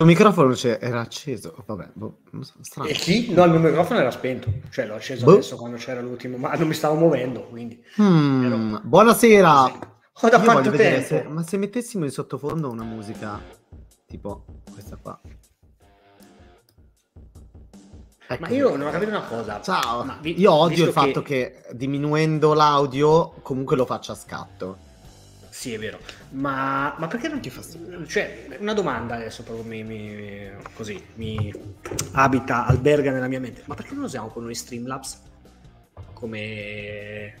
Il microfono era acceso, vabbè, boh, strano. E chi? No, il mio microfono era spento, cioè l'ho acceso boh. adesso quando c'era l'ultimo, ma non mi stavo muovendo, quindi... Hmm, ero... Buonasera! Ho da Io quanto tempo? Se, ma se mettessimo in sottofondo una musica tipo questa qua. Ecco. Ma io non ho capito una cosa. Ciao, vi, io odio il fatto che... che diminuendo l'audio comunque lo faccia a scatto. Sì, è vero. Ma, ma, perché non ti fa Cioè, una domanda adesso proprio mi, mi, così, mi abita, alberga nella mia mente. Ma perché non usiamo con noi Streamlabs? Come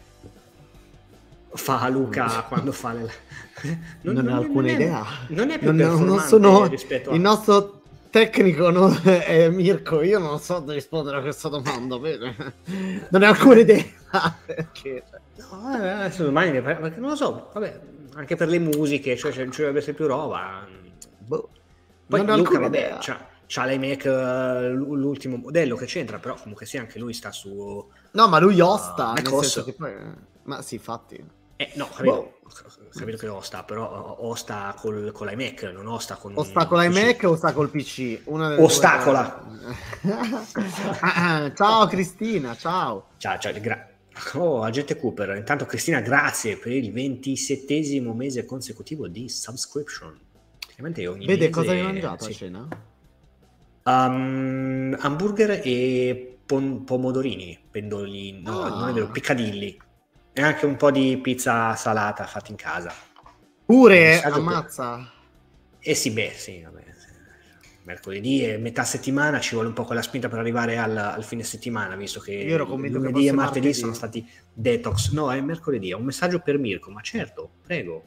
fa Luca quando fa le... Non, non, non ho alcuna non idea. non è più non, non sono rispetto a... Il nostro tecnico non è Mirko, io non so rispondere a questa domanda, bene. Non ho alcuna idea. perché... No, eh, adesso domani, perché non lo so, vabbè, anche per le musiche, cioè ci dovrebbe essere più roba. Boh. Poi non Luca, vabbè, c'ha, c'ha l'iMac eh, l'ultimo modello che c'entra, però comunque sì, anche lui sta su... No, ma lui osta, uh, nel senso che poi... Ma sì, infatti... Eh, no, credo, boh. capito che osta, però osta col, con l'iMac, non osta con... Osta con l'iMac o sta col PC? Una Ostacola! ciao Cristina, ciao! Ciao, ciao, grazie. Oh, agente Cooper, intanto Cristina, grazie per il ventisettesimo mese consecutivo di subscription. Praticamente ogni Vede mese... cosa hai mangiato sì. a cena? Um, hamburger e pom- pomodorini, pendolini, no, ah. non è vero, piccadilli. E anche un po' di pizza salata fatta in casa. Pure, ammazza. Eh sì, beh, sì, vabbè mercoledì e metà settimana ci vuole un po' quella spinta per arrivare al, al fine settimana, visto che lunedì e martedì, martedì, sono stati detox. No, è mercoledì, è un messaggio per Mirko, ma certo, prego,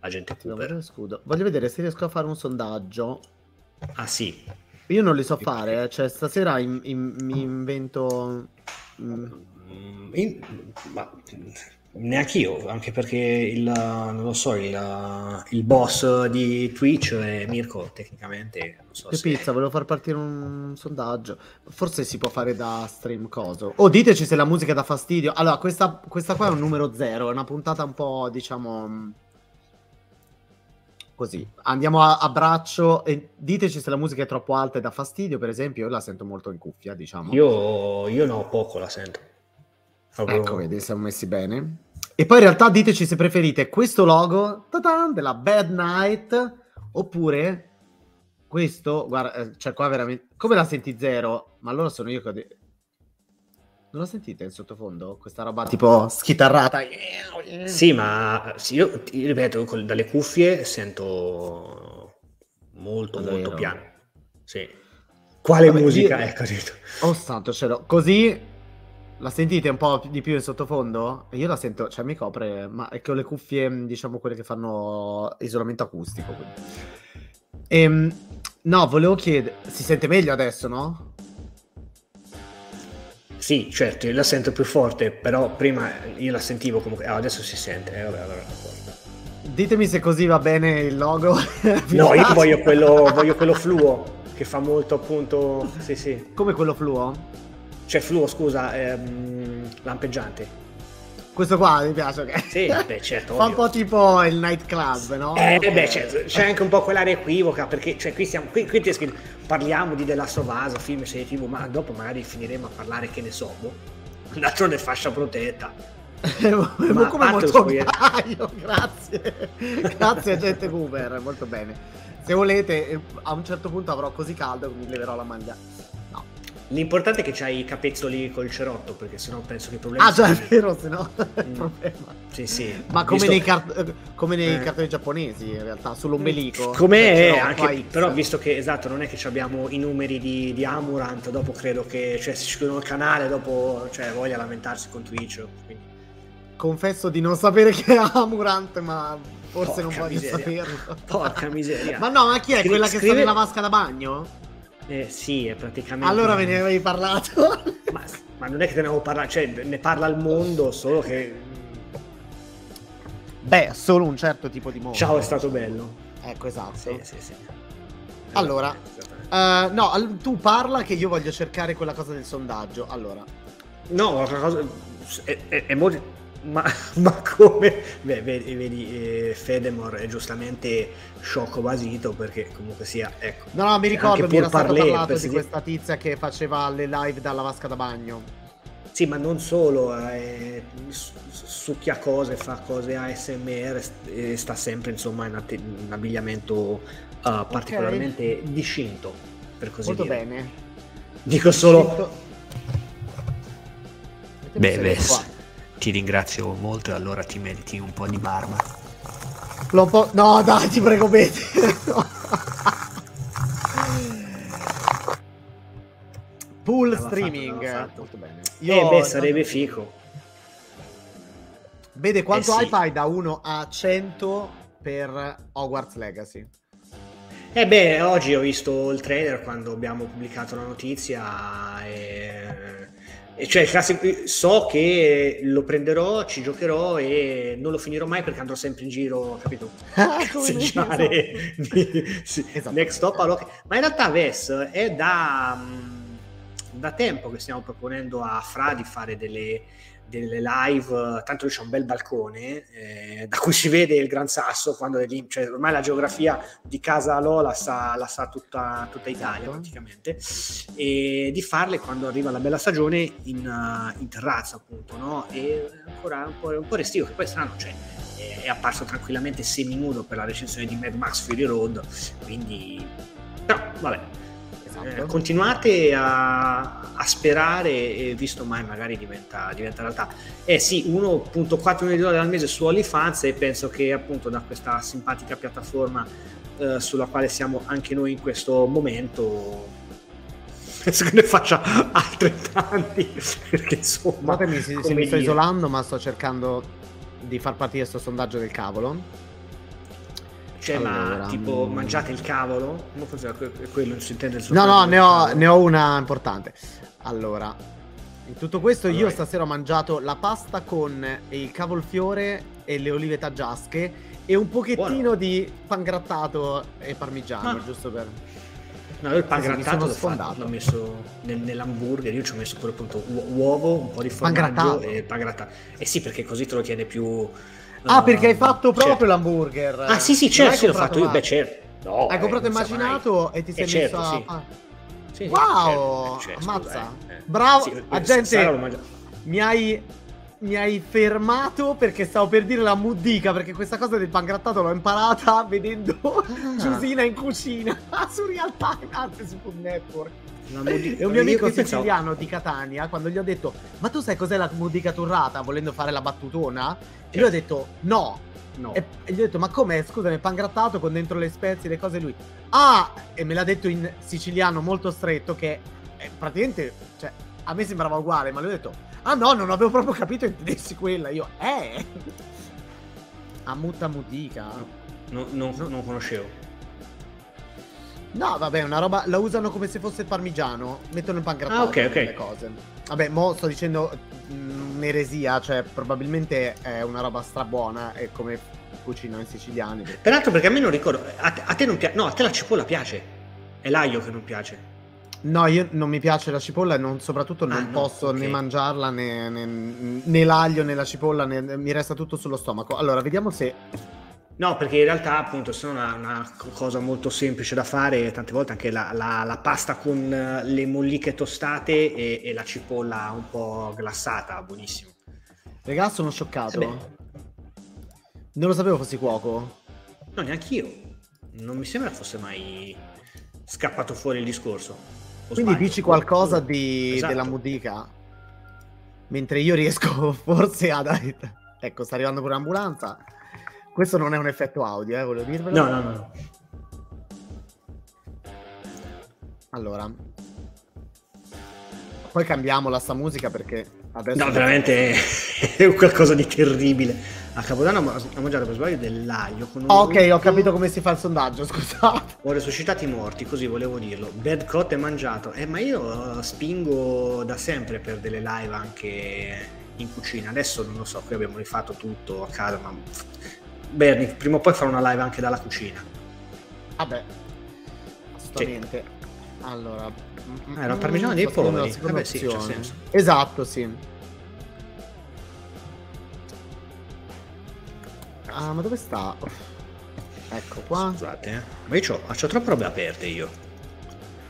agente Cooper. Scudo. Voglio vedere se riesco a fare un sondaggio. Ah sì. Io non li so fare, cioè stasera in, in, mi invento... Mm. In, ma Neanche io, anche perché il, non lo so, il, il, boss di Twitch è Mirko, tecnicamente. Non so che se... pizza, volevo far partire un sondaggio. Forse si può fare da stream coso. O oh, diteci se la musica dà fastidio. Allora, questa, questa qua è un numero zero, è una puntata un po', diciamo... Così, andiamo a, a braccio e diteci se la musica è troppo alta e dà fastidio, per esempio, io la sento molto in cuffia, diciamo. Io, io no, poco la sento. Proprio... Ecco, vedi, siamo messi bene. E poi in realtà diteci se preferite questo logo della Bad Night oppure questo, guarda, eh, cioè qua veramente... Come la senti zero? Ma allora sono io che ho... De... Non la sentite in sottofondo? Questa roba tipo schitarrata? Sì, ma sì, io, io ripeto, dalle cuffie sento molto, Davvero? molto piano. Sì. Quale Vabbè, musica io... è così? Oh santo cielo, così la sentite un po' di più in sottofondo? Io la sento, cioè mi copre, ma è che ho le cuffie, diciamo, quelle che fanno isolamento acustico. Ehm, no, volevo chiedere, si sente meglio adesso, no? Sì, certo, io la sento più forte, però prima io la sentivo comunque, oh, adesso si sente, eh, vabbè, allora Ditemi se così va bene il logo. no, io voglio quello, voglio quello fluo, che fa molto appunto, sì sì. Come quello fluo? Cioè fluo, scusa, ehm, lampeggiante. Questo qua mi piace, ok? Sì, beh, certo. Fa un po' tipo il nightclub, no? Eh, beh, certo, c'è anche un po' quell'area equivoca, perché cioè, qui, siamo, qui, qui scritto, parliamo di della Sovasa, film, serie tv, ma dopo magari finiremo a parlare, che ne so, boh, d'altronde fascia protetta. ma come molto paio, grazie. grazie agente Cooper, molto bene. Se volete, a un certo punto avrò così caldo che mi leverò la maglia. L'importante è che c'hai i capezzoli col cerotto, perché sennò penso che i problemi. Ah, già, è vero, sennò è il mm. problema. Sì, sì. Ma come visto... nei, car- come nei eh. cartoni giapponesi, in realtà, sull'ombelico. Come cioè, anche, però visto che, esatto, non è che abbiamo i numeri di, di Amurant, dopo credo che, cioè, se ci chiudono il canale, dopo, cioè, voglia lamentarsi con Twitch. Quindi. Confesso di non sapere che è Amurant, ma forse Porca non voglio miseria. saperlo. Porca miseria. ma no, ma chi è? Scri- quella che scrive... sta nella vasca da bagno? Eh, sì, è praticamente. Allora me ne avevi parlato. ma, ma, non è che te ne avevo parlato, cioè ne parla il mondo, solo che. Beh, solo un certo tipo di mondo. Ciao, è stato bello. Ecco, esatto. Sì, sì, sì. Allora, uh, no, tu parla che io voglio cercare quella cosa del sondaggio. Allora, no, cosa... è, è, è molto ma, ma, come? Beh, vedi, vedi eh, Fedemore è giustamente sciocco basito perché comunque sia ecco. No no mi ricordo mi era stato parlato di questa tizia che faceva le live dalla vasca da bagno. Sì ma non solo eh, succhia cose fa cose ASMR e sta sempre insomma in, att- in abbigliamento uh, particolarmente okay. discinto per così molto dire. bene. Dico solo Beh, beh, ti ringrazio molto e allora ti meriti un po' di barba. L'ho po'... No, dai, ti prego, vedi. Pool streaming. Fatto, Molto bene. Io... Eh beh, sarebbe fico. Vede quanto eh sì. hai da 1 a 100 per Hogwarts Legacy. Eh beh, oggi ho visto il trailer quando abbiamo pubblicato la notizia e cioè, so che lo prenderò, ci giocherò e non lo finirò mai perché andrò sempre in giro, capito? Ah, Cazzeggiare di, sì, esatto. next stop allora. Ma in realtà Ves è da, da tempo che stiamo proponendo a Fra di fare delle, delle live, tanto c'è un bel balcone eh, da cui si vede il Gran Sasso, quando è lì, cioè ormai la geografia di casa Lola sa, la sa tutta, tutta Italia esatto. praticamente, e di farle quando arriva la bella stagione in, uh, in terrazza appunto, no? E ancora un po', un po' restio, che poi strano, cioè è apparso tranquillamente seminudo per la recensione di Mad Max Fury Road, quindi... però vabbè, esatto. eh, continuate a, a, sperare e visto mai magari diventa, diventa realtà. Eh sì, 1.4 milioni di dollari al mese su OnlyFans e penso che appunto da questa simpatica piattaforma eh, sulla quale siamo anche noi in questo momento penso che ne faccia altrettanti perché insomma se, se mi sto isolando ma sto cercando di far partire questo sondaggio del cavolo cioè, allora, ma tipo mangiate il cavolo? Non forse quello si intende il No, no, ne ho, ne ho, una importante. Allora, in tutto questo allora, io stasera ho mangiato la pasta con il cavolfiore e le olive taggiasche e un pochettino Buono. di pangrattato e parmigiano, ah. giusto per... No, il pangrattato l'ho, fatto, l'ho messo nel, nell'hamburger, io ci ho messo pure appunto uovo, un po' di formaggio e pangrattato. Eh sì, perché così te lo tiene più Ah, perché hai fatto proprio certo. l'hamburger. Ah, sì, sì, certo, sì, l'ho fatto io. Beh, certo. No, hai comprato immaginato mai. e ti sei eh, messo certo, a... Sì. Ah. Sì, wow, certo, cioè, ammazza. Scusa, eh. Bravo, sì, agente. Mi hai mi hai fermato perché stavo per dire la mudica perché questa cosa del pangrattato l'ho imparata vedendo ah. Giusina in cucina su Real Time, anzi su Food Network. E un mio amico siciliano di Catania, quando gli ho detto, ma tu sai cos'è la mudica turrata, volendo fare la battutona? E lui ha detto, no. no. E, e, gli ho detto, ma come? Scusami, pan grattato con dentro le spezie, le cose lui. Ah! E me l'ha detto in siciliano molto stretto che eh, praticamente, cioè, a me sembrava uguale, ma lui ha detto, ah no, non avevo proprio capito intendessi quella. Io, eh! A mutta mudica. No, no, no, non conoscevo. No, vabbè, una roba. La usano come se fosse il parmigiano. Mettono il pangrattato ah, okay, okay. le cose. Vabbè, mo sto dicendo mm, un'eresia, cioè probabilmente è una roba strabuona. È come cucinano i siciliani. Peraltro, perché a me non ricordo. A te, a te non piace. No, a te la cipolla piace. È l'aglio che non piace. No, io non mi piace la cipolla e non, soprattutto non ah, no, posso okay. né mangiarla né, né, né, l'aglio né la cipolla, né, mi resta tutto sullo stomaco. Allora, vediamo se No, perché in realtà appunto se una, una cosa molto semplice da fare, tante volte anche la, la, la pasta con le molliche tostate e, e, la cipolla un po' glassata, buonissimo. Regà, sono scioccato. Eh non lo sapevo fossi cuoco. No, neanche io. Non mi sembra fosse mai scappato fuori il discorso. O Quindi sbaglio, dici qualcosa di, esatto. della mudica? Mentre io riesco forse ad... Ecco, sta arrivando pure l'ambulanza. Questo non è un effetto audio, eh, volevo dirvelo. No, no, no. Allora. Poi cambiamo la sta musica perché adesso... No, veramente è qualcosa di terribile. A Capodanno ho mangiato per sbaglio dell'aglio con oh, Ok, ho capito come si fa il sondaggio, scusate. Ho resuscitato i morti, così volevo dirlo. Bad Cot è mangiato. Eh, ma io spingo da sempre per delle live anche in cucina. Adesso non lo so, qui abbiamo rifatto tutto a casa, ma Bernie, prima o poi farò una live anche dalla cucina. Vabbè, assolutamente. Sì. Allora, eh, era parmigiano dei poveri. Vabbè, sì, c'è senso. Esatto, sì. Ah, ma dove sta? Ecco qua. Scusate, eh. Ma io ho troppe robe aperte io.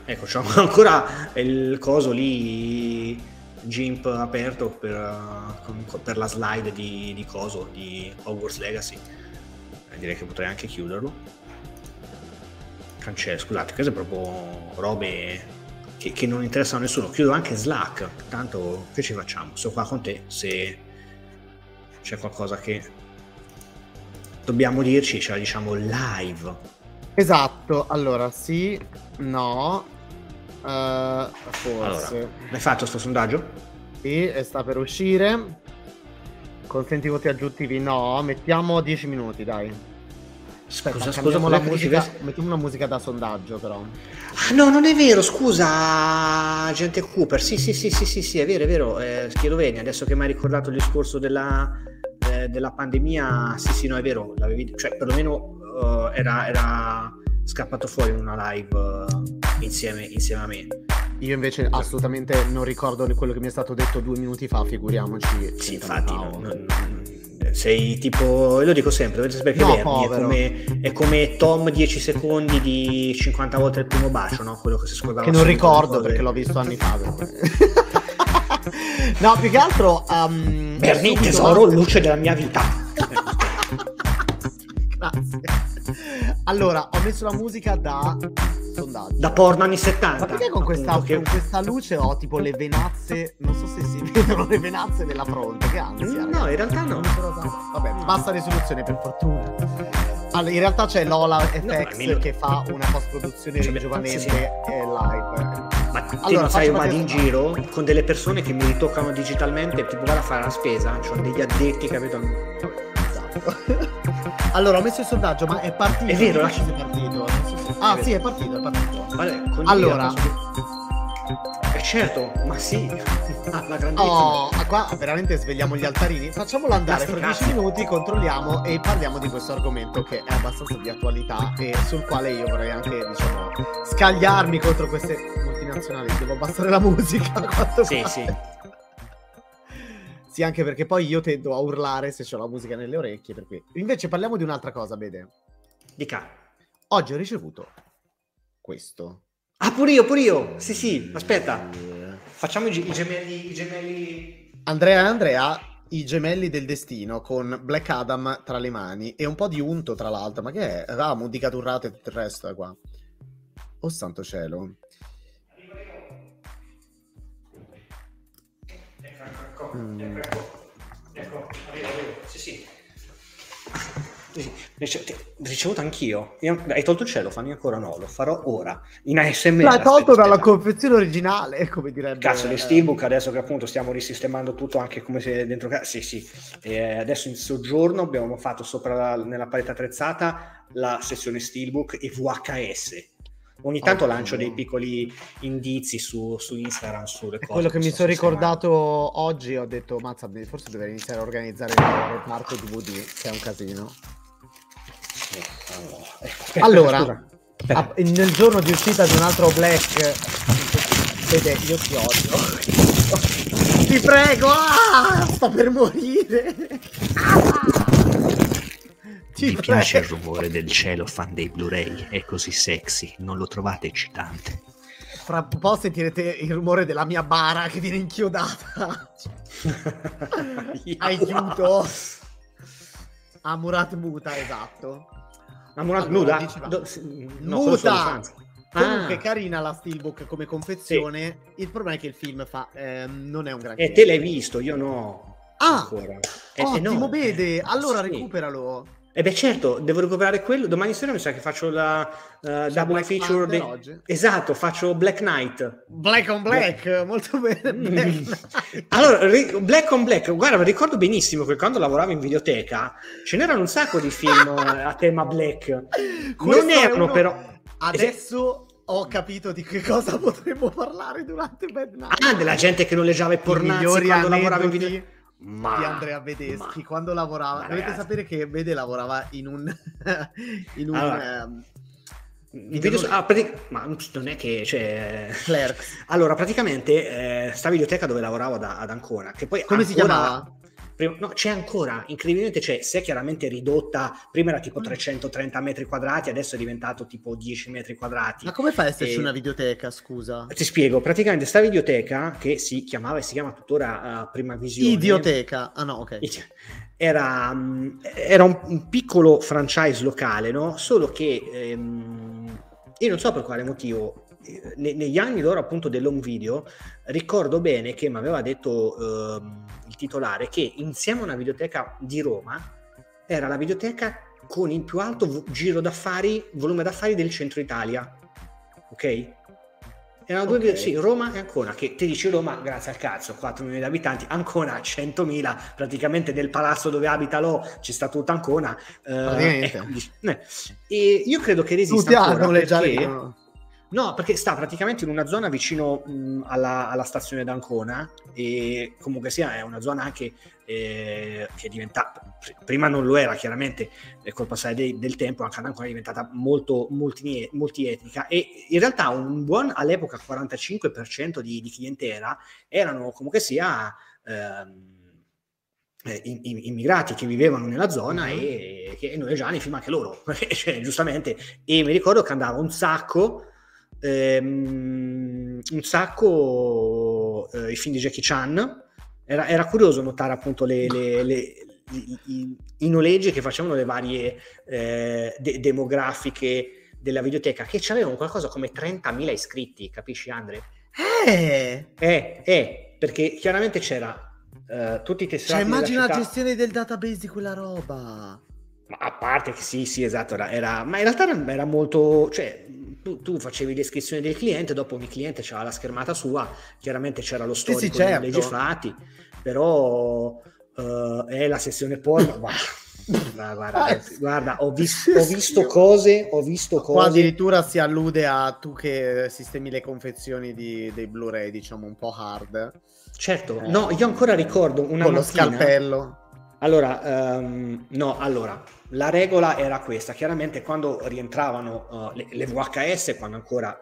Ecco, c'ho ancora il coso lì GIMP aperto per, per la slide di, di, coso di Hogwarts Legacy eh, direi che potrei anche chiuderlo cancello scusate queste proprio robe che, che, non interessano a nessuno chiudo anche Slack tanto che ci facciamo sto qua con te se c'è qualcosa che dobbiamo dirci ce la diciamo live esatto allora sì no Uh, forse. Allora, hai fatto sto sondaggio? Sì, sta per uscire. Consenti voti aggiuntivi? No, mettiamo 10 minuti, dai. Aspetta, scusa, scusa, la musica, mettiamo una musica da sondaggio però. Ah no, non è vero, scusa, gente Cooper. Sì, sì, sì, sì, sì, sì è vero, è vero. Eh, Schieloveni, adesso che mi hai ricordato il discorso della, eh, della pandemia, sì, sì, no, è vero, l'avevi, cioè perlomeno uh, era, era scappato fuori in una live uh, insieme, insieme a me. Io invece assolutamente non ricordo quello che mi è stato detto due minuti fa, figuriamoci. Sì, infatti, non, non, sei tipo, lo dico sempre, dovete sapere che no, è come, è come, Tom 10 secondi di 50 volte il primo bacio, no? Quello che si scordava. Che non ricordo perché l'ho visto anni fa. no, più che altro... Um, Bernie, tesoro, luce della mia vita. Grazie. Allora, ho messo la musica da sondaggio. Da porno anni 70. Ma perché con questa, che... con questa, luce ho tipo le venazze, non so se si vedono le venazze della fronte, che ansia. No, ragazzi. in realtà no. Vabbè, bassa risoluzione per fortuna. Allora, in realtà c'è Lola FX no, che fa una post-produzione cioè, ringiovanente sì, sì. live. Ma te allora, non sai, vado in giro con delle persone che mi ritoccano digitalmente, tipo vado a fare la spesa, ho degli addetti, capito? Allora, ho messo il sondaggio, ma è partito. È vero, lasci è partito. Ah, sì, è partito, è partito. Vale, allora. Eh certo, ma sì. la oh, qua veramente svegliamo gli altarini. Facciamolo andare per 10 minuti, controlliamo e parliamo di questo argomento che è abbastanza di attualità e sul quale io vorrei anche, diciamo, scagliarmi contro queste multinazionali. Devo abbassare la musica. Sì, fa. sì. Sì, anche perché poi io tendo a urlare se ho la musica nelle orecchie. Per cui. Invece parliamo di un'altra cosa, Bede. Dica. Oggi ho ricevuto questo. Ah, pure io, pure io. Sì, sì, aspetta. Facciamo i, i gemelli, i gemelli... Andrea e Andrea, i gemelli del destino con Black Adam tra le mani e un po' di unto tra l'altro. Ma che è? Ah, modicaturrate e tutto il resto è qua. Oh santo cielo. Mm. Ecco, ecco, arrivo, arrivo. Sì, sì. Ricevuto anch'io. Hai tolto il cielo, fammi ancora no, lo farò ora. In ASMR. L'hai tolto dalla confezione originale, come direbbe. Cazzo, di Steelbook adesso che appunto stiamo risistemando tutto anche come se dentro casa. Sì, sì. E adesso in soggiorno abbiamo fatto sopra la, nella parete attrezzata la sezione Steelbook e VHS Ogni tanto okay. lancio dei piccoli indizi su, su Instagram sulle cose. Quello che mi sono ricordato oggi, ho detto, mazza, forse dovrei iniziare a organizzare il reparto DVD, che è un casino. Sì, allora, allora a, nel giorno di uscita di un altro Black, vede, io ti odio. ti prego, ah, sto per morire. Ah! Mi piace il rumore del cielo fan dei Blu-ray, è così sexy, non lo trovate eccitante? Fra un po' sentirete il rumore della mia bara che viene inchiodata. Aiuto! Amurat muta, esatto. Amurat allora, muta? Do, no, muta! Comunque ah. carina la Steelbook come confezione, sì. il problema è che il film fa, eh, non è un gran E te l'hai visto, io no. Ah, ancora. Eh, ottimo, eh, no. Bede, allora sì. recuperalo. E eh beh certo, devo recuperare quello. Domani sera mi sa che faccio la uh, double feature. De... Oggi. Esatto, faccio Black Knight. Black on Black, Black. molto bene. Mm. allora, Black on Black, guarda, ricordo benissimo che quando lavoravo in videoteca ce n'erano un sacco di film a tema Black. non erano uno... però... Adesso ho capito di che cosa potremmo parlare durante Bad Night. Ah, della gente che non leggeva i pornazzi quando lavorava in videoteca ma, di Andrea Vedeschi ma, quando lavorava. Dovete ragazzi. sapere che Vede lavorava in un. in un allora, um, video, ah, pratic- ma non è che cioè... Clerks. Allora, praticamente eh, sta videoteca dove lavoravo da, ad Ancona. Che poi Come Ancona, si chiamava? Prima, no, c'è ancora, incredibilmente c'è, si è chiaramente ridotta, prima era tipo 330 mm. metri quadrati, adesso è diventato tipo 10 metri quadrati. Ma come fa ad esserci e... una videoteca, scusa? Ti spiego, praticamente sta videoteca, che si chiamava e si chiama tuttora uh, Prima Visione... Idioteca, ah no, ok. Era, um, era un, un, piccolo franchise locale, no? Solo che... Um, io non so per quale motivo ne, negli anni loro appunto dell'home video ricordo bene che mi aveva detto eh, il titolare che insieme a una videoteca di Roma era la videoteca con il più alto giro d'affari, volume d'affari del centro Italia. Ok? Erano due okay. sì, Roma e Ancona, che ti dici Roma, grazie al cazzo, 4 milioni di abitanti, Ancona 100.000, praticamente del palazzo dove abita Lo c'è sta tutta Ancona. Eh, ecco, eh, e io credo che resista Tutti ancora perché... No, perché sta praticamente in una zona vicino mh, alla, alla, stazione d'Ancona e comunque sia è una zona anche eh, che è diventata, prima non lo era chiaramente col passare de, del tempo, anche ad Ancona è diventata molto multi, multietnica e in realtà un buon all'epoca 45% di, di clientela erano comunque sia... Ehm, eh, immigrati che vivevano nella zona mm-hmm. e che noleggiavano i film anche loro, cioè, giustamente. E mi ricordo che andava un sacco ehm, un sacco eh, i film di Jackie Chan. Era, era curioso notare appunto le, le, le, i, i, i, noleggi che facevano le varie eh, de- demografiche della videoteca, che avevano qualcosa come 30.000 iscritti, capisci Andre? Eh! Eh, eh, perché chiaramente c'era Uh, tutti i testati. Cioè, immagina la gestione del database di quella roba. Ma a parte che sì, sì, esatto, era, era ma in realtà era molto, cioè, tu, tu, facevi descrizione del cliente, dopo ogni cliente c'era la schermata sua, chiaramente c'era lo storico sì, sì, certo. dei fatti, però uh, è la sessione porno. guarda, guarda, guarda ho, vis- ho, visto cose, ho visto cose. Qua addirittura si allude a tu che sistemi le confezioni di, dei Blu-ray, diciamo un po' hard. Certo, eh, no, io ancora ricordo una con mattina, lo scalpello. Allora, um, no, allora, la regola era questa, chiaramente quando rientravano uh, le, le, VHS, quando ancora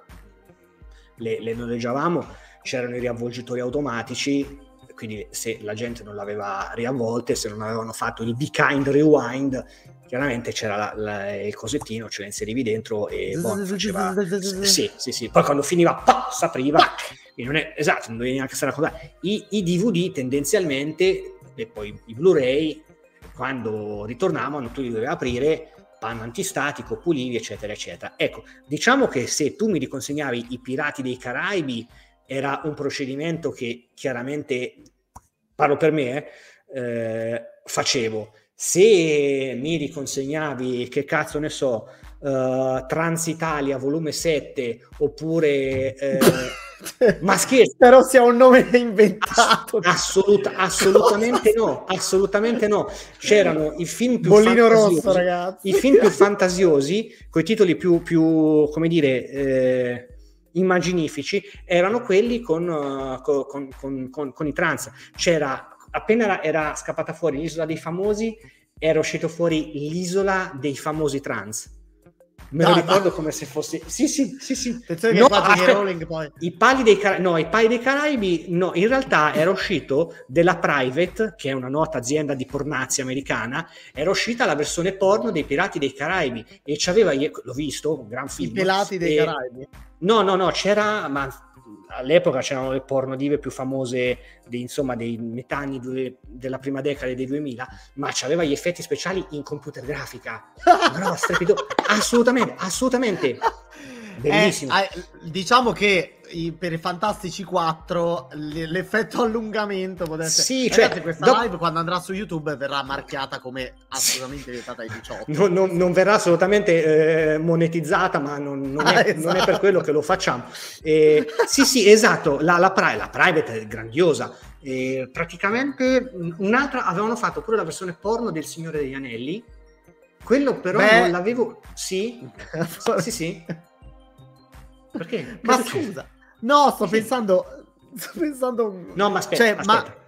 le, le noleggiavamo, c'erano i riavvolgitori automatici, quindi se la gente non l'aveva riavvolte, se non avevano fatto il Be Kind Rewind, chiaramente c'era la, la, il cosettino, ce lo inserivi dentro e boh, faceva... sì, sì, sì. Poi quando finiva, pa, s'apriva. Non è, esatto, non dovevi neanche stare a contare. I, I DVD tendenzialmente, e poi i Blu-ray, quando ritornavano tu li dovevi aprire, panno antistatico, pulivi, eccetera, eccetera. Ecco, diciamo che se tu mi riconsegnavi i Pirati dei Caraibi, era un procedimento che chiaramente, parlo per me, eh, facevo. Se mi riconsegnavi, che cazzo ne so, uh, Transitalia volume 7 oppure... Eh, Ma scherzo. Però sia un nome inventato. Assoluta, assolutamente no, assolutamente no. C'erano i film più Bollino rosso, ragazzi. I film più fantasiosi, con i titoli più, più come dire, eh, immaginifici, erano quelli con, uh, con, con, con, i trans. C'era, appena era scappata fuori l'isola dei famosi, era uscito fuori l'isola dei famosi trans Me lo ricordo come se fosse. Sì, sì, sì, sì. No, Rowling, poi. I pali dei Caraibi, no, i pali dei Caraibi, no, in realtà era uscito della Private, che è una nota azienda di pornazzi americana, era uscita la versione porno dei Pirati dei Caraibi e c'aveva, l'ho visto, un gran film. I Pirati dei e... Caraibi? No, no, no, c'era, ma all'epoca c'erano le pornodive più famose dei, insomma, dei metà anni due, della prima decade dei 2000, ma aveva gli effetti speciali in computer grafica. no, assolutamente, assolutamente. Bellissimo. Eh, diciamo che i, per i Fantastici 4 l'effetto allungamento può essere. Sì, cioè, questa dopo... live quando andrà su YouTube verrà marchiata come assolutamente vietata ai 18 non, non, non verrà assolutamente eh, monetizzata ma non, non, ah, è, esatto. è, per quello che lo facciamo. Eh, sì sì esatto la, la, pri- la private è grandiosa. Eh, praticamente un'altra avevano fatto pure la versione porno del Signore degli Anelli. Quello però Beh... non l'avevo sì? Sì sì. Perché? Ma scusa, no, sto pensando. Sto pensando. No, ma aspetta. Cioè, aspetta. Ma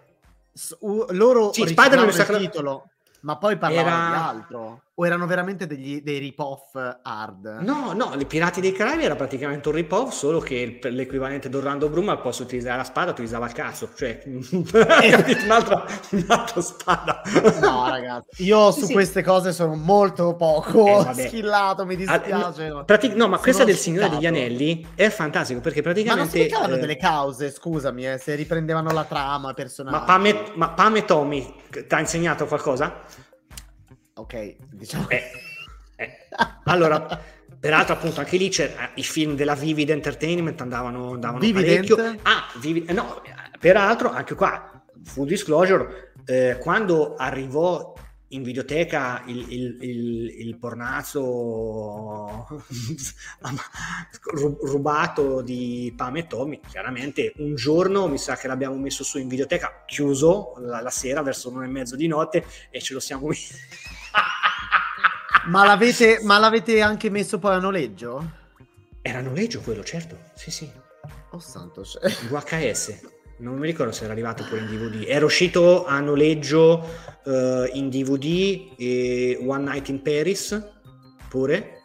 loro sì, Spider-Man il titolo, ma poi parlavano Era... di altro. O erano veramente degli, dei rip-off hard? No, no, i Pirati dei Caraibi era praticamente un rip-off, solo che per l'equivalente di Orlando Bloom al posto di utilizzare la spada utilizzava il cazzo, cioè un'altra, un'altra, spada. No, ragazzi, io su sì, queste cose sono molto poco eh, schillato, mi dispiace. Ah, no, prati- no ma questa del Signore degli Anelli è fantastico perché praticamente... Ma non eh, delle cause, scusami, eh, se riprendevano la trama personale. Ma Pam e, ma Pam e Tommy ti ha insegnato qualcosa? Ok, diciamo. Eh, eh. Allora, peraltro, appunto, anche lì c'era i film della Vivid Entertainment andavano, andavano parecchio. Ah, Vivid, eh, no, peraltro, anche qua, full disclosure, eh, quando arrivò in videoteca il, il, il, il pornazzo rubato di Pam e Tommy, chiaramente un giorno mi sa che l'abbiamo messo su in videoteca, chiuso la, la sera verso l'una e mezzo di notte e ce lo siamo messi ma, l'avete, ma l'avete anche messo poi a noleggio? Era a noleggio quello, certo. Sì, sì. Oh santo. Cioè. VHS. Non mi ricordo se era arrivato pure in DVD. Era uscito a noleggio uh, in DVD e One Night in Paris pure.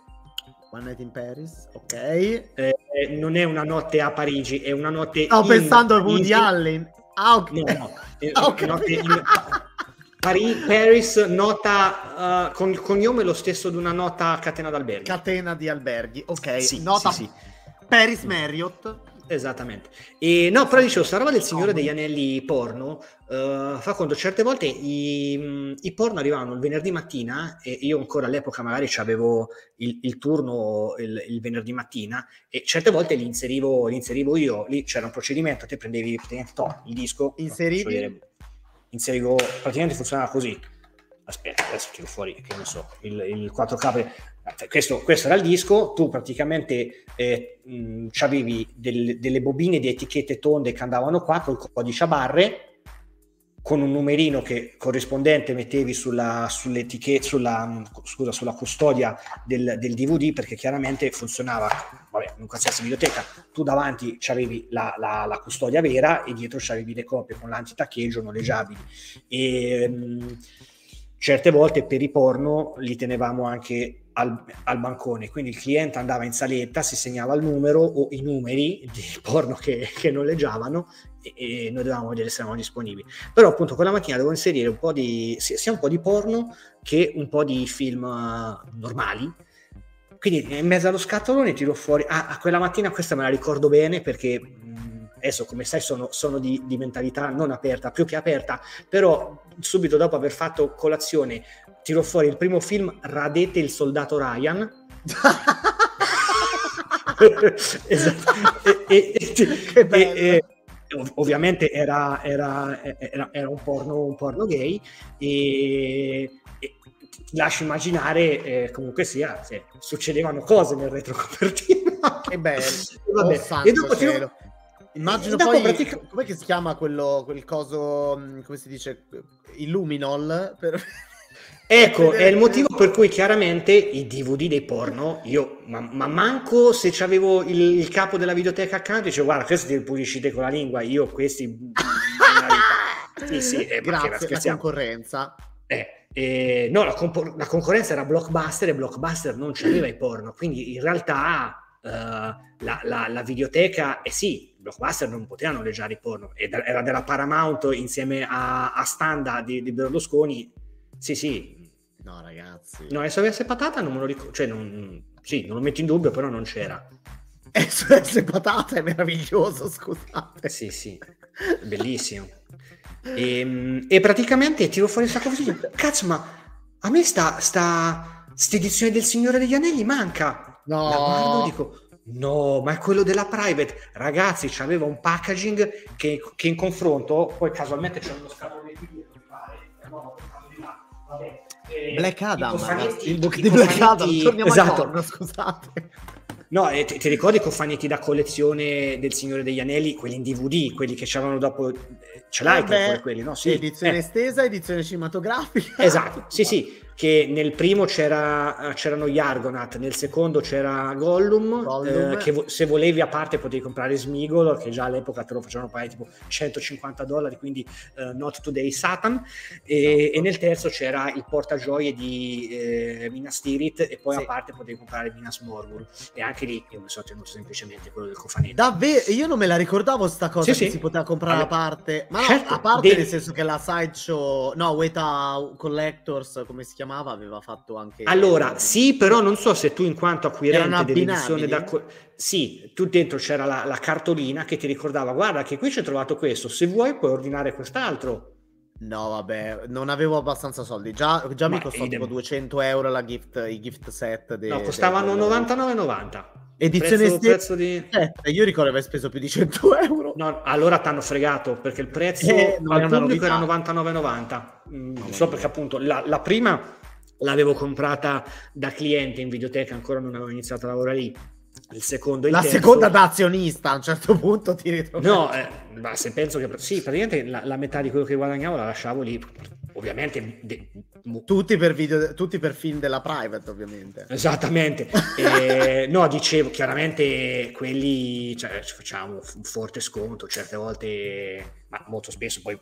One Night in Paris, ok. Eh, non è una notte a Parigi, è una notte. Stavo in, pensando a Woody in... Allen. Ah, ok. No, no. Ah, okay. in, Paris, Paris nota uh, con il cognome lo stesso di una nota catena d'alberghi. Catena di alberghi, ok. Sì, nota sì, sì. Paris Marriott. Esattamente. E no, però dicevo, sta roba del Signore degli Anelli porno uh, fa conto, certe volte i, i, porno arrivavano il venerdì mattina e io ancora all'epoca magari avevo il, il turno il, il, venerdì mattina e certe volte li inserivo, li inserivo io, lì c'era un procedimento, te prendevi il disco, inserivi inserivo, praticamente funzionava così. Aspetta, adesso tiro fuori, che non so, il, il 4K. Questo, questo, era il disco, tu praticamente eh, avevi del, delle bobine di etichette tonde che andavano qua col codice a barre con un numerino che corrispondente mettevi sulla, sulla, scusa, sulla custodia del, del, DVD perché chiaramente funzionava, vabbè, in qualsiasi biblioteca, tu davanti c'avevi la, la, la custodia vera e dietro c'avevi le copie con l'antitaccheggio noleggiabili. E, mh, certe volte per i porno li tenevamo anche al, al, bancone, quindi il cliente andava in saletta, si segnava il numero o i numeri di porno che, che noleggiavano e, e noi dovevamo vedere se eravamo disponibili. Però appunto quella mattina devo inserire un po' di, sia un po' di porno che un po' di film uh, normali. Quindi in mezzo allo scatolone tiro fuori, ah, a quella mattina questa me la ricordo bene perché mh, adesso come sai sono, sono di, di mentalità non aperta, più che aperta, però subito dopo aver fatto colazione tiro fuori il primo film Radete il soldato Ryan. esatto. e, e, e, ov- ovviamente era, era, era, era, un, porno, un porno gay e, e lascio immaginare eh, comunque sia se succedevano cose nel retrocopertina che bello Vabbè. Oh, e dopo tiro... Immagino poi, pratica... come si chiama quello, quel coso, mm, come si dice, Illuminol? Per... Ecco, è il motivo per cui chiaramente i DVD dei porno, io, ma, ma manco se c'avevo il, il, capo della videoteca accanto, dicevo guarda, questi li puliscite con la lingua, io questi... sì, sì, eh, Grazie, la concorrenza. Eh, eh, no, la, compo- la, concorrenza era Blockbuster e Blockbuster non c'aveva i porno, quindi in realtà uh, la, la, la, videoteca, eh sì, Blockbuster non poteva noleggiare i porno, era della Paramount insieme a, a Standa di, di Berlusconi, sì sì, No, ragazzi. No, SOS Patata non me lo ricordo. Cioè, non... sì, non lo metto in dubbio, però non c'era. SOS Patata è meraviglioso, scusate. Sì, sì, bellissimo. E, ehm, e praticamente tiro fuori un sacco di Cazzo, ma a me sta, sta, edizione del Signore degli Anelli manca. No. La guardo dico, no, ma è quello della private. Ragazzi, c'aveva un packaging che, che in confronto, poi casualmente c'è uno scatolone Vabbè Black Adam, ragazzi, il book di Black Adam, torniamo esatto. al porno, scusate. No, eh, ti, ti, ricordi i cofanetti da collezione del Signore degli Anelli, quelli in DVD, quelli che c'erano dopo, eh, ce l'hai eh quelli, no? Sì. Edizione eh. estesa, edizione cinematografica. Esatto, sì, sì. che nel primo c'era, c'erano gli Argonaut, nel secondo c'era Gollum, Gollum. Eh, che vo- se volevi a parte potevi comprare Smigolo, che già all'epoca te lo facevano pagare tipo 150 dollari, quindi uh, Not Today Satan, e, esatto. e, nel terzo c'era il portagioie di eh, Minas Tirith e poi sì. a parte potevi comprare Minas Morgul e anche lì io mi sono tenuto semplicemente quello del cofanetto. Davvero? Io non me la ricordavo sta cosa sì, che sì. si poteva comprare allora, a parte, ma certo, no, a parte devi... nel senso che la sideshow, no, Weta Collectors, come si chiama? Chiamava aveva fatto anche... Allora, sì, però non so se tu in quanto acquirente dell'edizione da... Sì, tu dentro c'era la, la, cartolina che ti ricordava, guarda che qui c'è trovato questo, se vuoi puoi ordinare quest'altro. No, vabbè, non avevo abbastanza soldi. Già, già mi costò tipo 200 euro la gift, i gift set. De, no, costavano 99,90. Edizione prezzo, prezzo di... eh, io ricordo aver speso più di 100 euro. No, allora ti hanno fregato perché il prezzo eh, al pubblico era 99,90. Mm, no, so perché appunto la, la prima l'avevo comprata da cliente in videoteca, ancora non avevo iniziato a lavorare lì. Il secondo, il la terzo... seconda da azionista a un certo punto ti ritrovi. No, eh, ma se penso che sì, praticamente la, la, metà di quello che guadagnavo la lasciavo lì. Ovviamente, de... tutti, per video, tutti per film della private, ovviamente. Esattamente. e, no, dicevo chiaramente quelli cioè, ci facciamo un forte sconto, certe volte, ma molto spesso poi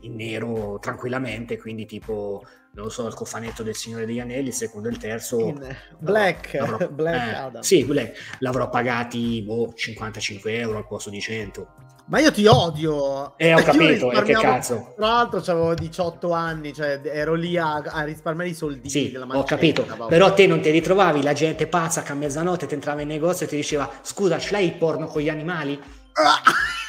in nero tranquillamente, quindi tipo non lo so, il cofanetto del Signore degli Anelli, il secondo e il terzo. In Black, l'avrò, Black eh, Adam. Sì, Black, l'avrò pagati boh, 55 euro al posto di 100. Ma io ti odio! Eh, ho capito, eh, che cazzo. Tra l'altro avevo 18 anni, cioè ero lì a, a risparmiare i soldi. Sì, ho capito, vabbè. però te non ti ritrovavi la gente pazza che a mezzanotte ti entrava in negozio e ti diceva scusa, ce l'hai il porno con gli animali?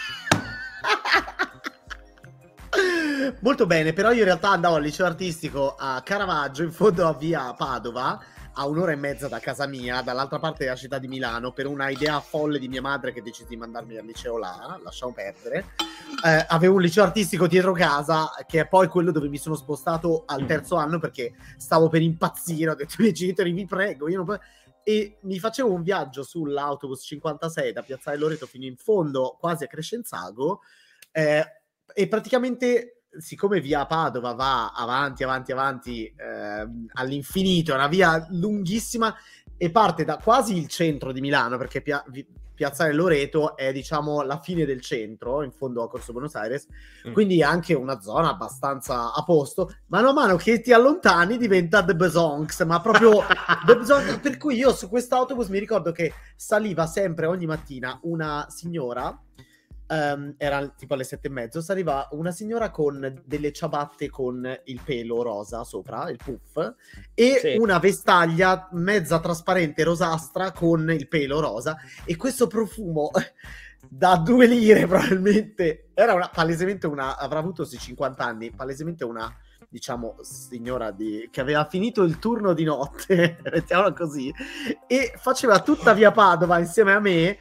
Molto bene, però io in realtà andavo al liceo artistico a Caravaggio, in fondo a via Padova, a un'ora e mezza da casa mia, dall'altra parte della città di Milano, per una idea folle di mia madre che decise di mandarmi al liceo là, lasciamo perdere. Eh, avevo un liceo artistico dietro casa, che è poi quello dove mi sono spostato al terzo anno perché stavo per impazzire. Ho detto ai miei genitori, vi prego, io non e mi facevo un viaggio sull'autobus 56 da Piazzale Loreto fino in fondo, quasi a Crescenzago, eh, e praticamente siccome via Padova va avanti, avanti, avanti eh, all'infinito, è una via lunghissima e parte da quasi il centro di Milano, perché Pia- Piazzale Loreto è diciamo la fine del centro, in fondo a Corso Buenos Aires, mm. quindi è anche una zona abbastanza a posto. Mano a mano che ti allontani diventa The Besonks, ma proprio The Besonks, per cui io su quest'autobus mi ricordo che saliva sempre ogni mattina una signora um, era tipo alle sette e mezzo, saliva una signora con delle ciabatte con il pelo rosa sopra, il puff, e sì. una vestaglia mezza trasparente rosastra con il pelo rosa, e questo profumo... da due lire probabilmente era una, palesemente una avrà avuto sì 50 anni palesemente una diciamo signora di, che aveva finito il turno di notte mettiamola così e faceva tutta via Padova insieme a me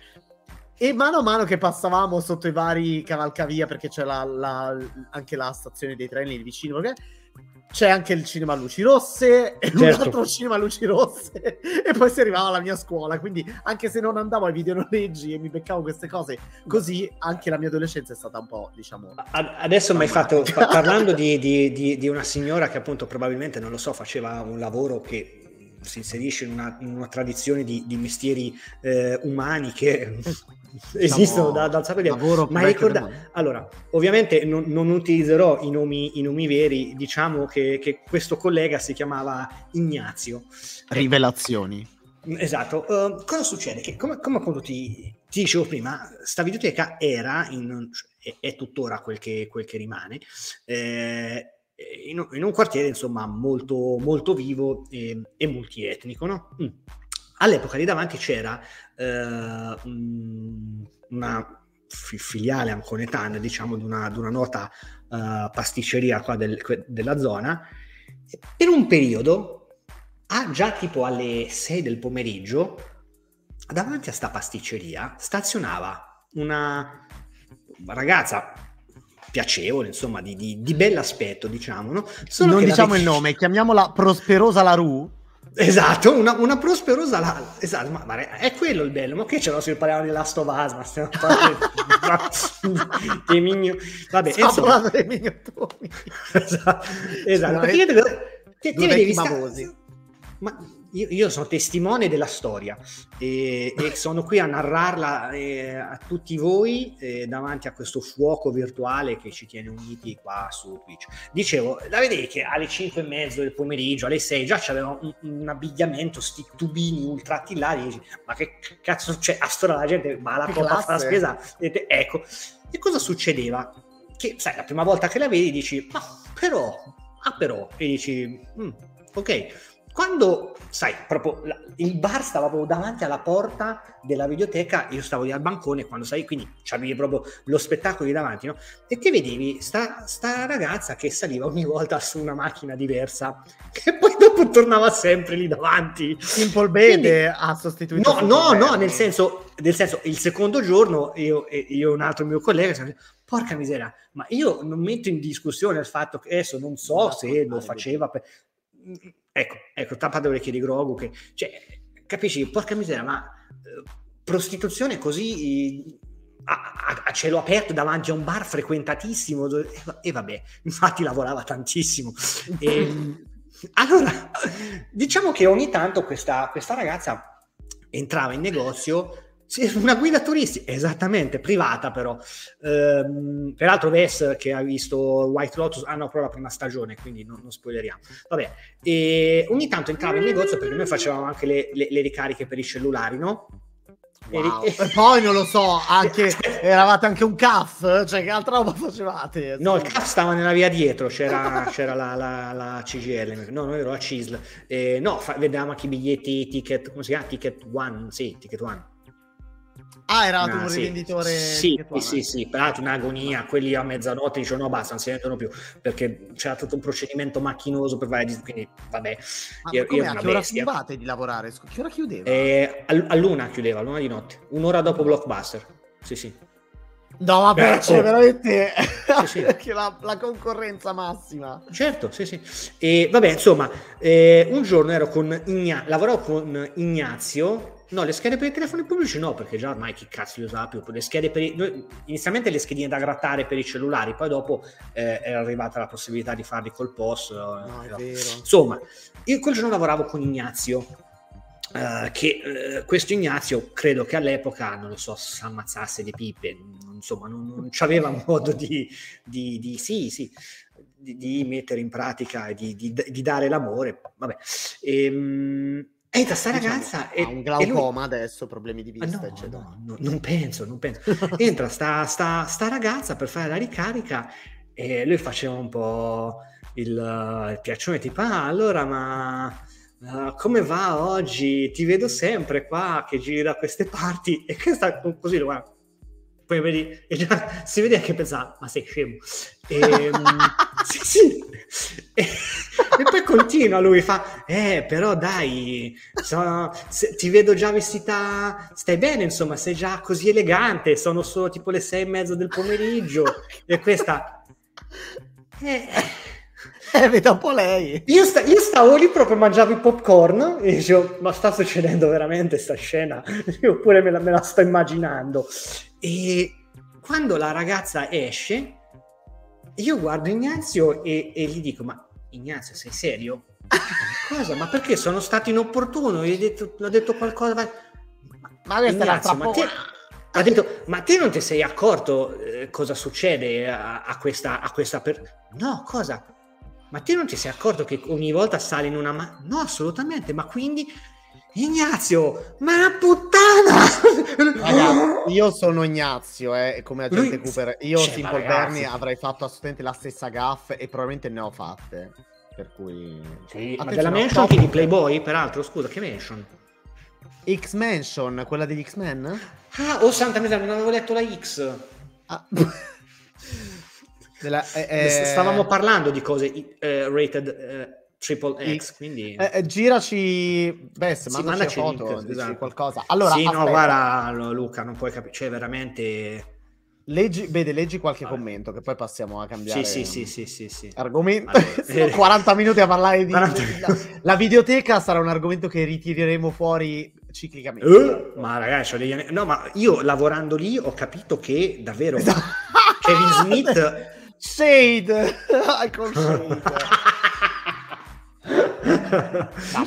e mano a mano che passavamo sotto i vari cavalcavia, perché c'è la, la, anche la stazione dei treni lì vicino, c'è anche il cinema a luci rosse e certo. un altro cinema a luci rosse e poi si arrivava alla mia scuola quindi anche se non andavo ai videonoleggi e mi beccavo queste cose così anche la mia adolescenza è stata un po' diciamo adesso mi hai fatto parlando di, di, di, di, una signora che appunto probabilmente non lo so faceva un lavoro che si inserisce in una, in una tradizione di, mestieri eh, umani che esistono da, dal tempo. Ma ricorda, allora, ovviamente non, non utilizzerò i nomi, i nomi, veri, diciamo che, che, questo collega si chiamava Ignazio. Rivelazioni. Esatto. Uh, cosa succede? Che come, come appunto ti, ti, dicevo prima, sta videoteca era, in, è, è tuttora quel che, quel che rimane, eh, in, in, un quartiere insomma molto, molto vivo e, e multietnico, no? Mm. All'epoca lì davanti c'era eh, una filiale anconetana, diciamo, di una, di una nota uh, pasticceria qua del, della zona. Per un periodo, ah, già tipo alle 6 del pomeriggio, davanti a sta pasticceria stazionava una ragazza piacevole, insomma, di, di, di bell'aspetto, diciamo. No? Non diciamo il nome, chiamiamola Prosperosa Larue. Esatto, una, una prosperosa la... esatto, ma, ma, è quello il bello, ma che ce l'ho se parliamo di Last of Us, ma stiamo parlando dei migno... Vabbè, stiamo insomma... parlando dei mignottoni. esatto, esatto. Praticamente Te, te vedevi sta... Ma io, io, sono testimone della storia e, e sono qui a narrarla eh, a tutti voi eh, davanti a questo fuoco virtuale che ci tiene uniti qua su Twitch. Dicevo, la vedevi che alle 5 e mezzo del pomeriggio, alle 6 già c'aveva un, un abbigliamento, sti tubini ultra attillati, dici, ma che cazzo c'è? A storia la gente va alla porta a fare la spesa. E, ecco, e cosa succedeva? Che, sai, la prima volta che la vedi dici, ma però, ah però, e dici, mm, ok, quando, sai, proprio il bar stava proprio davanti alla porta della videoteca, io stavo lì al bancone quando sai, quindi c'avevi proprio lo spettacolo lì davanti, no? E che vedevi sta, sta ragazza che saliva ogni volta su una macchina diversa, che poi dopo tornava sempre lì davanti. Simple Bede ha sostituito. No, no, no, nel senso, nel senso, il secondo giorno io, io e un altro mio collega porca miseria, ma io non metto in discussione il fatto che adesso non so se lo faceva per Ecco, ecco, tappa le orecchie di Grogu che, cioè, capisci, porca miseria, ma eh, prostituzione così a, a, cielo aperto davanti a un bar frequentatissimo e, e vabbè, infatti lavorava tantissimo. E, allora, diciamo che ogni tanto questa, questa ragazza entrava in negozio sì, una guida turistica, esattamente, privata però. Ehm, peraltro Ves che ha visto White Lotus, hanno ah, proprio la prima stagione, quindi non, non spoileriamo. Vabbè, e ogni tanto entrava in negozio perché noi facevamo anche le, le, le ricariche per i cellulari, no? Wow. E, e poi non lo so, anche eravate anche un CAF, cioè che altra roba facevate? No, il CAF stava nella via dietro, c'era, c'era la, la, la, CGL, no, non ero la CISL. Eh, no, fa, vedevamo anche i biglietti, ticket, come si chiama? Ticket One, sì, Ticket One Ah, era ah, un sì. rivenditore. Sì, sì, sì, sì, peraltro un'agonia. Quelli a mezzanotte dicono no, basta, non si vendono più perché c'era tutto un procedimento macchinoso per fare. Quindi, vabbè. Ma io, io a che ora finivate di lavorare? Che ora chiudeva? Eh, a luna chiudeva, a luna di notte, un'ora dopo Blockbuster. Sì, sì. No, vabbè, c'è veramente sì, sì. La, la, concorrenza massima. Certo, sì, sì. E vabbè, insomma, eh, un giorno ero con Ignazio, lavoravo con Ignazio No, le schede per i telefoni pubblici no, perché già ormai chi cazzo li usava più. Le schede per i... Noi, inizialmente le schedine da grattare per i cellulari, poi dopo eh, è arrivata la possibilità di farli col POS. No, è vero. Insomma, io quel giorno lavoravo con Ignazio, Uh, che uh, questo Ignazio credo che all'epoca, non lo so, si ammazzasse di pipe, insomma, non, non aveva modo di, di, di sì, sì, di, di, mettere in pratica e di, di dare l'amore. Vabbè. E, ehm, Entra sta diciamo, ragazza e, ha un glaucoma lui... adesso, problemi di vista, no, eccetera. No, no, non penso, non penso. Entra sta, sta, sta, ragazza per fare la ricarica e lui faceva un po' il, il piaccione, tipo, ah, allora, ma uh, come va oggi? Ti vedo sempre qua che giri da queste parti e che sta così, guarda. Poi vedi, e già si vede che pensava, ma sei scemo. E, ehm, sì, sì. E, e, poi continua lui, fa, eh, però dai, so, se, ti vedo già vestita, stai bene, insomma, sei già così elegante, sono solo tipo le sei e mezzo del pomeriggio, e questa... Eh, eh, veda un po' lei. Io, sta, io, stavo lì proprio, mangiavo i popcorn e dicevo, ma sta succedendo veramente sta scena? Io pure me la, me la sto immaginando. E quando la ragazza esce, io guardo Ignazio e, e gli dico, ma Ignazio sei serio? Cosa? Ma perché sono stato inopportuno? Gli ho detto, ho detto qualcosa? Ma, ma questa Ignazio, ma te, ha detto, ma te non ti sei accorto eh, cosa succede a, a questa, a questa per... No, cosa? Ma te non ti sei accorto che ogni volta sale in una... Ma... No, assolutamente, ma quindi Ignazio, ma puttana! Ragazzi, io sono Ignazio, eh, come agente Lui... Cooper. Io, cioè, Simple Bernie, avrei fatto assolutamente la stessa gaff e probabilmente ne ho fatte. Per cui... Sì, ma della mansion di Playboy, peraltro, scusa, che mansion? X-Mansion, quella degli X-Men? Ah, oh santa miseria, non avevo letto la X. Ah. Della, eh, eh... Stavamo parlando di cose eh, rated eh, Triple X, quindi... Eh, eh, giraci, beh, se sì, mandaci foto, link, esatto. qualcosa. Allora, sì, aspetta. no, guarda, Luca, non puoi capire, cioè veramente... Leggi, vede, leggi qualche allora. commento che poi passiamo a cambiare sì, sì, sì, sì, sì, argomento. Allora, 40 minuti a parlare di 40... la, la, videoteca sarà un argomento che ritireremo fuori ciclicamente. Uh, ma ragazzi, degli... no, ma io lavorando lì ho capito che davvero esatto. Kevin Smith Shade, Icon Shade.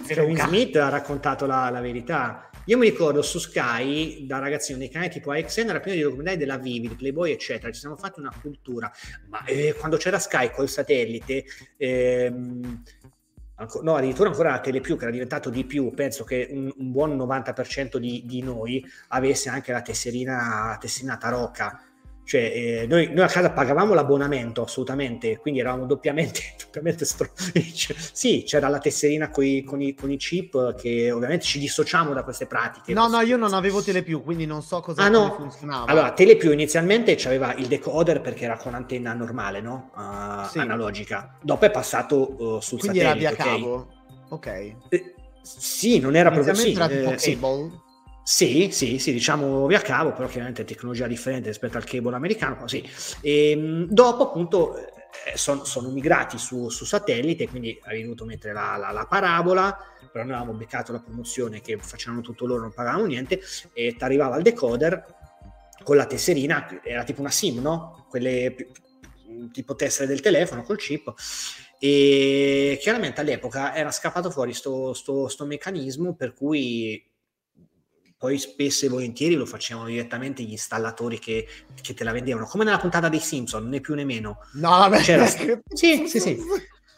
Kevin Smith ha raccontato la, la, verità. Io mi ricordo su Sky, da ragazzino, dei canali tipo AXN, era pieno di documentari della Vivid, Playboy, eccetera. Ci siamo fatti una cultura. Ma eh, quando c'era Sky col satellite... Ehm, no, addirittura ancora la Telepiù che era diventato di più, penso che un, un buon 90% di, di, noi avesse anche la tesserina, la tesserina tarocca cioè, eh, noi, noi, a casa pagavamo l'abbonamento assolutamente, quindi eravamo doppiamente, doppiamente stro- sì, c'era la tesserina coi, con, i, con, i, chip che ovviamente ci dissociamo da queste pratiche. No, no, io non avevo Telepiù, quindi non so cosa ah, no. funzionava. Allora, Telepiù inizialmente aveva il decoder perché era con antenna normale, no? Uh, sì. Analogica. Dopo è passato uh, sul quindi satellite. Quindi era via cavo? Ok. Eh, sì, non era proprio... Sì, era tipo eh, cable? Sì. Sì, sì, sì, diciamo via cavo, però chiaramente tecnologia differente rispetto al cable americano, sì. E, ehm, dopo appunto eh, son, sono migrati su, su, satellite, quindi avevi dovuto mettere la, la, la, parabola, però noi avevamo beccato la promozione che facevano tutto loro, non pagavamo niente, e ti arrivava il decoder con la tesserina, era tipo una SIM, no? Quelle tipo tessere del telefono col chip e chiaramente all'epoca era scappato fuori sto, sto, sto meccanismo per cui poi spesso e volentieri lo facevano direttamente gli installatori che, che, te la vendevano, come nella puntata dei Simpson, né più né meno. No, vabbè. C'era, sì, sì, sì.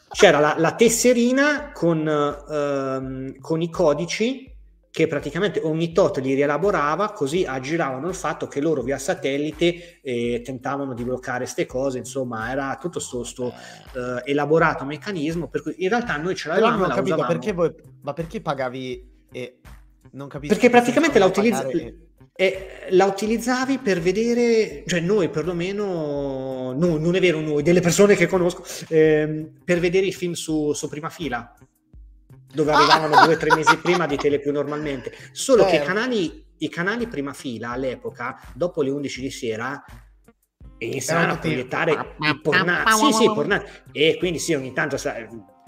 C'era la, la tesserina con, ehm, con, i codici che praticamente ogni tot li rielaborava, così aggiravano il fatto che loro via satellite eh, tentavano di bloccare queste cose, insomma era tutto questo eh, elaborato meccanismo, per cui in realtà noi ce l'avevamo. Però non ho capito, perché voi, ma perché pagavi... E non capisco. Perché praticamente la, utilizz- eh, la, utilizzavi per vedere, cioè noi perlomeno, no, non è vero noi, delle persone che conosco, eh, per vedere i film su, su prima fila, dove arrivavano ah! due o tre mesi prima di Telepiù normalmente. Solo certo. che i certo. canali, i canali prima fila all'epoca, dopo le 11 di sera, iniziavano a proiettare i pornati. Sì, sì, pornati. E quindi sì, ogni tanto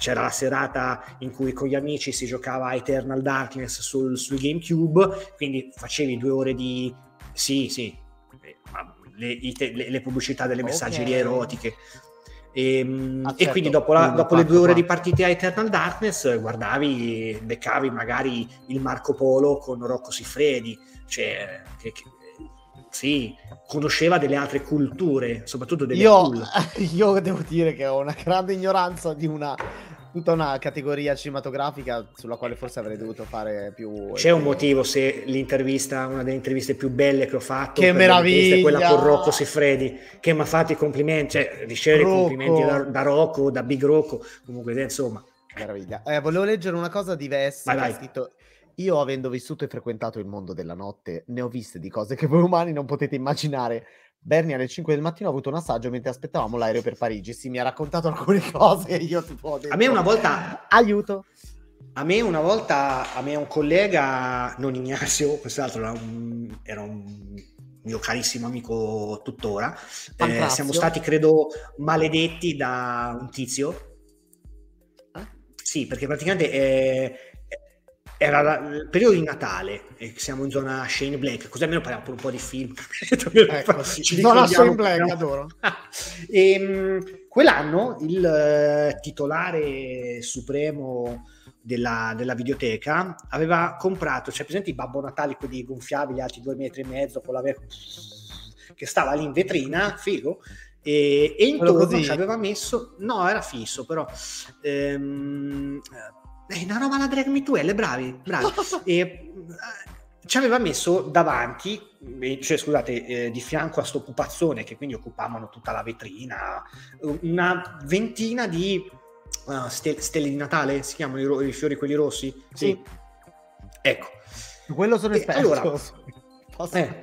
c'era la serata in cui con gli amici si giocava a Eternal Darkness sul, sul GameCube, quindi facevi due ore di... Sì, sì, le, le, le pubblicità delle messaggerie okay. erotiche. E, ehm, ah, certo. e, quindi dopo, la, dopo le due ore di partita a Eternal Darkness guardavi, beccavi magari il Marco Polo con Rocco Siffredi, cioè che, che, sì, conosceva delle altre culture, soprattutto delle io, cool. io devo dire che ho una grande ignoranza di una tutta una categoria cinematografica sulla quale forse avrei dovuto fare più. C'è un motivo se l'intervista, una delle interviste più belle che ho fatto, che meraviglia! Quella con Rocco Siffredi, che mi ha fatto i complimenti, cioè ricevere i complimenti da, da, Rocco, da Big Rocco, comunque insomma. Meraviglia. Eh, volevo leggere una cosa diversa. Vai, vai. Scritto, io avendo vissuto e frequentato il mondo della notte, ne ho viste di cose che voi umani non potete immaginare. Bernie alle 5 del mattino ha avuto un assaggio mentre aspettavamo l'aereo per Parigi. Sì, mi ha raccontato alcune cose e io tipo ho detto, A me una volta... Aiuto! A me una volta, a me un collega, non Ignazio, quest'altro era un, era un mio carissimo amico tuttora, eh, siamo stati credo maledetti da un tizio. Eh? Sì, perché praticamente... Eh, era la, il periodo di Natale e siamo in zona Shane Black, così almeno parliamo un po' di film. ecco, ci zona Shane Black, no? adoro. e, um, quell'anno il uh, titolare supremo della, della, videoteca aveva comprato, cioè presenti i Babbo Natale, quelli gonfiabili, alti due metri e mezzo, con la che stava lì in vetrina, figo, e, e intorno ci aveva messo, no era fisso però, ehm, eh, una roba alla Drag Me To L, bravi, bravi. e, eh, ci aveva messo davanti, cioè scusate, eh, di fianco a sto pupazzone che quindi occupavano tutta la vetrina, una ventina di uh, stel- stelle di Natale, si chiamano i, ro- i, fiori quelli rossi? Sì. sì. Ecco. Quello sono esperto. Allora, Posso... eh,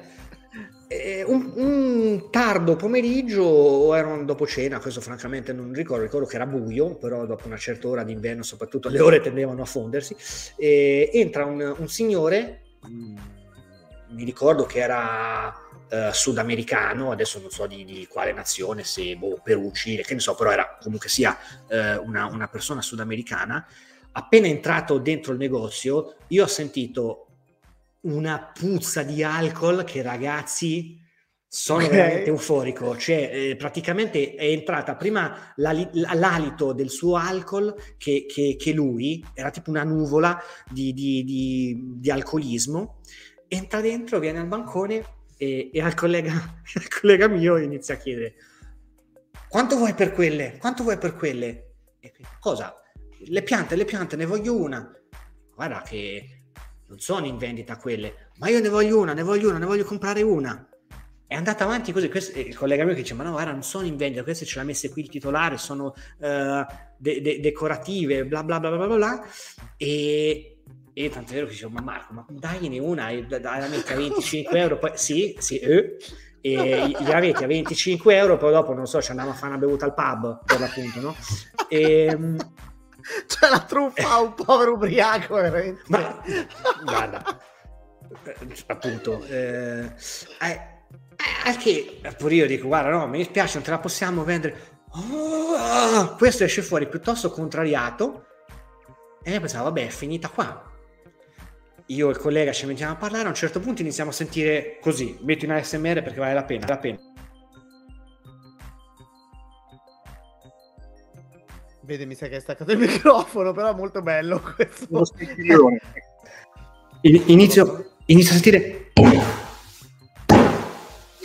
eh, un, un, tardo pomeriggio o era un dopo cena, questo francamente non ricordo, ricordo che era buio, però dopo una certa ora d'inverno soprattutto le ore tendevano a fondersi, eh, entra un, un signore, mm, mi ricordo che era eh, sudamericano, adesso non so di, di, quale nazione, se boh, Perù, Cile, che ne so, però era comunque sia eh, una, una persona sudamericana, appena entrato dentro il negozio io ho sentito una puzza di alcol che ragazzi Sono okay. veramente euforico, cioè eh, praticamente è entrata prima l'alito del suo alcol che, che, che, lui, era tipo una nuvola di, di, di, di alcolismo, entra dentro, viene al bancone e, e al, collega, al collega mio inizia a chiedere quanto vuoi per quelle? Quanto vuoi per quelle? E, cosa? Le piante, le piante, ne voglio una. Guarda che non sono in vendita quelle, ma io ne voglio una, ne voglio una, ne voglio comprare una è andata avanti così. Questo, il collega mio che dice: Ma no, guarda, non sono in vendita, queste ce le ha messe qui il titolare, sono uh, de- de- decorative, bla bla bla bla bla bla. E, e è vero che dicevo: Ma Marco, ma dagliene una, e dai la metti a 25 euro. Poi sì, sì, eh. e gliela metti a 25 euro, poi dopo non so, ci andiamo a fare una bevuta al pub per l'appunto, no? E, ehm, cioè la truffa a un povero ubriaco, veramente. Ma guarda, eh, appunto, eh, eh eh, che pure io dico, guarda, no, mi dispiace, non te la possiamo vendere. Oh, questo esce fuori piuttosto contrariato. E io pensavo, vabbè, è finita qua. Io e il collega ci mettiamo a parlare, a un certo punto iniziamo a sentire così, metti in ASMR perché vale la pena, vale la pena. Vede, mi sa che è staccato il microfono, però è molto bello questo. Inizio, inizio a sentire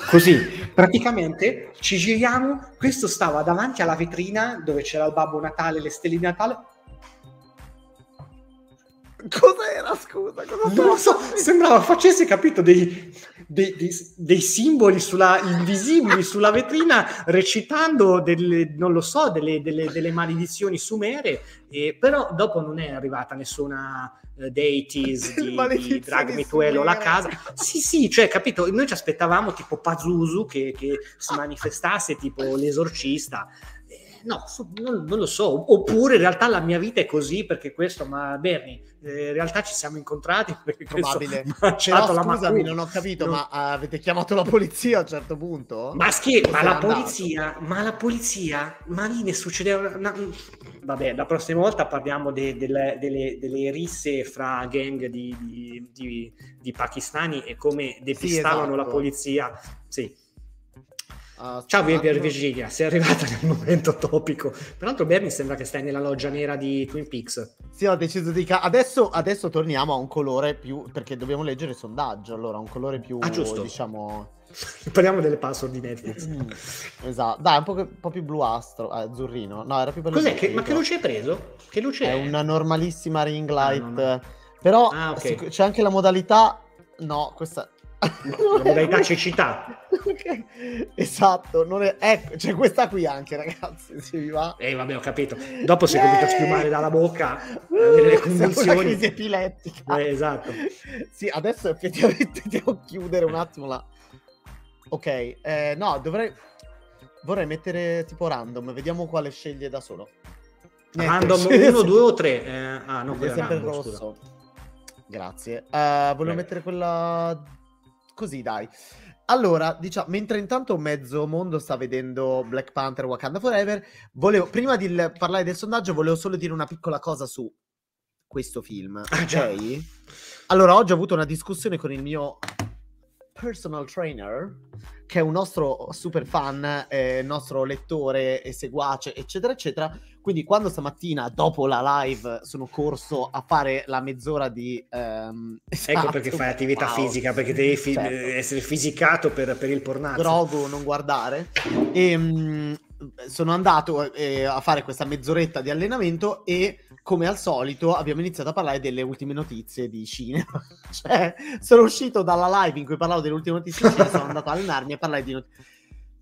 Così, praticamente ci giriamo, questo stava davanti alla vetrina dove c'era il Babbo Natale, le stelle di Natale. Cos'era, scusa? Cosa non lo so, sembrava facesse, capito, dei, dei, dei, dei, simboli sulla, invisibili sulla vetrina recitando delle, non lo so, delle, delle, delle maledizioni sumere, e, però dopo non è arrivata nessuna uh, deities di, di Drag Me to la casa. Sì, sì, cioè, capito, noi ci aspettavamo tipo Pazuzu che, che si manifestasse tipo l'esorcista no, non, non, lo so, oppure in realtà la mia vita è così perché questo, ma Bernie, eh, in realtà ci siamo incontrati perché probabile. Però scusami, non ho capito, no. ma uh, avete chiamato la polizia a un certo punto? Ma scherzo, ma la polizia, ma la polizia, ma lì ne succedeva... Una... Vabbè, la prossima volta parliamo de, de, de, delle, delle, risse fra gang di, di, di, di pakistani e come depistavano sì, esatto. la polizia. Sì. Uh, Ciao Pier Virginia, sei arrivata nel momento topico. Peraltro Bernie sembra che stai nella loggia nera di Twin Peaks. Sì, ho deciso di... Ca- adesso, adesso torniamo a un colore più... perché dobbiamo leggere il sondaggio, allora un colore più... Ah, giusto. Diciamo... Parliamo delle password di Netflix. Mm, esatto, dai, un po', un po', più bluastro, eh, azzurrino. No, era più bello. Cos'è? Che, ma che luce hai preso? Che luce è? È una normalissima ring light. Ah, no, no. Però ah, okay. c'è anche la modalità... No, questa la modalità cecità. okay. Esatto, non è... ecco, c'è questa qui anche, ragazzi. Si va. Eh, vabbè, ho capito. Dopo si comincia a schiumare dalla bocca, avere convulsioni. crisi epilettica. Eh, esatto. Sì, adesso effettivamente devo chiudere un attimo la... Ok, eh, no, dovrei... Vorrei mettere tipo random, vediamo quale sceglie da solo. Niente. Random 1, 2 o 3? Eh, ah, no, è sempre random, rosso. Scusa. Grazie. Uh, volevo Beh. mettere quella così dai. Allora, diciamo, mentre intanto mezzo mondo sta vedendo Black Panther Wakanda Forever, volevo, prima di l- parlare del sondaggio, volevo solo dire una piccola cosa su questo film. Ah, ok? Allora, oggi ho avuto una discussione con il mio personal trainer, che è un nostro super fan, eh, nostro lettore e seguace, eccetera, eccetera. Quindi quando stamattina, dopo la live, sono corso a fare la mezz'ora di... Um, esatto, ecco perché fai attività wow. fisica, perché devi fi- certo. essere fisicato per, per il pornato. Drogo, non guardare. E, um, sono andato eh, a fare questa mezz'oretta di allenamento e come al solito abbiamo iniziato a parlare delle ultime notizie di cinema. cioè, sono uscito dalla live in cui parlavo delle ultime notizie di cinema, sono andato a allenarmi e parlare di notizie.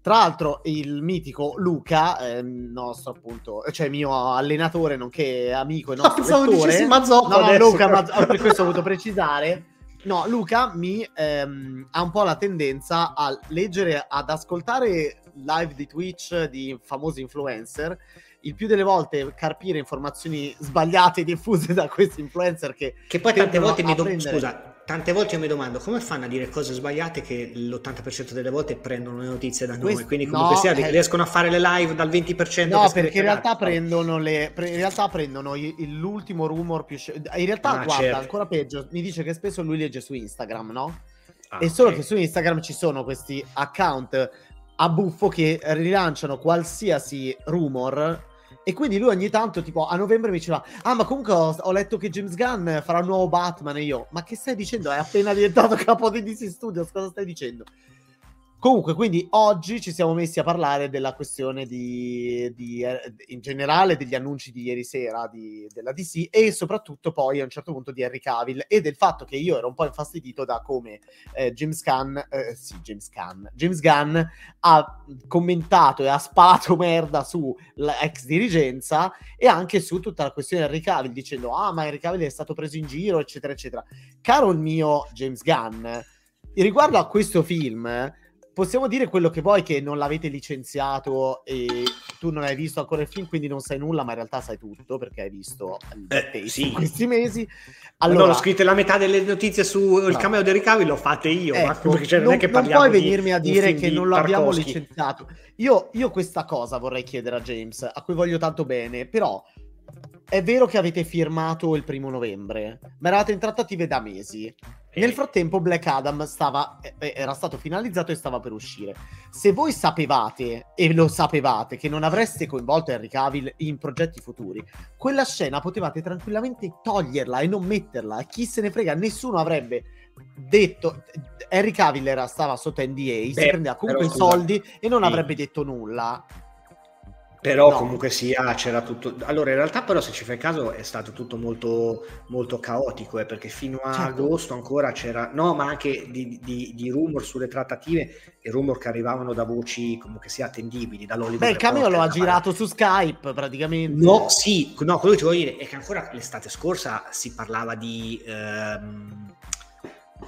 Tra l'altro, il mitico Luca, eh, nostro appunto, cioè mio allenatore, nonché amico e nostro no, lettore. Mazzocco no, no, Luca, ma, per questo ho voluto precisare. No, Luca mi ehm, ha un po' la tendenza a leggere, ad ascoltare live di Twitch di famosi influencer. Il più delle volte carpire informazioni sbagliate diffuse da questi influencer che, che poi tante volte mi domando scusa tante volte io mi domando come fanno a dire cose sbagliate che l'80% delle volte prendono le notizie da noi quindi comunque no, sia eh, riescono a fare le live dal 20% no perché in realtà prendono le in realtà prendono l'ultimo rumor più in realtà ah, guarda certo. ancora peggio mi dice che spesso lui legge su Instagram no? Ah, è solo okay. che su Instagram ci sono questi account a buffo che rilanciano qualsiasi rumor e quindi lui ogni tanto, tipo, a novembre mi diceva: Ah, ma comunque ho, ho, letto che James Gunn farà un nuovo Batman. E io, ma che stai dicendo? È appena diventato capo di DC Studios. Cosa stai dicendo? Comunque, quindi oggi ci siamo messi a parlare della questione di, di in generale degli annunci di ieri sera di, della DC e soprattutto poi a un certo punto di Henry Cavill e del fatto che io ero un po' infastidito da come eh, James Gunn, eh, sì, James Gunn, James Gunn ha commentato e ha sparato merda sull'ex dirigenza e anche su tutta la questione di Henry Cavill dicendo ah ma Henry Cavill è stato preso in giro eccetera eccetera. Caro il mio James Gunn, riguardo a questo film possiamo dire quello che vuoi che non l'avete licenziato e tu non hai visto ancora il film, quindi non sai nulla, ma in realtà sai tutto perché hai visto eh, sì. in questi mesi. Allora, non ho scritto la metà delle notizie sul no. cameo dei ricavi, l'ho fatte io. Ecco, ma cioè, non, non, è che non puoi venirmi a dire che non l'abbiamo licenziato. Io, io questa cosa vorrei chiedere a James, a cui voglio tanto bene, però è vero che avete firmato il primo novembre, ma eravate in trattative da mesi. Nel frattempo Black Adam stava, era stato finalizzato e stava per uscire. Se voi sapevate, e lo sapevate, che non avreste coinvolto Henry Cavill in progetti futuri, quella scena potevate tranquillamente toglierla e non metterla. Chi se ne frega, nessuno avrebbe detto... Henry Cavill era, stava sotto NDA, Beh, si prendeva comunque i soldi e non sì. avrebbe detto nulla. Però no. comunque sia, c'era tutto... Allora, in realtà però se ci fai caso è stato tutto molto, molto caotico, eh, perché fino a certo. agosto ancora c'era... No, ma anche di, di, di, rumor sulle trattative, e rumor che arrivavano da voci comunque sia attendibili, dall'Hollywood Beh, il cameo lo ha girato su Skype praticamente. No, sì, no, quello che ti voglio dire è che ancora l'estate scorsa si parlava di... Ehm,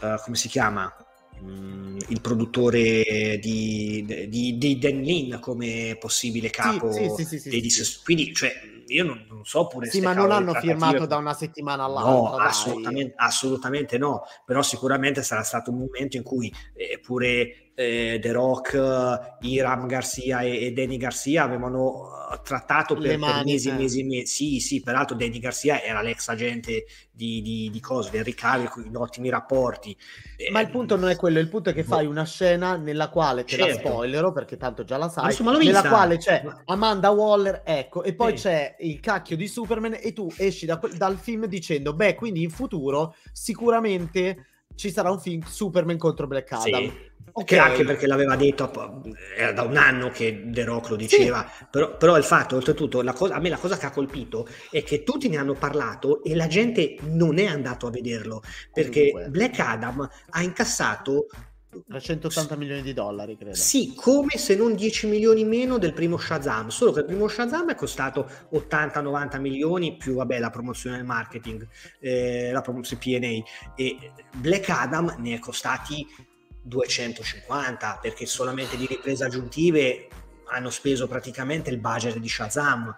uh, come si chiama? Mm, il produttore di, di, di, Dan Lin come possibile capo sì, sì, sì, dei sì, quindi cioè io non, non so pure sì ma non hanno firmato da una settimana all'altra no assolutamente, assolutamente, no però sicuramente sarà stato un momento in cui eh, pure eh, The Rock, Iram Garcia e, e Danny Garcia avevano uh, trattato per, per mesi e eh. mesi e mesi. Sì, sì, peraltro Danny Garcia era l'ex agente di, di, di del Ricavi, in ottimi rapporti. Ma eh, il punto non è quello, il punto è che boh. fai una scena nella quale, te certo. la spoilero perché tanto già la sai, insomma, nella quale c'è Amanda Waller, ecco, e poi sì. c'è il cacchio di Superman e tu esci da, dal film dicendo, beh, quindi in futuro sicuramente ci sarà un film Superman contro Black Adam. Sì. Okay. Anche perché l'aveva detto, era da un anno che The Rock lo diceva, sì. però, però, il fatto, oltretutto, la cosa, a me la cosa che ha colpito è che tutti ne hanno parlato e la gente non è andato a vederlo, perché Dunque. Black Adam ha incassato 380 milioni di dollari, credo. Sì, come se non 10 milioni meno del primo Shazam, solo che il primo Shazam è costato 80-90 milioni più, vabbè, la promozione del marketing, eh, la promozione PNA, e Black Adam ne è costati 250 perché solamente di riprese aggiuntive hanno speso praticamente il budget di Shazam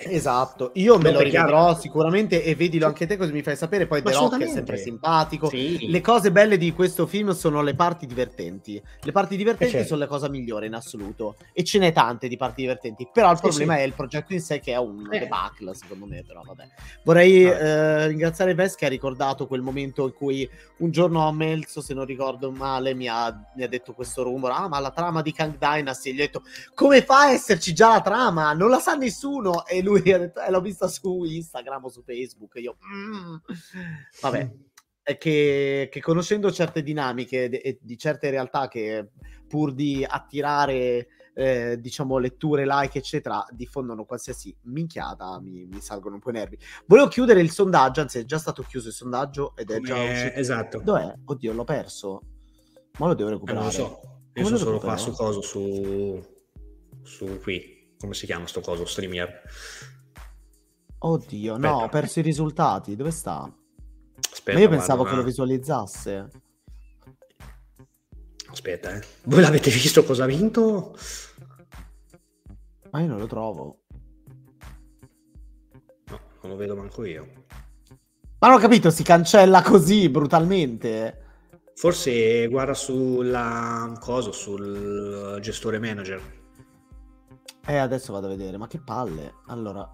Esatto, io me lo rivedrò sicuramente e vedilo anche te così mi fai sapere, poi The Rock è sempre simpatico. Sì. Le cose belle di questo film sono le parti divertenti. Le parti divertenti certo. sono le cose migliori in assoluto e ce n'è tante di parti divertenti, però il sì, problema sì. è il progetto in sé che è un eh. debacle secondo me, però vabbè. Vorrei ah. eh, ringraziare Ves che ha ricordato quel momento in cui un giorno a Melzo, se non ricordo male, mi ha, mi ha detto questo rumore, ah ma la trama di Kang Dynasty, e gli ho detto come fa a esserci già la trama? Non la sa nessuno e lui ha detto, eh, l'ho vista su Instagram o su Facebook. Io, mm. vabbè, è che, che, conoscendo certe dinamiche e di certe realtà che pur di attirare, eh, diciamo, letture, like, eccetera, diffondono qualsiasi minchiata, mi, mi, salgono un po' i nervi. Volevo chiudere il sondaggio, anzi è già stato chiuso il sondaggio ed è Come... già uscito. Esatto. Dov'è? Oddio, l'ho perso. Ma lo devo recuperare. Eh, non lo so. Io sono solo qua su coso, su, su qui come si chiama sto coso, streamer? Oddio, Aspetta. no, ho perso i risultati. Dove sta? Aspetta, Ma io pensavo guarda, che lo visualizzasse. Aspetta, eh. Voi l'avete visto cosa ha vinto? Ma io non lo trovo. No, non lo vedo manco io. Ma non ho capito, si cancella così brutalmente. Forse guarda sulla cosa, sul gestore manager. Eh, adesso vado a vedere, ma che palle. Allora,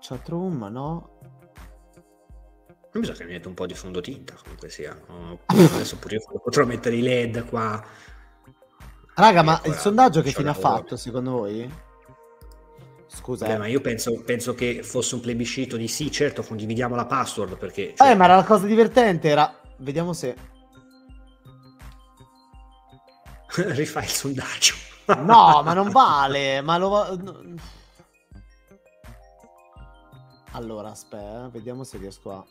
chatroom, no? Non bisogna che mi metta un po' di fondotinta, comunque sia. Oh, adesso pure io potrò mettere i LED qua. Raga, ma il sondaggio che fine ha fatto, secondo voi? Scusa. Beh, ma io penso, penso, che fosse un plebiscito di sì, certo, condividiamo la password perché... Cioè... Eh, ma era la cosa divertente, era... Vediamo se... Rifai il sondaggio. No, ma non vale, ma lo... Allora, aspetta, vediamo se riesco a...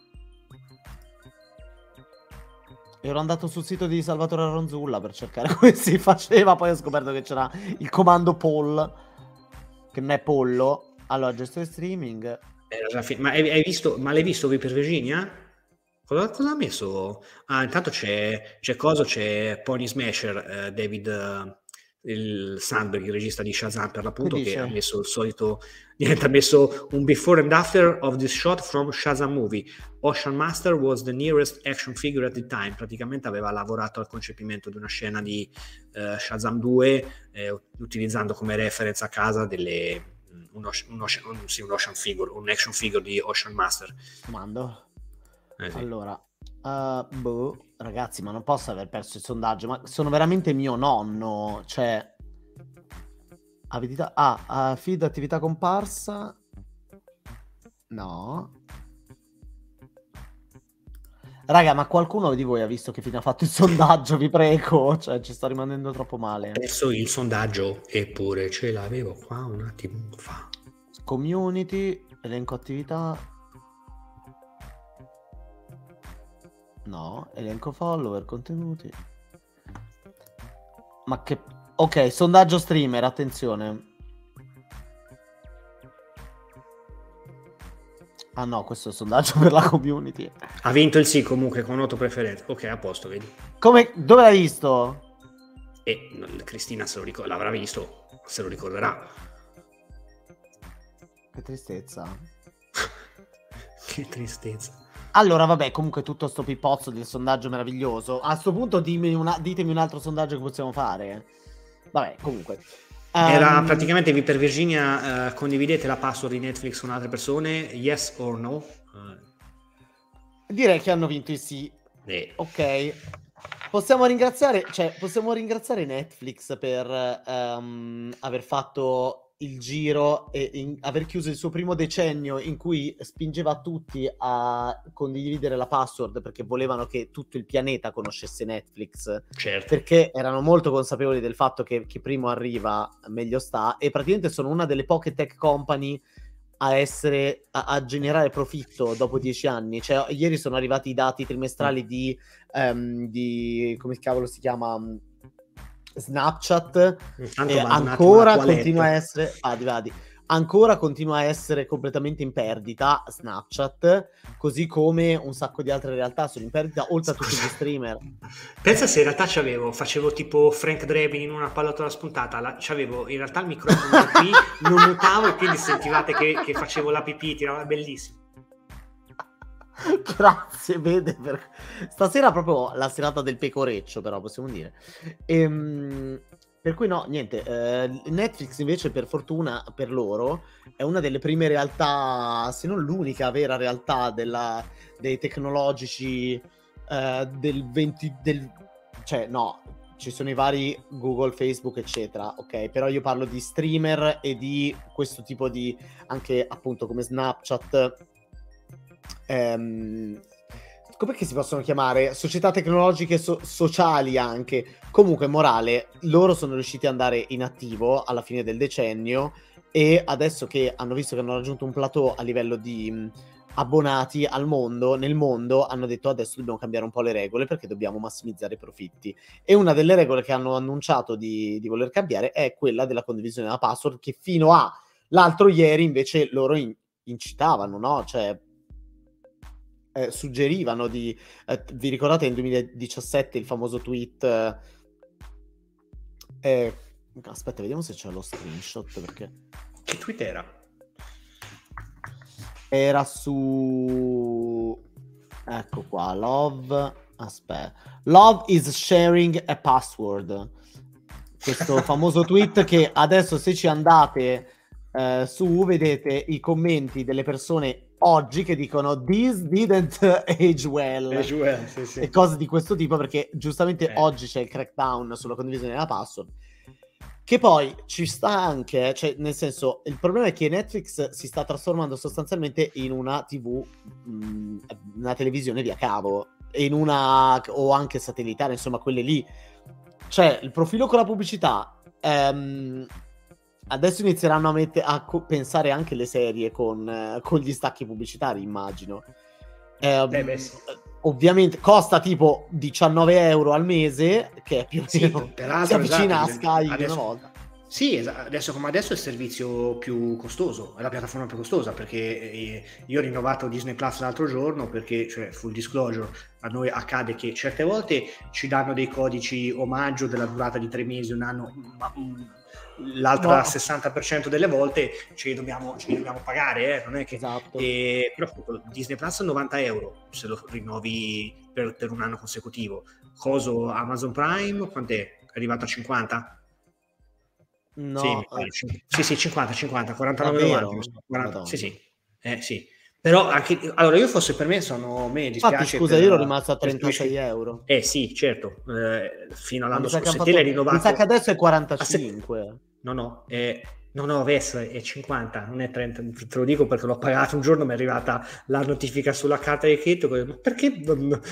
Ero andato sul sito di Salvatore Ronzulla per cercare come si faceva, poi ho scoperto che c'era il comando poll, che non è pollo. Allora, gestore streaming. Ma, hai visto, ma l'hai visto qui per Virginia? Cosa, cosa, ha messo? Ah, intanto c'è, c'è Coso, c'è Pony Smasher, eh, David il Sandberg, il regista di Shazam per l'appunto, che, che ha messo il solito niente, ha messo un before and after of this shot from Shazam movie. Ocean Master was the nearest action figure at the time. Praticamente aveva lavorato al concepimento di una scena di uh, Shazam 2 eh, utilizzando come reference a casa delle un, ocean, un, ocean, un, sì, un ocean figure, un action figure di Ocean Master. Mando. Eh, sì. Allora, uh, boh ragazzi, ma non posso aver perso il sondaggio, ma sono veramente mio nonno, cioè... Avidità... Ah, uh, feed attività comparsa... No. Raga, ma qualcuno di voi ha visto che fine ha fatto il sondaggio, vi prego? Cioè, ci sta rimanendo troppo male. Adesso il sondaggio, eppure ce l'avevo qua un attimo fa. Community, elenco attività, No, elenco follower, contenuti. Ma che... Ok, sondaggio streamer, attenzione. Ah no, questo è il sondaggio per la community. Ha vinto il sì comunque con noto preferenza. Ok, a posto, vedi. Come? Dove l'hai visto? E Cristina se lo ricorda, l'avrà visto, se lo ricorderà. Che tristezza. che tristezza. Allora, vabbè, comunque tutto sto pippozzo del sondaggio meraviglioso. A questo punto una, ditemi un altro sondaggio che possiamo fare. Vabbè, comunque. Era um, praticamente per Virginia, uh, condividete la password di Netflix con altre persone? Yes or no? Uh. Direi che hanno vinto i sì. Eh. Ok. Possiamo ringraziare, cioè, possiamo ringraziare Netflix per um, aver fatto il giro e in, aver chiuso il suo primo decennio in cui spingeva tutti a condividere la password perché volevano che tutto il pianeta conoscesse Netflix certo. perché erano molto consapevoli del fatto che chi primo arriva meglio sta e praticamente sono una delle poche tech company a essere a, a generare profitto dopo dieci anni cioè ieri sono arrivati i dati trimestrali di, um, di come cavolo si chiama Snapchat eh, ancora continua a essere vadi, vadi, ancora continua a essere completamente in perdita Snapchat così come un sacco di altre realtà sono in perdita oltre a tutti gli streamer. Pensa se in realtà c'avevo facevo tipo Frank Drebin in una pallottola spuntata la, c'avevo in realtà il microfono qui non mutavo e quindi sentivate che, che facevo la pipì tirava bellissimo Grazie, vede. Per... Stasera proprio la serata del pecoreccio, però possiamo dire. Ehm, per cui no, niente. Eh, Netflix invece, per fortuna per loro, è una delle prime realtà, se non l'unica vera realtà della, dei tecnologici eh, del 20... Del, cioè, no, ci sono i vari Google, Facebook, eccetera, ok? Però io parlo di streamer e di questo tipo di, anche appunto come Snapchat, ehm, come si possono chiamare? Società tecnologiche so- sociali anche. Comunque, morale, loro sono riusciti ad andare in attivo alla fine del decennio e adesso che hanno visto che hanno raggiunto un plateau a livello di mh, abbonati al mondo, nel mondo, hanno detto adesso dobbiamo cambiare un po' le regole perché dobbiamo massimizzare i profitti. E una delle regole che hanno annunciato di, di voler cambiare è quella della condivisione della password che fino a l'altro ieri invece loro in- incitavano, no? Cioè eh, suggerivano di... Eh, vi ricordate nel 2017 il famoso tweet... Eh, eh, aspetta, vediamo se c'è lo screenshot perché... Che tweet era? Era su... Ecco qua, love... Aspetta. Love is sharing a password. Questo famoso tweet che adesso se ci andate eh, su vedete i commenti delle persone oggi che dicono this didn't age well, age well sì, sì. e cose di questo tipo perché giustamente eh. oggi c'è il crackdown sulla condivisione della password che poi ci sta anche, cioè nel senso, il problema è che Netflix si sta trasformando sostanzialmente in una TV, mh, una televisione via cavo, in una o anche satellitare, insomma, quelle lì. Cioè, il profilo con la pubblicità ehm, adesso inizieranno a, mette- a co- pensare anche le serie con, eh, con, gli stacchi pubblicitari, immagino. Eh, eh, sì. Ovviamente costa tipo 19 euro al mese, che è più o meno sì, si avvicina esatto, a Sky adesso, una volta. Sì, adesso come adesso è il servizio più costoso, è la piattaforma più costosa perché eh, io ho rinnovato Disney Plus l'altro giorno perché, cioè, full disclosure, a noi accade che certe volte ci danno dei codici omaggio della durata di tre mesi, un anno, ma l'altra no. 60% delle volte ce li dobbiamo, ce li dobbiamo pagare, eh? non è che... Esatto. E, però Disney Plus 90 euro se lo rinnovi per, per un anno consecutivo. Coso Amazon Prime, quant'è? È arrivato a 50? No. Sì, sì, sì, 50, 50, 49,90. 40, sì, sì. Eh, sì. Però anche allora io fosse per me sono me dispiace Infatti, scusa per, io ero rimasto a 36 euro eh sì certo eh, fino all'anno scorso se te l'hai rinnovato mi sa che adesso è 45 no no è No, no, adesso è 50, non è 30, te lo dico perché l'ho pagato un giorno, mi è arrivata la notifica sulla carta di credito, ma perché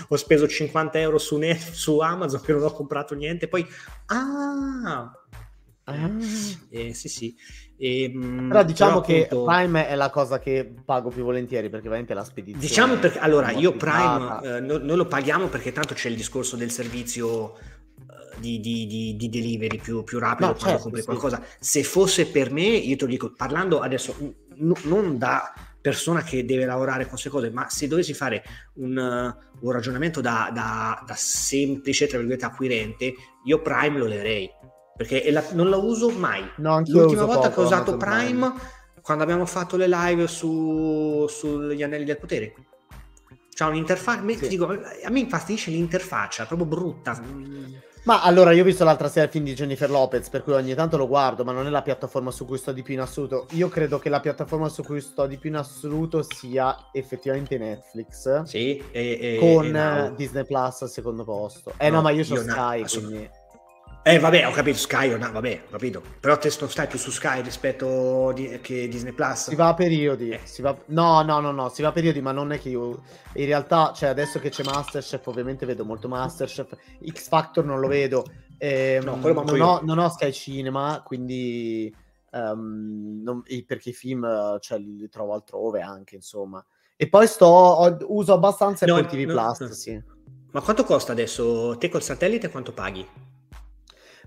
ho speso 50 euro su, Net, su Amazon che non ho comprato niente, poi, ah, ah. Eh, sì sì, e, ehm, però diciamo però appunto, che Prime è la cosa che pago più volentieri perché veramente la spedizione. Diciamo perché allora io Prime eh, no, noi lo paghiamo perché tanto c'è il discorso del servizio di, di, di, di, delivery più, più rapido no, quando certo, compri sì. qualcosa. Se fosse per me, io te lo dico parlando adesso n- non da persona che deve lavorare con queste cose, ma se dovessi fare un, un ragionamento da, da, da semplice, tra virgolette, acquirente, io Prime lo leverei perché la, non la uso mai. No, L'ultima volta che ho usato Prime, quando abbiamo fatto le live su, sugli anelli del potere. C'ha un'interfaccia, sì. a me infastidisce l'interfaccia, è proprio brutta. Ma allora, io ho visto l'altra sera il film di Jennifer Lopez, per cui ogni tanto lo guardo, ma non è la piattaforma su cui sto di più in assoluto. Io credo che la piattaforma su cui sto di più in assoluto sia effettivamente Netflix. Sì, e, e, con e Disney Plus al secondo posto. Eh no, no ma io sono Sky, no, quindi... Eh vabbè, ho capito Sky, no, vabbè, ho capito. Però te non stai più su Sky rispetto di, che Disney Plus. Si va a periodi. Eh. Si va... No, no, no, no, si va a periodi, ma non è che io in realtà, cioè adesso che c'è Masterchef, ovviamente vedo molto Masterchef. X Factor non lo vedo. Eh, no, non, ho, non, ho, Sky Cinema, quindi um, non, perché i film cioè, li trovo altrove anche, insomma. E poi sto ho, uso abbastanza no, Apple TV Plus, sì. Ma quanto costa adesso? Te col satellite quanto paghi?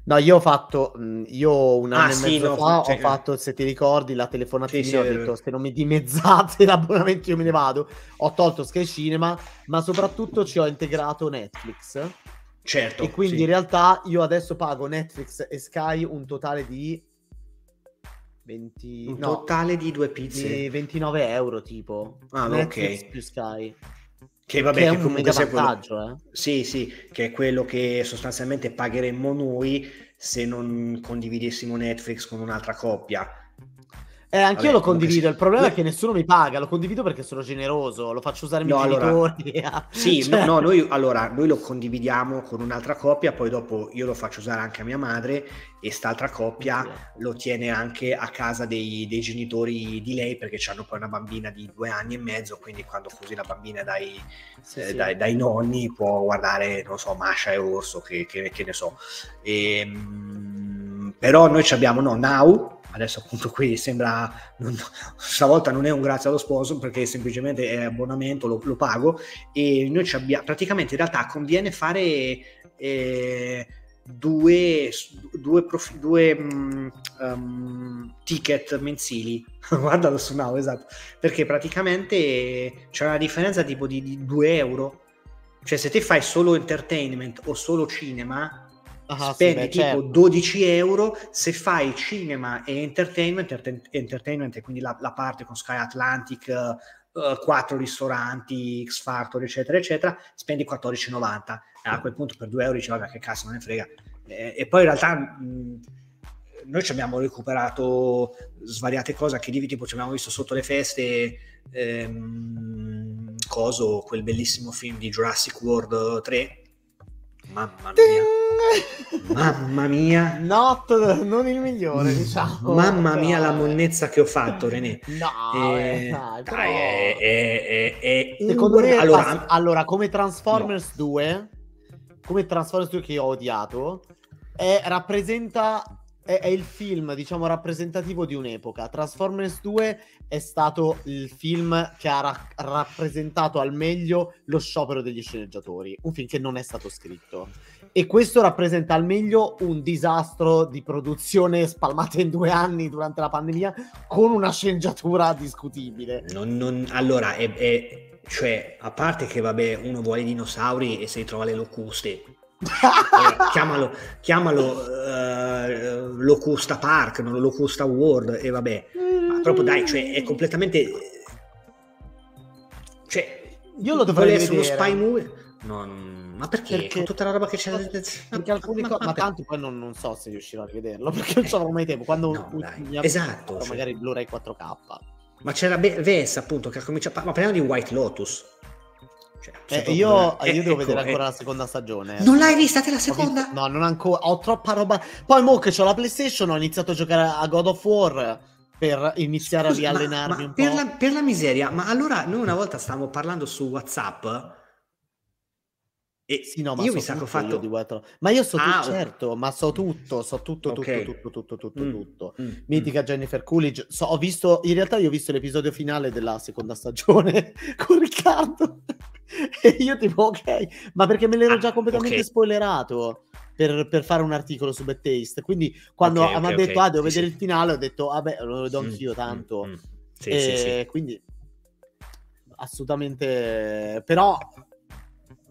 No, io ho fatto, io un anno ah, e mezzo no, fa cioè, ho fatto, se ti ricordi, la telefonatina, sì, sì, ho detto se non mi dimezzate l'abbonamento io me ne vado, ho tolto Sky Cinema, ma soprattutto ci ho integrato Netflix. Certo. E quindi in realtà io adesso pago Netflix e Sky un totale di 20... Un no, totale di due pizze? Di 29 euro tipo. Ah, Netflix ok. più Sky. Che vabbè, che è che un mega vantaggio, quello... eh? Sì, sì, che è quello che sostanzialmente pagheremmo noi se non condividessimo Netflix con un'altra coppia. Eh, anch'io Vabbè, lo condivido. Si... Il problema no. è che nessuno mi paga. Lo condivido perché sono generoso. Lo faccio usare i miei no, genitori. Allora... sì, cioè... no, no, noi allora noi lo condividiamo con un'altra coppia. Poi dopo io lo faccio usare anche a mia madre. E st'altra coppia sì. lo tiene anche a casa dei, dei, genitori di lei perché hanno poi una bambina di due anni e mezzo. Quindi quando così la bambina dai, sì, eh, sì. dai, dai nonni può guardare, non so, Masha e Orso, che, che, che ne so. E, ehm, però noi abbiamo no, Now adesso appunto qui sembra non, stavolta non è un grazie allo sponsor perché semplicemente è abbonamento lo, lo pago. E noi ci abbiamo praticamente in realtà conviene fare eh, due, due, profi, due um, ticket mensili. Guardalo su Now esatto. Perché praticamente c'è una differenza tipo di, di 2 euro. Cioè se te fai solo entertainment o solo cinema Ah, spendi sì, tipo certo. 12 euro se fai cinema e entertainment, entertainment è quindi la, la, parte con Sky Atlantic, uh, 4 ristoranti, X Factor, eccetera, eccetera, spendi 14,90. a quel punto per 2 euro dici, vabbè, che cazzo, non ne frega. Eh, e poi in realtà mh, noi ci abbiamo recuperato svariate cose, anche lì tipo ci abbiamo visto sotto le feste ehm, coso, quel bellissimo film di Jurassic World 3 Mamma mia. Mamma mia. Not, non il migliore, diciamo. Mamma mia la monnezza che ho fatto, René. No, eh, dai, però... è, è, è, è Secondo me, allora, allora come Transformers no. 2, come Transformers 2 che ho odiato, rappresenta è, il film, diciamo, rappresentativo di un'epoca. Transformers 2 è stato il film che ha ra- rappresentato al meglio lo sciopero degli sceneggiatori, un film che non è stato scritto. E questo rappresenta al meglio un disastro di produzione spalmata in due anni durante la pandemia con una sceneggiatura discutibile. Non, non, allora, è, è, cioè, a parte che vabbè, uno vuole i dinosauri e si ritrova le locuste, allora, chiamalo, chiamalo uh, Locusta Park, non Locusta World e vabbè, ma proprio dai, cioè è completamente... Cioè, io lo dovrei vedere. uno spy movie? No, ma perché? perché? Con tutta la roba che c'è perché alcuni ma, co- ma, ma tanto poi non, non, so se riuscirò a rivederlo perché non avrò mai tempo quando no, un, esatto, cioè... magari Blu-ray 4K ma c'era Be- Vess appunto che ha cominciato ma parliamo di White Lotus cioè, eh, io, eh, io, devo ecco, vedere ancora eh. la seconda stagione. Non l'hai vista te la seconda? Visto, no, non ancora. Ho troppa roba. Poi, mo che ho la PlayStation, ho iniziato a giocare a God of War per iniziare Scusa, a riallenarmi ma, ma un per po'. La, per la miseria, ma allora noi una volta stavamo parlando su WhatsApp. E sì, no, ma io so mi ho fatto di Ma io so ah, tutto, certo, ma so tutto, so tutto, okay. tutto, tutto, tutto, tutto, mm, tutto. Mm, Mitica mm. Jennifer Coolidge. So, ho visto, in realtà io ho visto l'episodio finale della seconda stagione con Riccardo. e io tipo, ok, ma perché me l'ero ah, già completamente okay. spoilerato per, per, fare un articolo su Bad Taste. Quindi quando okay, mi ha detto, ah, devo sì, vedere sì. il finale, ho detto, vabbè, lo vedo mm, anch'io tanto. Mm, mm. Sì, e quindi assolutamente... Però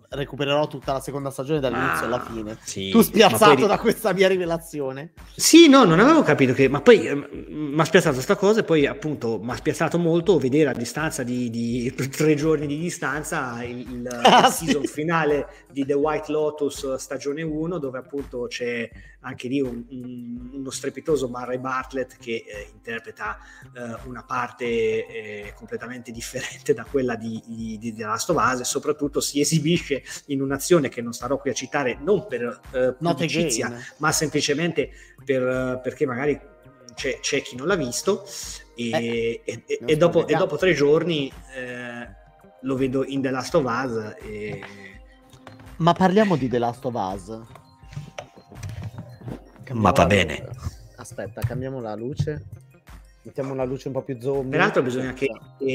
recupererò tutta la seconda stagione dall'inizio ah, alla fine. Sì, tu spiazzato poi... da questa mia rivelazione? Sì, no, non avevo capito che... Ma poi mi ha spiazzato questa cosa e poi appunto mi ha spiazzato molto vedere a distanza di, di tre giorni di distanza il, il, ah, il season sì. finale di The White Lotus stagione 1 dove appunto c'è anche lì un, un, uno strepitoso Murray Bartlett che eh, interpreta eh, una parte eh, completamente differente da quella di, di, di The Last of Us e soprattutto si esibisce in un'azione che non starò qui a citare non per eh, pubblicizia ma semplicemente per, perché magari c'è, c'è, chi non l'ha visto e, eh, e, e, e dopo, dopo, tre giorni eh, lo vedo in The Last of Us ma parliamo di The Last of Us Ma va bene. Aspetta, cambiamo la luce. Mettiamo una luce un po' più zombie. Peraltro bisogna che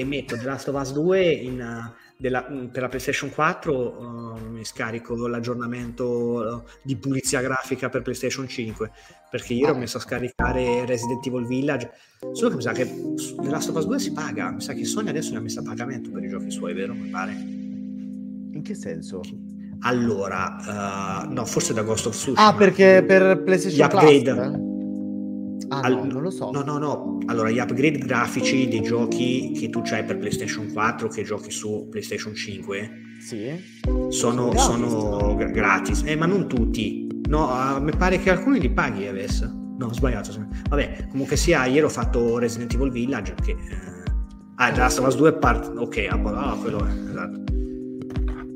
metto The Last of Us 2 in, uh, della, mm, per la PlayStation 4 uh, mi scarico l'aggiornamento uh, di pulizia grafica per PlayStation 5 perché io ah. ho messo a scaricare Resident Evil Village solo che mi sa che The Last of Us 2 si paga mi sa che Sony adesso ne ha messo a pagamento per i giochi suoi vero? mi pare in che senso? Allora, uh, no, forse da Ghost of Tsushima. Ah, perché per PlayStation gli upgrade. Plus? Ah, All... no, non lo so. No, no, no. Allora, gli upgrade grafici dei giochi che tu hai per PlayStation 4, che giochi su PlayStation 5, sì. sono, gratis, sono gratis. Eh, ma non tutti. No, uh, mi pare che alcuni li paghi adesso. No, ho sbagliato. Vabbè, comunque sia, ieri ho fatto Resident Evil Village, che... Eh... Ah, Last of Us 2 part... Ok, ah, quello è, esatto.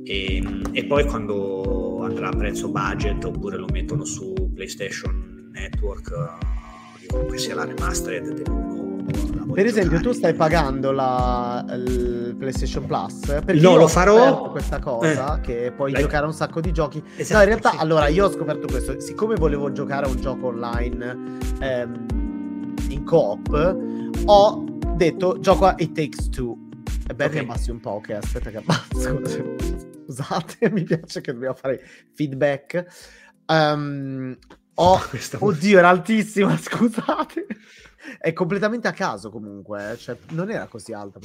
E, e, poi quando andrà a prezzo budget oppure lo mettono su PlayStation Network eh, comunque sia la remastered dell'1 per esempio tu stai pagando la, il PlayStation Plus? Perché no lo farò. questa cosa eh, che puoi Dai. giocare a un sacco di giochi. Esatto, no in realtà sì. allora io ho scoperto questo. Siccome volevo giocare a un gioco online ehm, in coop ho detto gioco a It Takes Two e beh okay. abbassi un po' ok aspetta che abbasso scusate, mi piace che dobbiamo fare feedback. Um, oh, oddio, era altissima, scusate. È completamente a caso comunque, eh, cioè, non era così alta.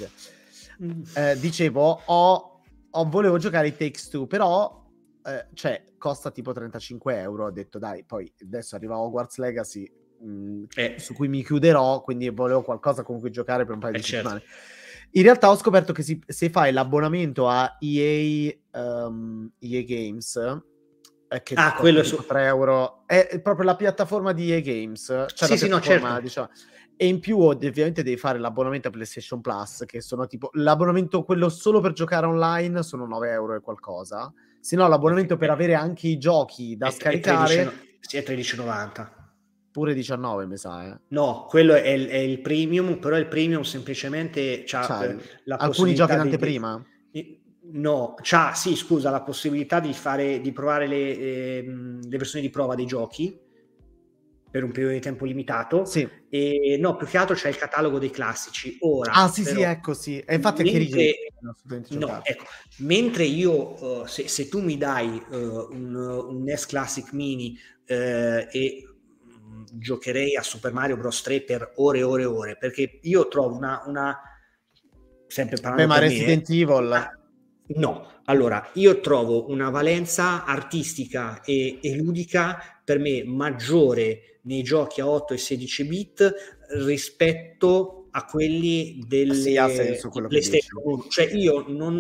Mm. Eh, dicevo, ho, ho, volevo giocare i Takes Two, però eh, cioè, costa tipo 35 euro. Ho detto, dai, poi adesso arriva Hogwarts Legacy, mh, mm, eh. su cui mi chiuderò, quindi volevo qualcosa con cui giocare per un paio di certo. settimane. In realtà ho scoperto che si, se fai l'abbonamento a EA, um, EA Games, è che ah, quello è su 3 euro. È proprio la piattaforma di EA Games. Cioè sì, sì, no, certo. Diciamo, e in più ovviamente devi fare l'abbonamento a PlayStation Plus, che sono tipo l'abbonamento quello solo per giocare online sono 9 euro e qualcosa. Se no, l'abbonamento per avere anche i giochi da è, scaricare. È sì, è 13,90. Pure 19, mi sa. Eh. No, quello è il, è il, premium, però il premium semplicemente c'ha cioè, la alcuni giochi in anteprima. Di, no, c'ha, sì, scusa, la possibilità di fare, di provare le, eh, le versioni di prova dei giochi per un periodo di tempo limitato. Sì. E no, più che altro c'è il catalogo dei classici. Ora, ah, sì, però, sì, ecco, sì. E infatti mentre, che no, ecco, mentre io, uh, se, se, tu mi dai uh, un, un, NES Classic Mini uh, e giocherei a Super Mario Bros. 3 per ore e ore e ore, perché io trovo una... una sempre parlando Beh, ma Resident me, Evil... No, allora io trovo una valenza artistica e, e ludica per me maggiore nei giochi a 8 e 16 bit rispetto a quelli delle sì, ha senso quello PlayStation 1. Cioè io non,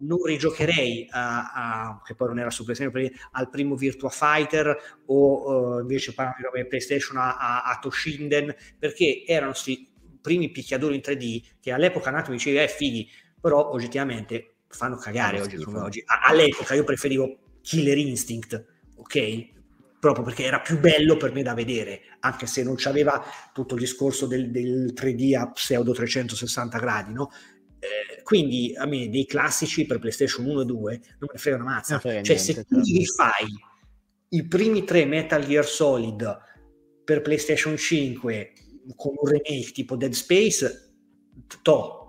non rigiocherei a, a, che poi non era su PlayStation, al primo Virtua Fighter o uh, invece parlando come PlayStation a, a, a Toshinden perché erano questi primi picchiadori in 3D che all'epoca nato mi dicevi eh fighi, però oggettivamente fanno cagare oggi come oggi. All'epoca io preferivo Killer Instinct, ok? proprio perché era più bello per me da vedere, anche se non c'aveva tutto il discorso del, del 3D a pseudo 360 gradi, no? Quindi a me dei classici per PlayStation 1 e 2 non me ne frega una mazza. Frega cioè, niente, se tu certo. fai i primi tre Metal Gear Solid per PlayStation 5 con un remake tipo Dead Space, to,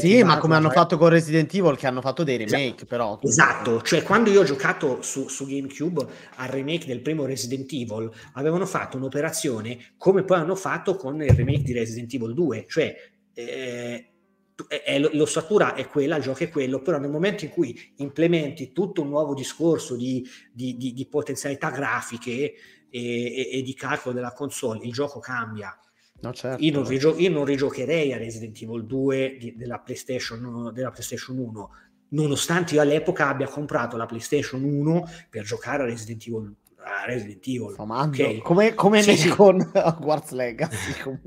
sì, ma come hanno fatto con Resident Evil, che hanno fatto dei remake, esatto. però. Esatto, cioè quando io ho giocato su, su, GameCube al remake del primo Resident Evil, avevano fatto un'operazione come poi hanno fatto con il remake di Resident Evil 2, cioè eh, l'ossatura è quella, il gioco è quello, però nel momento in cui implementi tutto un nuovo discorso di, di, di, di potenzialità grafiche e, e, e di calcolo della console, il gioco cambia No, certo. io, non rigio- io, non rigiocherei a Resident Evil 2 di- della, PlayStation, della PlayStation 1, nonostante io all'epoca abbia comprato la PlayStation 1 per giocare a Resident Evil. A Resident Evil. Okay. Come, come sì, sì. con Hogwarts Legacy.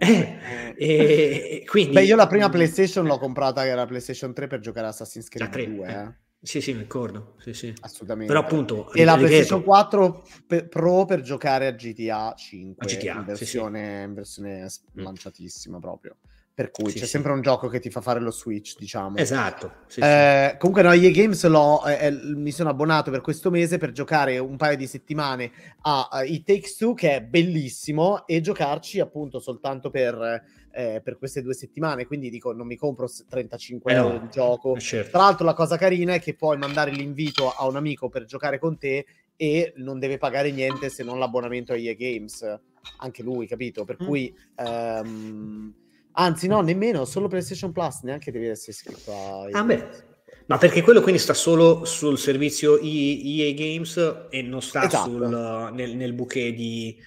Eh, e, quindi, Beh, io la prima PlayStation l'ho comprata che era la PlayStation 3 per giocare a Assassin's Creed 2. Eh. eh. Sì, sì, mi ricordo. Sì, sì. Assolutamente. Però appunto... E la PlayStation 4 per, Pro per giocare a GTA 5 a GTA, in, versione, sì, in versione mm. lanciatissima proprio. Per cui c'è sempre un gioco che ti fa fare lo switch, diciamo. Esatto. Eh, comunque, no, EA Games l'ho, eh, eh, mi sono abbonato per questo mese per giocare un paio di settimane a, a It Takes Two, che è bellissimo, e giocarci appunto soltanto per eh, per queste due settimane, quindi dico non mi compro 35 eh euro di gioco. Certo. Tra l'altro la cosa carina è che puoi mandare l'invito a un amico per giocare con te e non deve pagare niente se non l'abbonamento a EA Games, anche lui, capito? Per mm. cui... Um, anzi no, nemmeno, solo PlayStation Plus, neanche devi essere iscritto a ah, beh. Ma perché quello quindi sta solo sul servizio EA Games e non sta esatto. sul, nel, nel bouquet di,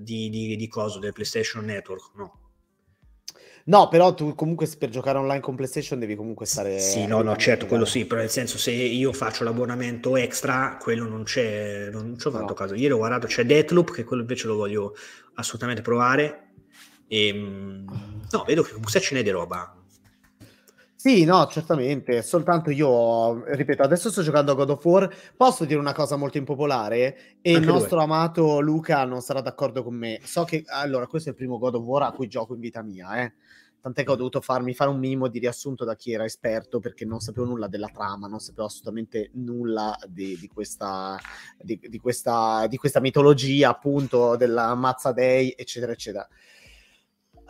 di, di, di coso del PlayStation Network, no? No, però tu comunque per giocare online con PlayStation devi comunque stare... Sì, no, no, certo, quello sì, però nel senso se io faccio l'abbonamento extra, quello non c'è, non ci ho fatto no. caso. Ieri ho guardato, c'è Deathloop, che quello invece lo voglio assolutamente provare. E, ehm, no, vedo che comunque ce n'è di roba. Sì, no, certamente. Soltanto io, ripeto, adesso sto giocando a God of War. Posso dire una cosa molto impopolare? E Anche il nostro due. amato Luca non sarà d'accordo con me. So che allora, questo è il primo God of War a cui gioco in vita mia, eh tant'è che ho dovuto farmi fare un minimo di riassunto da chi era esperto perché non sapevo nulla della trama, non sapevo assolutamente nulla di, di, questa, di, di questa, questa, mitologia appunto della Mazza Day eccetera eccetera.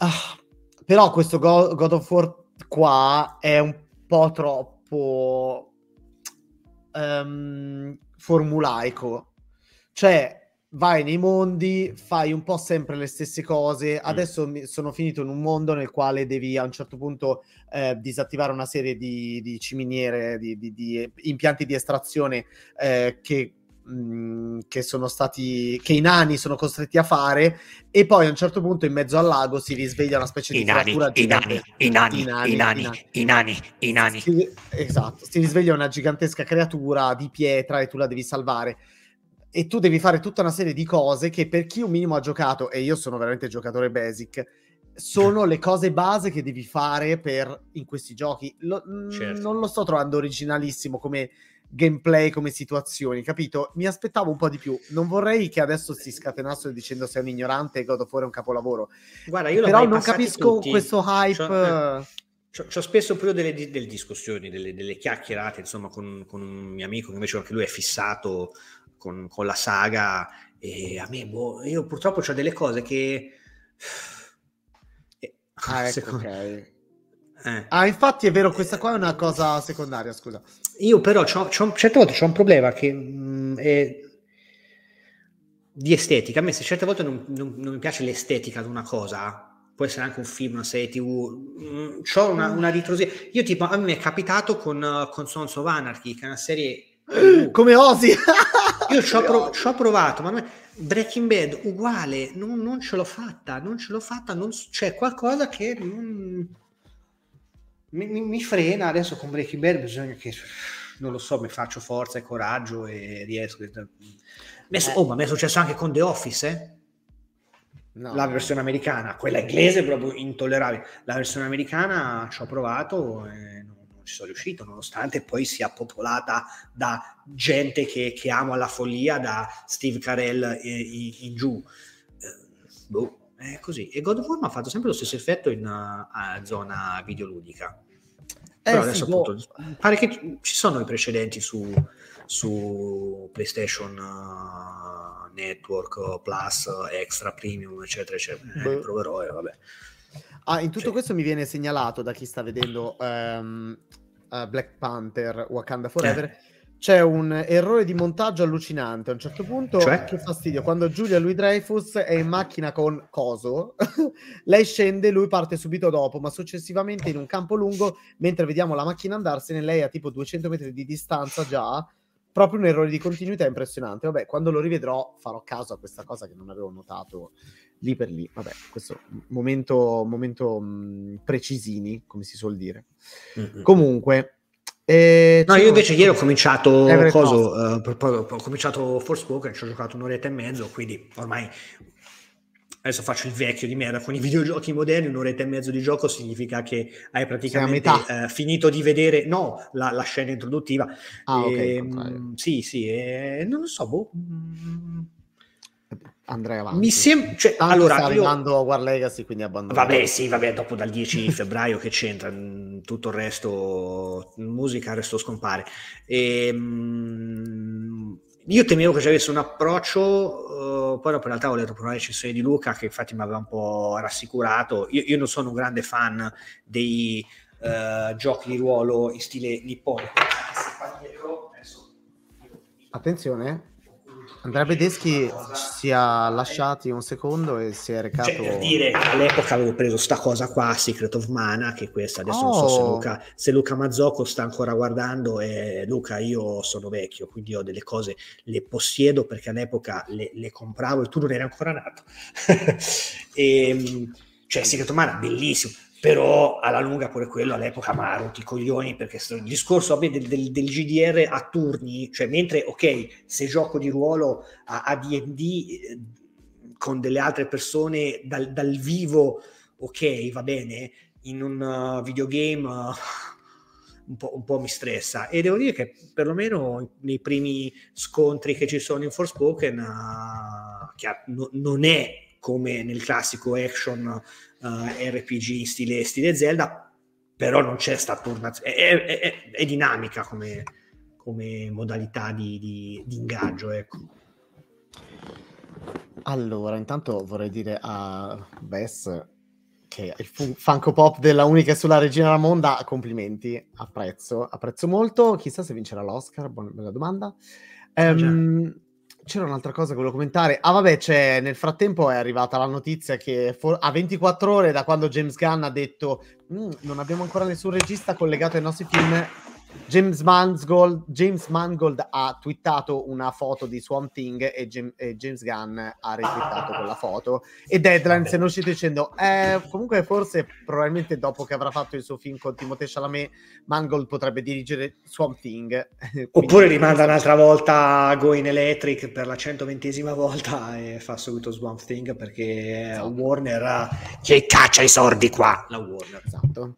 Ah, però questo God, God of War qua è un po' troppo um, formulaico, cioè vai nei mondi, fai un po' sempre le stesse cose. Mm. Adesso mm. sono finito in un mondo nel quale devi a un certo punto eh, disattivare una serie di, di ciminiere, di, di, di, impianti di estrazione eh, che mh, che sono stati che i nani sono costretti a fare e poi a un certo punto in mezzo al lago si risveglia una specie I di nani, creatura i nani, i nani, i nani, i nani, i nani, i nani. Si, esatto, si risveglia una gigantesca creatura di pietra e tu la devi salvare e tu devi fare tutta una serie di cose che per chi un minimo ha giocato e io sono veramente giocatore basic sono le cose base che devi fare per in questi giochi. Lo, certo. Non lo sto trovando originalissimo come gameplay, come situazioni, capito? Mi aspettavo un po' di più. Non vorrei che adesso si scatenassero dicendo sei un ignorante e God of War è un capolavoro. Guarda, io Però non capisco tutti. questo hype. Cioè, eh, C'ho spesso proprio delle, delle discussioni, delle, delle, chiacchierate, insomma, con, con, un mio amico che invece anche lui è fissato con, con la saga e a me, boh, io purtroppo ho delle cose che Ah, ecco, secondo... okay. eh. ah, infatti è vero, questa qua è una cosa secondaria, scusa. Io però c'ho, c'ho, certe volte c'ho un problema che mh, mm, è di estetica. A me se certe volte non, non, non, mi piace l'estetica di una cosa, può essere anche un film, una serie tv, mm, c'ho una, una ritrosia. Io tipo, a me è capitato con, uh, con Sons of Anarchy, che è una serie... Come Osi! Io ci ho, pro- provato, ma... Me Breaking Bad uguale, non, non, ce l'ho fatta, non ce l'ho fatta, non, c'è qualcosa che non, mi, mi, mi, frena. Adesso con Breaking Bad bisogna che, non lo so, mi faccio forza e coraggio e riesco. Eh. Oh, ma mi è successo anche con The Office, eh? No. La versione americana, quella inglese è proprio intollerabile. La versione americana ci ho provato e ci sono riuscito, nonostante poi sia popolata da gente che, che amo alla follia, da Steve Carell in, in giù. Eh, boh, è così. E God of War mi ha fatto sempre lo stesso effetto in uh, zona videoludica. Eh, Però adesso sì, appunto, boh. pare che ci sono i precedenti su, su PlayStation uh, Network Plus, Extra, Premium, eccetera, eccetera. Eh, boh. proverò e vabbè. Ah, in tutto cioè. questo mi viene segnalato da chi sta vedendo um, uh, Black Panther Wakanda Forever. Eh. C'è un errore di montaggio allucinante. A un certo punto, cioè? che fastidio, quando Giulia Louis Dreyfus è in macchina con Coso, lei scende, lui parte subito dopo, ma successivamente in un campo lungo, mentre vediamo la macchina andarsene, lei a tipo 200 metri di distanza già, proprio un errore di continuità impressionante. Vabbè, quando lo rivedrò farò caso a questa cosa che non avevo notato lì per lì. Vabbè, questo momento, momento mh, precisini, come si suol dire. Mm-hmm. Comunque... Eh, no, io invece ieri ho cominciato coso, uh, ho cominciato Forspoken, ci ho giocato un'oretta e mezzo, quindi ormai adesso faccio il vecchio di merda con i videogiochi moderni, un'oretta e mezzo di gioco significa che hai praticamente uh, finito di vedere, no, la, la scena introduttiva. Ah, e, okay, mh, sì, sì, e, non lo so, boh, mh, andrei avanti. Mi sembra, cioè, allora, sta arrivando io... War Legacy, quindi abbandono. Vabbè, sì, vabbè, dopo dal 10 febbraio che c'entra, mm, tutto il resto, musica, il resto scompare. E, ehm, io temevo che ci avesse un approccio, uh, poi dopo in realtà ho letto una recensione di Luca che infatti mi aveva un po' rassicurato. Io, io non sono un grande fan dei uh, giochi di ruolo in stile nipponico. Attenzione, Andrea Bedeschi si è lasciati un secondo e si è recato... Cioè, per dire, all'epoca avevo preso sta cosa qua, Secret of Mana, che questa adesso oh. non so se oh. Luca, se Luca Mazzocco sta ancora guardando, e Luca io sono vecchio, quindi ho delle cose, le possiedo perché all'epoca le, le compravo e tu non eri ancora nato. e, ehm, cioè, Secret of Mana, bellissimo però alla lunga pure quello all'epoca mi ha rotto i coglioni perché il discorso vabbè, del, del, del, GDR a turni, cioè mentre ok, se gioco di ruolo a, a D&D eh, con delle altre persone dal, dal, vivo, ok, va bene, in un uh, videogame uh, un, po', un, po', mi stressa. E devo dire che perlomeno nei primi scontri che ci sono in Forspoken uh, che no, non è come nel classico action uh, RPG stile, stile Zelda, però non c'è sta turnazione, è, è, è, è, dinamica come, come modalità di, di, di ingaggio. Ecco. Allora, intanto vorrei dire a Bess che il Funko Pop della unica sulla Regina Ramonda, complimenti, apprezzo, apprezzo molto. Chissà se vincerà l'Oscar, buona bella domanda. Um, c'era un'altra cosa che volevo commentare. Ah, vabbè, c'è, nel frattempo è arrivata la notizia che for- a 24 ore da quando James Gunn ha detto mm, non abbiamo ancora nessun regista collegato ai nostri film, James Mangold, James Mangold, ha twittato una foto di Swamp Thing e, Jim, e James Gunn ha retweetato quella foto. E Deadline se ne è uscito dicendo eh, comunque forse probabilmente dopo che avrà fatto il suo film con Timothée Chalamet Mangold potrebbe dirigere Swamp Thing. Oppure rimanda un'altra volta Going Electric per la 120esima volta e fa subito Swamp Thing perché esatto. Warner che caccia i sordi qua! La Warner esatto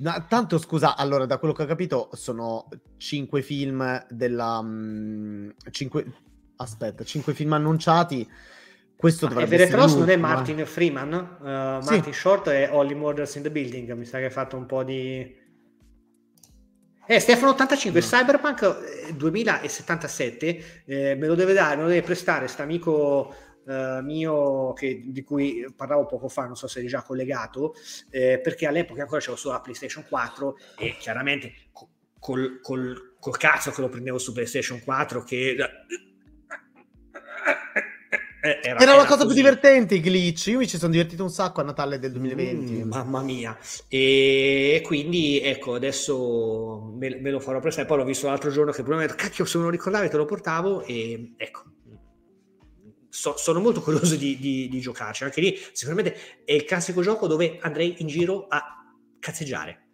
No, tanto scusa, allora da quello che ho capito sono cinque film della... Um, cinque, aspetta, cinque film annunciati. Questo Ma dovrebbe essere Cross non è Martin Freeman, uh, Martin sì. Short e Holly Murders in the Building, mi sa che ha fatto un po' di... Eh, Stefano 85, no. Cyberpunk 2077, eh, me lo deve dare, me lo deve prestare sto amico eh, mio che, di cui parlavo poco fa, non so se è già collegato, eh, perché all'epoca ancora c'avevo solo la PlayStation 4 e chiaramente col, col, col cazzo che lo prendevo su PlayStation 4 che eh, era, era, la cosa così. più divertente i glitch. Io mi ci sono divertito un sacco a Natale del 2020. Mm, mamma mia. E quindi ecco, adesso me, me, lo farò prestare. Poi l'ho visto l'altro giorno che probabilmente, cacchio, se non lo ricordavi te lo portavo e ecco, so, sono molto curioso di, di, di giocarci. Anche lì, sicuramente è il classico gioco dove andrei in giro a cazzeggiare.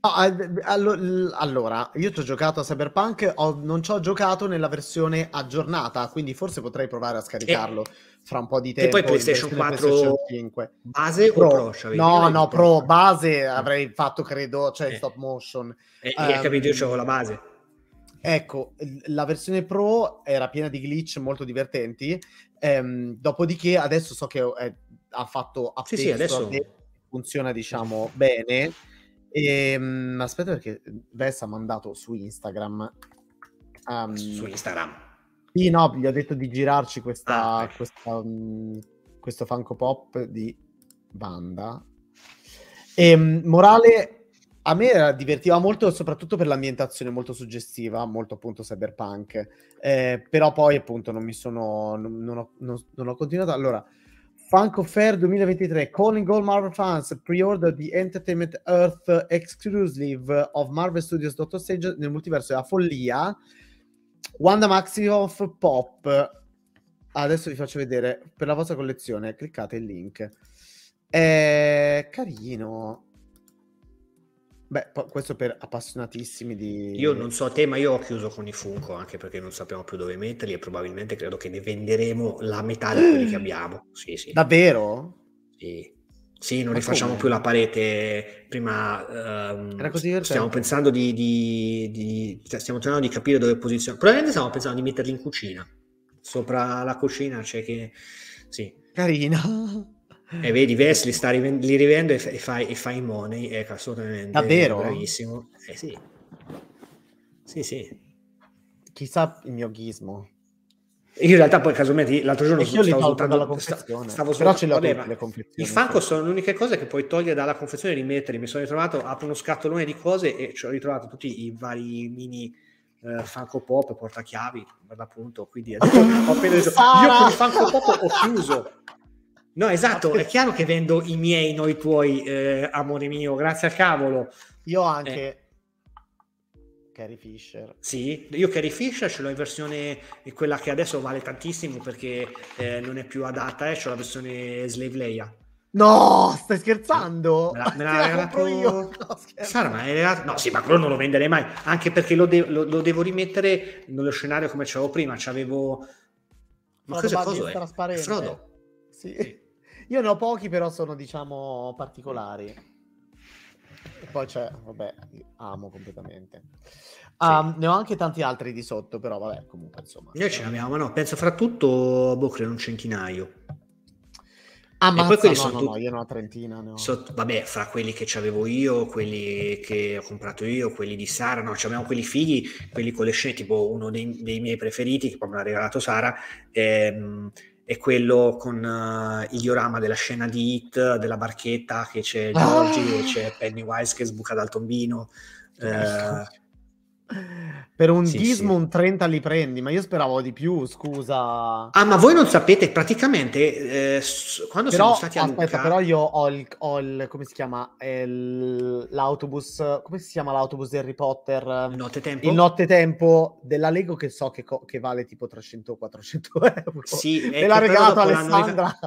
allora, io ci ho giocato a Cyberpunk, ho, non ci ho giocato nella versione aggiornata, quindi forse potrei provare a scaricarlo e, fra un po' di tempo. E poi PlayStation 4 PlayStation 5. base Pro. o Pro? No, no, Pro, base avrei fatto, credo, cioè eh. stop motion. E, um, hai capito, io avevo la base. Ecco, la versione Pro era piena di glitch molto divertenti. Ehm, dopodiché, adesso so che eh, ha fatto sì, sì, adesso funziona, diciamo, bene. E, ehm, aspetta, perché Vess ha mandato su Instagram. Um, su Instagram. Sì, no, gli ho detto di girarci questa, ah, questa um, questo Funko Pop di banda. E, ehm, morale a me divertiva molto, soprattutto per l'ambientazione molto suggestiva, molto appunto cyberpunk. Eh, però poi appunto non mi sono. Non, non, ho, non, non ho, continuato. Allora, Funko Fair 2023, calling all Marvel fans, pre-order the Entertainment Earth exclusive of Marvel Studios Doctor Strange nel multiverso della follia. Wanda Maximoff Pop. Adesso vi faccio vedere per la vostra collezione. Cliccate il link. È carino Beh, questo per appassionatissimi di... Io non so te, ma io ho chiuso con i Funko anche perché non sappiamo più dove metterli e probabilmente credo che ne venderemo la metà di quelli che abbiamo. Sì, sì. Davvero? Sì. Sì, non ma rifacciamo come? più la parete. Prima um, Era così stiamo pensando di, di, di, cioè, stiamo tentando di capire dove posizionare. Probabilmente stiamo pensando di metterli in cucina. Sopra la cucina c'è che... Sì. Carina. E vedi, Ves li, sta rivend- li rivendo e, fai, e fai money, ecco, assolutamente. Davvero? Bravissimo. Eh sì. Sì, sì. Chissà il mio ghismo. in realtà poi casualmente l'altro giorno stavo svuotando la confezione. Stavo Però ce l'ho vabbè, le confezioni. I Funko sono le uniche cose che puoi togliere dalla confezione e rimetterli. Mi sono ritrovato, apro uno scatolone di cose e ci ho ritrovato tutti i vari mini eh, Funko Pop, portachiavi, per l'appunto. Quindi ho appena detto, io con i Funko Pop ho chiuso No, esatto, è chiaro che vendo i miei, noi tuoi, eh, amore mio, grazie al cavolo. Io anche eh. Carrie Fisher. Sì, io Carrie Fisher ce l'ho in versione quella che adesso vale tantissimo perché eh, non è più adatta, eh, c'ho la versione Slave Leia. No, stai scherzando? Me la, me la regalato io. No, Sara, ma è regalato... No, sì, ma quello non lo venderei mai, anche perché lo, de- lo, lo devo rimettere nello scenario come c'avevo prima, c'avevo... Ma cosa, cosa è? Frodo. Sì. sì. Io ne ho pochi, però sono, diciamo, particolari. E poi c'è, vabbè, amo completamente. Um, sì. Ne ho anche tanti altri di sotto, però vabbè, comunque, insomma. Noi ce l'abbiamo, ma no, penso fra tutto, boh, credo un centinaio. Ah, ma poi quelli no, sono no, no, io ne ho una trentina. Ne ho. Sotto, vabbè, fra quelli che avevo io, quelli che ho comprato io, quelli di Sara, no, abbiamo quelli fighi, quelli con le scene, tipo uno dei, dei miei preferiti, che poi me l'ha regalato Sara, ehm, è quello con uh, il diorama della scena di Hit, della barchetta, che c'è Giorgi ah! e c'è Pennywise che sbuca dal tombino. Eh, Per un sì, gizmo sì. un 30 li prendi, ma io speravo di più, scusa. Ah, ma voi non sapete, praticamente, eh, quando però, siamo stati a aspetta, Lucca... però io ho il, ho il come si chiama, il, l'autobus, come si chiama l'autobus di Harry Potter? Nottetempo? Il nottetempo della Lego che so che, co- che vale tipo 300-400 euro. Sì, Me l'ha regalato Alessandra.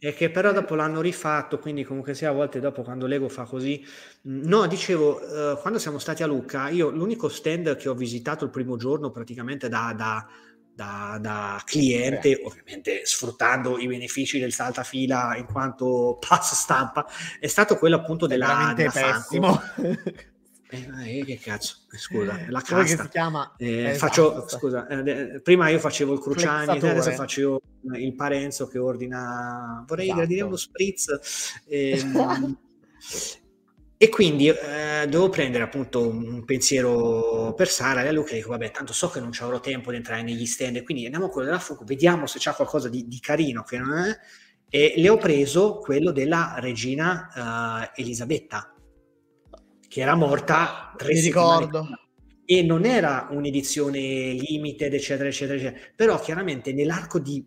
E che però dopo l'hanno rifatto, quindi comunque sia a volte dopo quando Lego fa così. No, dicevo, eh, quando siamo stati a Lucca, io l'unico stand che ho visitato il primo giorno praticamente da, da, da, da cliente, ovviamente sfruttando i benefici del saltafila in quanto pass stampa, è stato quello appunto della, della pessimo. Eh, eh, che cazzo, eh, scusa, la casta. Si chiama? Eh, esatto, faccio, scusa, eh, prima io facevo il Cruciani, adesso faccio il Parenzo che ordina, vorrei esatto. gradire uno spritz. Ehm, e quindi eh, devo prendere appunto un pensiero per Sara e a Luca dico vabbè tanto so che non ci avrò tempo di entrare negli stand quindi andiamo a quello della Fuku vediamo se c'è qualcosa di, di, carino che non è e le ho preso quello della regina uh, Elisabetta che era morta tre Mi ricordo. E non era un'edizione limited, eccetera, eccetera, eccetera. Però chiaramente nell'arco di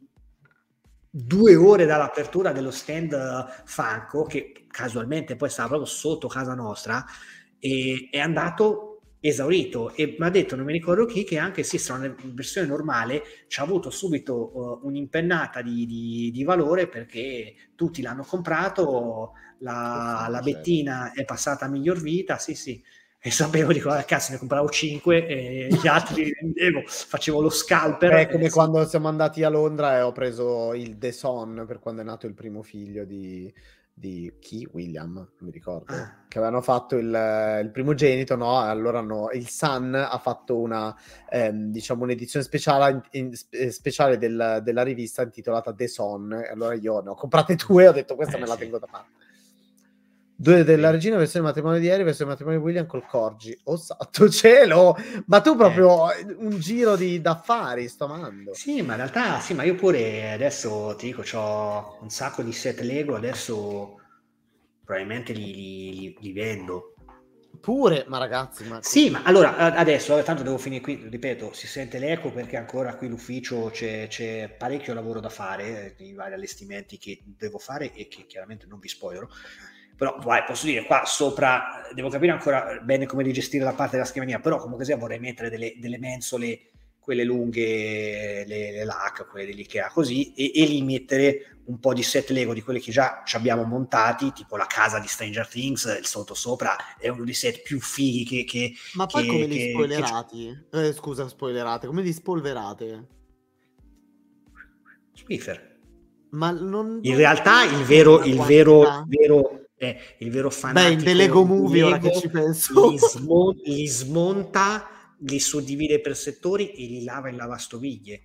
due ore dall'apertura dello stand uh, Franco, che casualmente poi stava proprio sotto casa nostra, e, è andato esaurito e mi ha detto, non mi ricordo chi, che anche se sarà una versione normale ci ha avuto subito uh, un'impennata di, di, di, valore perché tutti l'hanno comprato, la, la Bettina è passata a miglior vita, sì sì, e sapevo di cosa cazzo ne compravo 5 e gli altri li vendevo, facevo lo scalper. È come quando siamo andati a Londra e ho preso il The Son per quando è nato il primo figlio di, di chi? William, non mi ricordo, ah. che avevano fatto il, il primogenito, no? Allora hanno, il Sun ha fatto una, ehm, diciamo, un'edizione speciale, in, in, speciale del, della rivista intitolata The Son, allora io ne ho comprate due e ho detto questa eh, me la tengo da parte. Due della regina, versione matrimonio di ieri, versione matrimonio di William col Corgi. Oh santo cielo! Ma tu proprio eh. un giro di d'affari sto amando. Sì, ma in realtà sì, ma io pure adesso ti dico, ho un sacco di set Lego, adesso probabilmente li, li, li vendo. Pure, ma ragazzi, ma... Sì, ma allora adesso, tanto devo finire qui, ripeto, si sente l'eco perché ancora qui l'ufficio c'è, c'è parecchio lavoro da fare, i vari allestimenti che devo fare e che chiaramente non vi spoilerò però vai, posso dire qua sopra devo capire ancora bene come rigestire la parte della scrivania però comunque sia vorrei mettere delle, delle mensole quelle lunghe le, le LAC quelle dell'IKEA così e, e lì mettere un po' di set Lego di quelli che già ci abbiamo montati tipo la casa di Stranger Things il sottosopra è uno dei set più fighi che, che ma poi che, come li spoilerati che... eh, scusa spoilerate come li spolverate? Swiffer ma non, in realtà il vero, il vero, vero è il vero fanatico Beh, in Lego Movie, ora che ci penso. Li, smon- li, smonta, li suddivide per settori e li lava in lavastoviglie.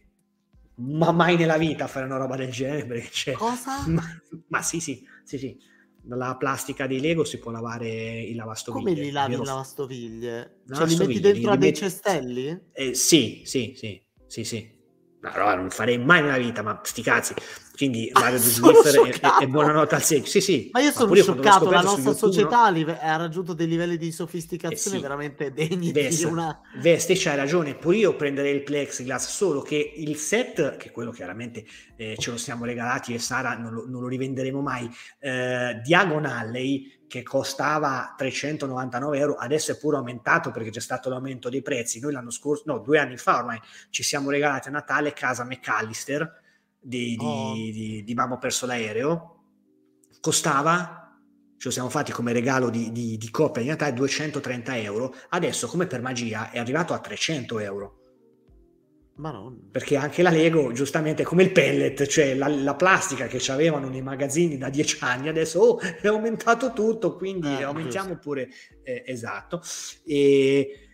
Ma mai nella vita fare una roba del genere perché c'è... Cosa? Ma, ma sì, sì, sì, sì. Dalla plastica dei Lego si può lavare il lavastoviglie. Come li lavi in lavastoviglie? Cioè li metti dentro a dei metti... cestelli? Eh, sì, sì, sì, sì, sì. No, no, non farei mai nella vita, ma sti cazzi. Quindi Mario ah, Swiffer e, buonanotte al seguito. Sì, sì. Ma io sono ma scioccato, la nostra società no? ha raggiunto dei livelli di sofisticazione eh sì. veramente degni Vest, di una... Vesti, c'hai ragione, pure io prenderei il plexiglass, solo che il set, che quello chiaramente eh, ce lo siamo regalati e Sara non lo, non lo rivenderemo mai, eh, Diagon Alley che costava 399 euro, adesso è pure aumentato perché c'è stato l'aumento dei prezzi. Noi l'anno scorso, no, due anni fa ormai ci siamo regalati a Natale casa McAllister di, oh. di, di, di Mamma perso l'aereo. Costava, ce lo siamo fatti come regalo di, di, di coppia di Natale, 230 euro. Adesso, come per magia, è arrivato a 300 euro. Ma non. Perché anche la Lego, giustamente, come il pellet, cioè la, la plastica che avevano nei magazzini da dieci anni, adesso oh, è aumentato tutto, quindi eh, aumentiamo giusto. pure, eh, esatto. E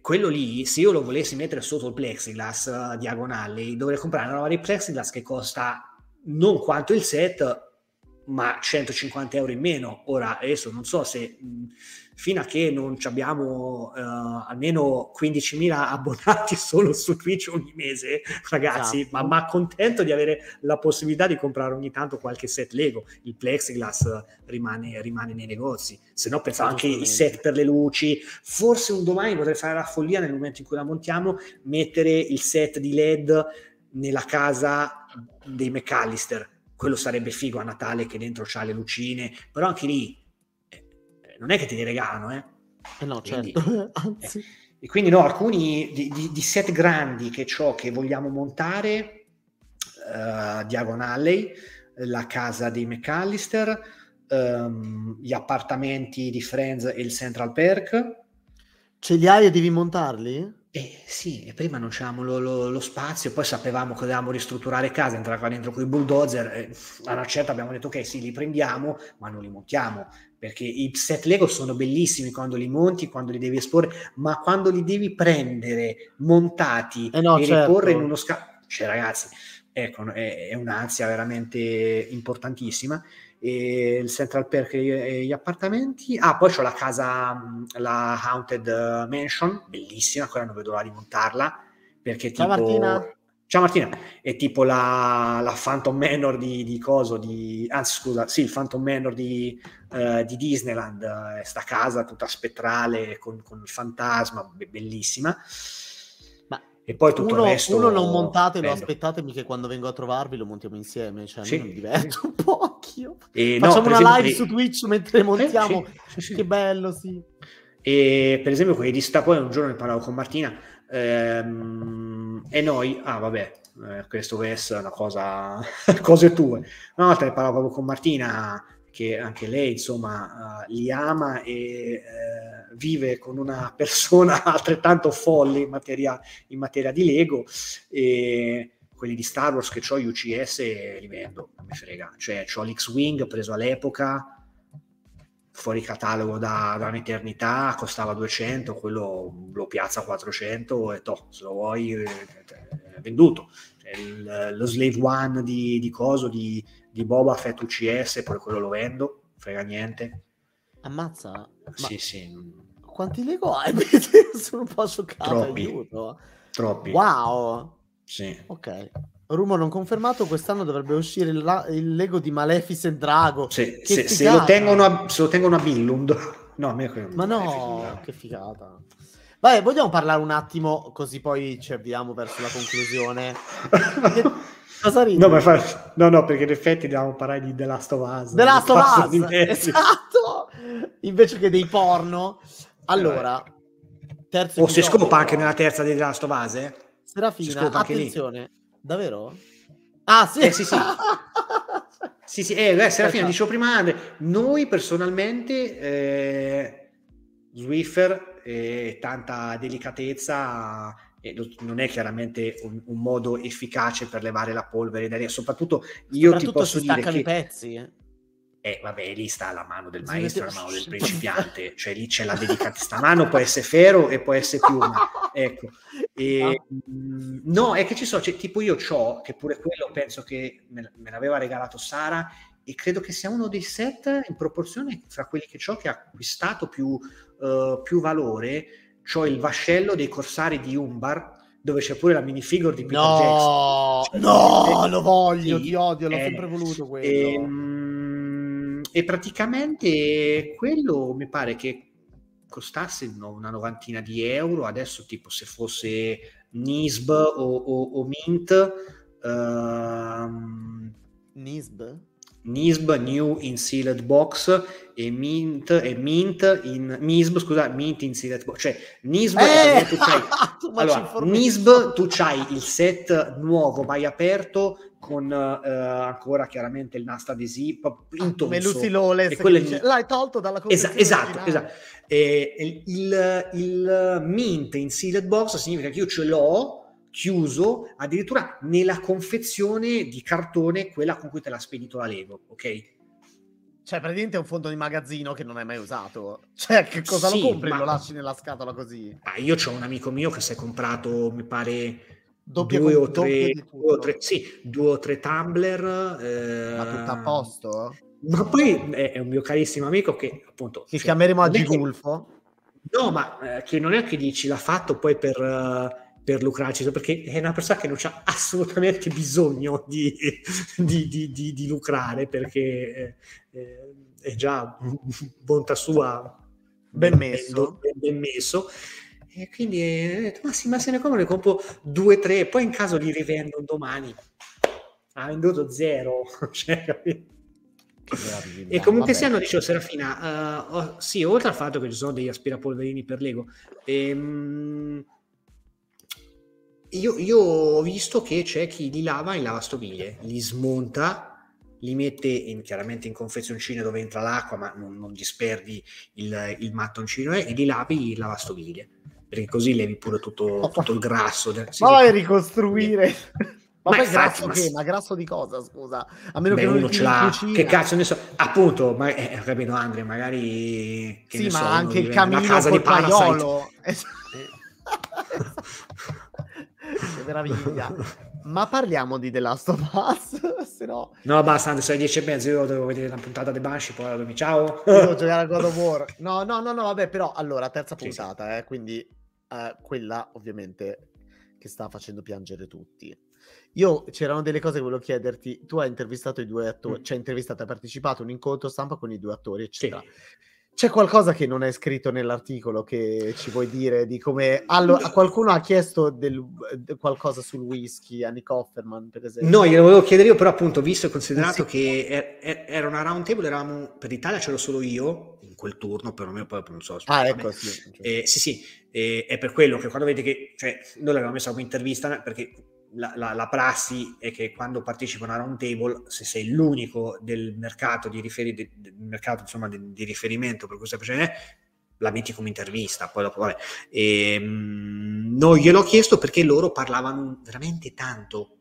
quello lì, se io lo volessi mettere sotto il plexiglass uh, diagonale, dovrei comprare una roba di plexiglass che costa non quanto il set, ma 150 euro in meno. Ora, adesso non so se fino a che non abbiamo uh, almeno 15.000 abbonati solo su Twitch ogni mese, ragazzi, esatto. ma, ma, contento di avere la possibilità di comprare ogni tanto qualche set Lego. Il plexiglass rimane, rimane nei negozi, se no pensavo anche i set per le luci. Forse un domani potrei fare la follia nel momento in cui la montiamo, mettere il set di LED nella casa dei McAllister quello sarebbe figo a Natale che dentro c'ha le lucine, però anche lì eh, non è che te li regalano, eh? eh no, quindi, certo. Anzi. Eh, e quindi no, alcuni di, di, di, set grandi che ho che vogliamo montare, uh, Diagon Alley, la casa dei McAllister, um, gli appartamenti di Friends e il Central Perk. Ce li hai e devi montarli? Eh, sì, e prima non c'avevamo lo, lo, lo, spazio, poi sapevamo che dovevamo ristrutturare casa, entrare qua dentro con i bulldozer, e a una certa abbiamo detto ok sì, li prendiamo, ma non li montiamo, perché i set Lego sono bellissimi quando li monti, quando li devi esporre, ma quando li devi prendere montati eh no, e certo. riporre in uno scatto, cioè ragazzi, ecco, è, è un'ansia veramente importantissima e il Central Perk e gli appartamenti. Ah, poi c'ho la casa, la Haunted Mansion, bellissima, quella non vedo l'ora di montarla, perché tipo... Martina. Ciao Martina, è tipo la, la Phantom Manor di, di coso, di, anzi scusa, sì, il Phantom Manor di, uh, di Disneyland, uh, sta casa tutta spettrale con, con il fantasma, bellissima. E poi tutto uno, il resto... Uno non montate, lo aspettatemi che quando vengo a trovarvi lo montiamo insieme, cioè sì. mi diverto un po' io. E Facciamo no, una live su Twitch mentre montiamo, eh, sì, sì, che bello, sì. E per esempio quelli di sta poi un giorno ne parlavo con Martina ehm, e noi, ah vabbè, eh, questo è una cosa, cose tue. Una volta ne parlavo proprio con Martina che anche lei insomma uh, li ama e uh, vive con una persona altrettanto folle in materia, in materia di Lego e quelli di Star Wars che ho gli UCS li vendo, non mi frega, cioè ho l'X-Wing preso all'epoca fuori catalogo da, da, un'eternità, costava 200, quello lo piazza a 400 e to, se lo vuoi è venduto. Il, lo Slave One di, di Coso, di, di Boba Fett UCS, poi quello lo vendo, frega niente. Ammazza. Sì, sì. Quanti Lego hai? Sono un po' scioccato. Troppi. Aiuto. Troppi. Wow. Sì. Ok. Rumor non confermato, quest'anno dovrebbe uscire il, il Lego di Maleficent Drago. Sì, se, se, lo tengono a, se lo tengono a Billund. No, a me Ma no, che figata. Vai, vogliamo parlare un attimo, così poi ci avviamo verso la conclusione. Cosa ridi? No, fa... no, no, perché in effetti dobbiamo parlare di The Last of Us. The Last of Us, esatto! Invece che dei porno. Allora, terzo... O oh, si scopa anche nella terza di The Last of Us, eh? Serafina, attenzione. Davvero? Ah, sì, eh, sì, sì. sì, sì, eh, beh, Serafina, dicevo prima, noi personalmente, eh, Swiffer, eh, tanta delicatezza e non è chiaramente un, un, modo efficace per levare la polvere. Soprattutto io Soprattutto ti posso dire che... i pezzi, eh. Eh, vabbè, lì sta la mano del maestro, la mano del principiante, cioè lì c'è la dedicata. Sta mano può essere ferro e può essere piuma. Ecco. E, ah. no, è che ci so, cioè, tipo io ho, che pure quello penso che me, me l'aveva regalato Sara, e credo che sia uno dei set in proporzione fra quelli che ho che ha acquistato più, uh, più valore c'ho il vascello dei corsari di Umbar dove c'è pure la minifigure di Peter no, Jackson. No, lo voglio, sì, ti odio, l'ho eh, sempre voluto quello. Ehm, e, praticamente quello mi pare che costasse una novantina di euro, adesso tipo se fosse NISB o, o, o Mint. Uh, NISB? NISB New in Sealed Box e Mint, e Mint in MISB, scusa, Mint in Sealed Box, cioè NISB eh, tu c'hai, allora, NISB tu c'hai il set nuovo, mai aperto con uh, ancora chiaramente il nastro adesivo intonso. Come Lucy Lawless dice, l'hai tolto dalla Esa- esatto, esatto. Eh, il, il Mint in Sealed Box significa che io ce l'ho chiuso addirittura nella confezione di cartone, quella con cui te l'ha spedito la Lego, ok? Cioè, praticamente è un fondo di magazzino che non hai mai usato. Cioè, che cosa sì, lo compri? Ma... Lo lasci nella scatola così? Ah, io ho un amico mio che si è comprato, mi pare, doppio due, o tre, due o tre, sì, due o tre tumbler. Eh... Ma tutto a posto? Ma poi è un mio carissimo amico che appunto... Che cioè, chiameremo a Gulfo? No, ma eh, che non è che dici l'ha fatto poi per... Uh, per lucrarci, perché è una persona che non ha assolutamente bisogno di, di, di, di lucrare, perché eh, è già bontà sua ben messo. Ben, ben messo. E quindi ho detto, ma sì, ma se ne compro, ne compro due, tre, poi in caso li rivendo domani. Ha venduto zero, cioè, e comunque sia, hanno dicevo Serafina, uh, oh, sì, oltre al fatto che ci sono degli aspirapolverini per Lego, ehm, io, io, ho visto che c'è chi li lava in lavastoviglie, li smonta, li mette in, chiaramente in confezioncine dove entra l'acqua, ma non, non disperdi il, il mattoncino e, e li lavi in lavastoviglie, perché così levi pure tutto, tutto il grasso. Del, sì, Poi sì. ricostruire. Ma, ma poi grasso ma... che? Ma grasso di cosa, scusa? A meno Beh, che uno ce l'ha. Che cazzo ne so? Appunto, ma eh, capito Andrea, magari che sì, ma so, anche il camino di paiolo. Eh. che meraviglia. Ma parliamo di The Last of Us, se no... No, basta, adesso alle 10 e mezzo io devo vedere una puntata dei Banshee, poi dormi, ciao! Devo giocare a God of War. No, no, no, no, vabbè, però, allora, terza puntata, eh, quindi eh, quella, ovviamente, che sta facendo piangere tutti. Io c'erano delle cose che volevo chiederti. Tu hai intervistato i due attori, mm. cioè intervistato, hai partecipato a un incontro stampa con i due attori, eccetera. Sì. C'è qualcosa che non è scritto nell'articolo che ci vuoi dire di come... Allora, qualcuno ha chiesto del, qualcosa sul whisky a Nick Offerman, per esempio? No, glielo volevo chiedere io, però appunto, visto e considerato sì. che è, è, era una round table, eravamo, per l'Italia c'ero solo io, in quel turno, perlomeno poi non so. Ah, ecco, sì. Eh, sì, sì, eh, è per quello che quando vedi che... Cioè, noi l'avevamo messo come intervista perché la, la, la, prassi è che quando partecipa a round table, se sei l'unico del mercato di, riferi, del mercato, insomma, di, di, riferimento per questa precedente, la metti come intervista. Poi dopo, vabbè. E, mh, non gliel'ho chiesto perché loro parlavano veramente tanto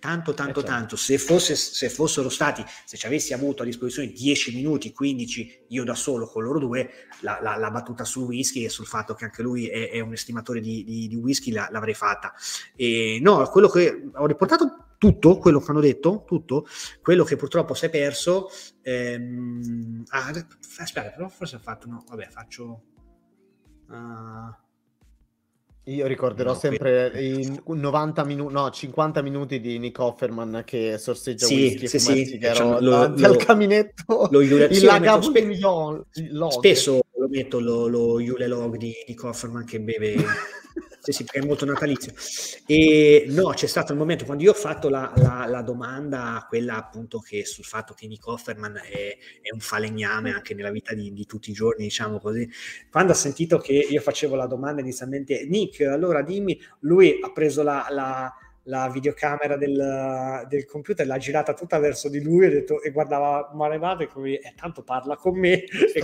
tanto, tanto, eh, certo. tanto. Se, fosse, se, fossero stati, se ci avessi avuto a disposizione 10 minuti, 15, io da solo con loro due, la, la, la battuta sul whisky e sul fatto che anche lui è, è un estimatore di, di, di whisky la, l'avrei fatta. E no, quello che ho riportato tutto quello che hanno detto, tutto quello che purtroppo si è perso. Ehm, ah, aspetta, però forse ho fatto, no, vabbè, faccio. Uh, io ricorderò no, sempre i 90 minuti, no, 50 minuti di Nick Offerman che sorseggia sì, whisky sì, sì, cioè, lo, dal caminetto lo, lo, il lo spe- spesso lo metto lo, lo Yule Log di Nick Offerman che beve sì, sì, perché è molto natalizio. E no, c'è stato il momento quando io ho fatto la, la, la domanda, quella appunto che sul fatto che Nick Offerman è, è un falegname anche nella vita di, di, tutti i giorni, diciamo così. Quando ha sentito che io facevo la domanda inizialmente, Nick, allora dimmi, lui ha preso la, la la videocamera del, del, computer, l'ha girata tutta verso di lui e, detto, e guardava Marevate come eh, tanto parla con me e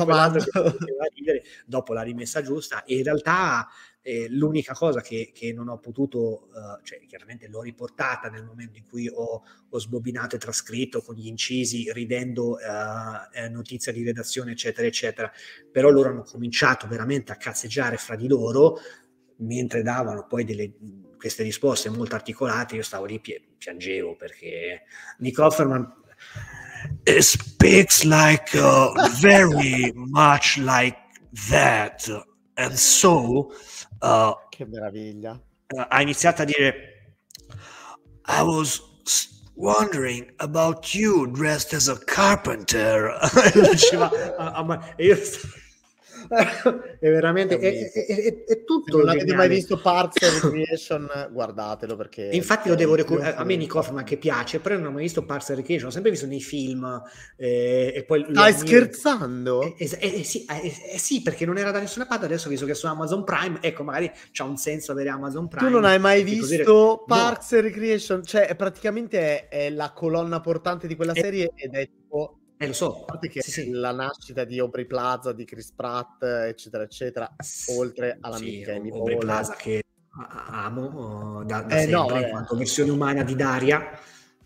ridere, dopo l'ha rimessa giusta e in realtà eh, l'unica cosa che, che, non ho potuto, uh, cioè chiaramente l'ho riportata nel momento in cui ho, ho sbobinato e trascritto con gli incisi, ridendo uh, eh, notizia di redazione, eccetera, eccetera, però loro hanno cominciato veramente a cazzeggiare fra di loro mentre davano poi delle, queste risposte molto articolate, io stavo lì e piangevo perché Nick Offerman speaks like uh, very much like that and so Uh, che meraviglia. Uh, ha iniziato a dire I was wondering about you dressed as a carpenter. E io è veramente è, è, è, è, tutto. Se non avete mai visto Parks and Recreation, guardatelo perché. Infatti, lo devo recuperare. A me Nick Hoffman che piace, però non ho mai visto Parks and Recreation, ho sempre visto nei film. Eh, e poi Stai scherzando? Eh, eh, sì, eh, sì, perché non era da nessuna parte. Adesso, visto che su Amazon Prime, ecco, magari c'ha un senso avere Amazon Prime. Tu non hai mai visto Parks no. and Recreation? Cioè, praticamente è, la colonna portante di quella serie ed è tipo eh, lo so. A parte che sì, sì. la nascita di Aubrey Plaza, di Chris Pratt, eccetera, eccetera, oltre all'amica sì, Aubrey Plaza che amo da, da eh, sempre, no, in quanto versione umana di Daria.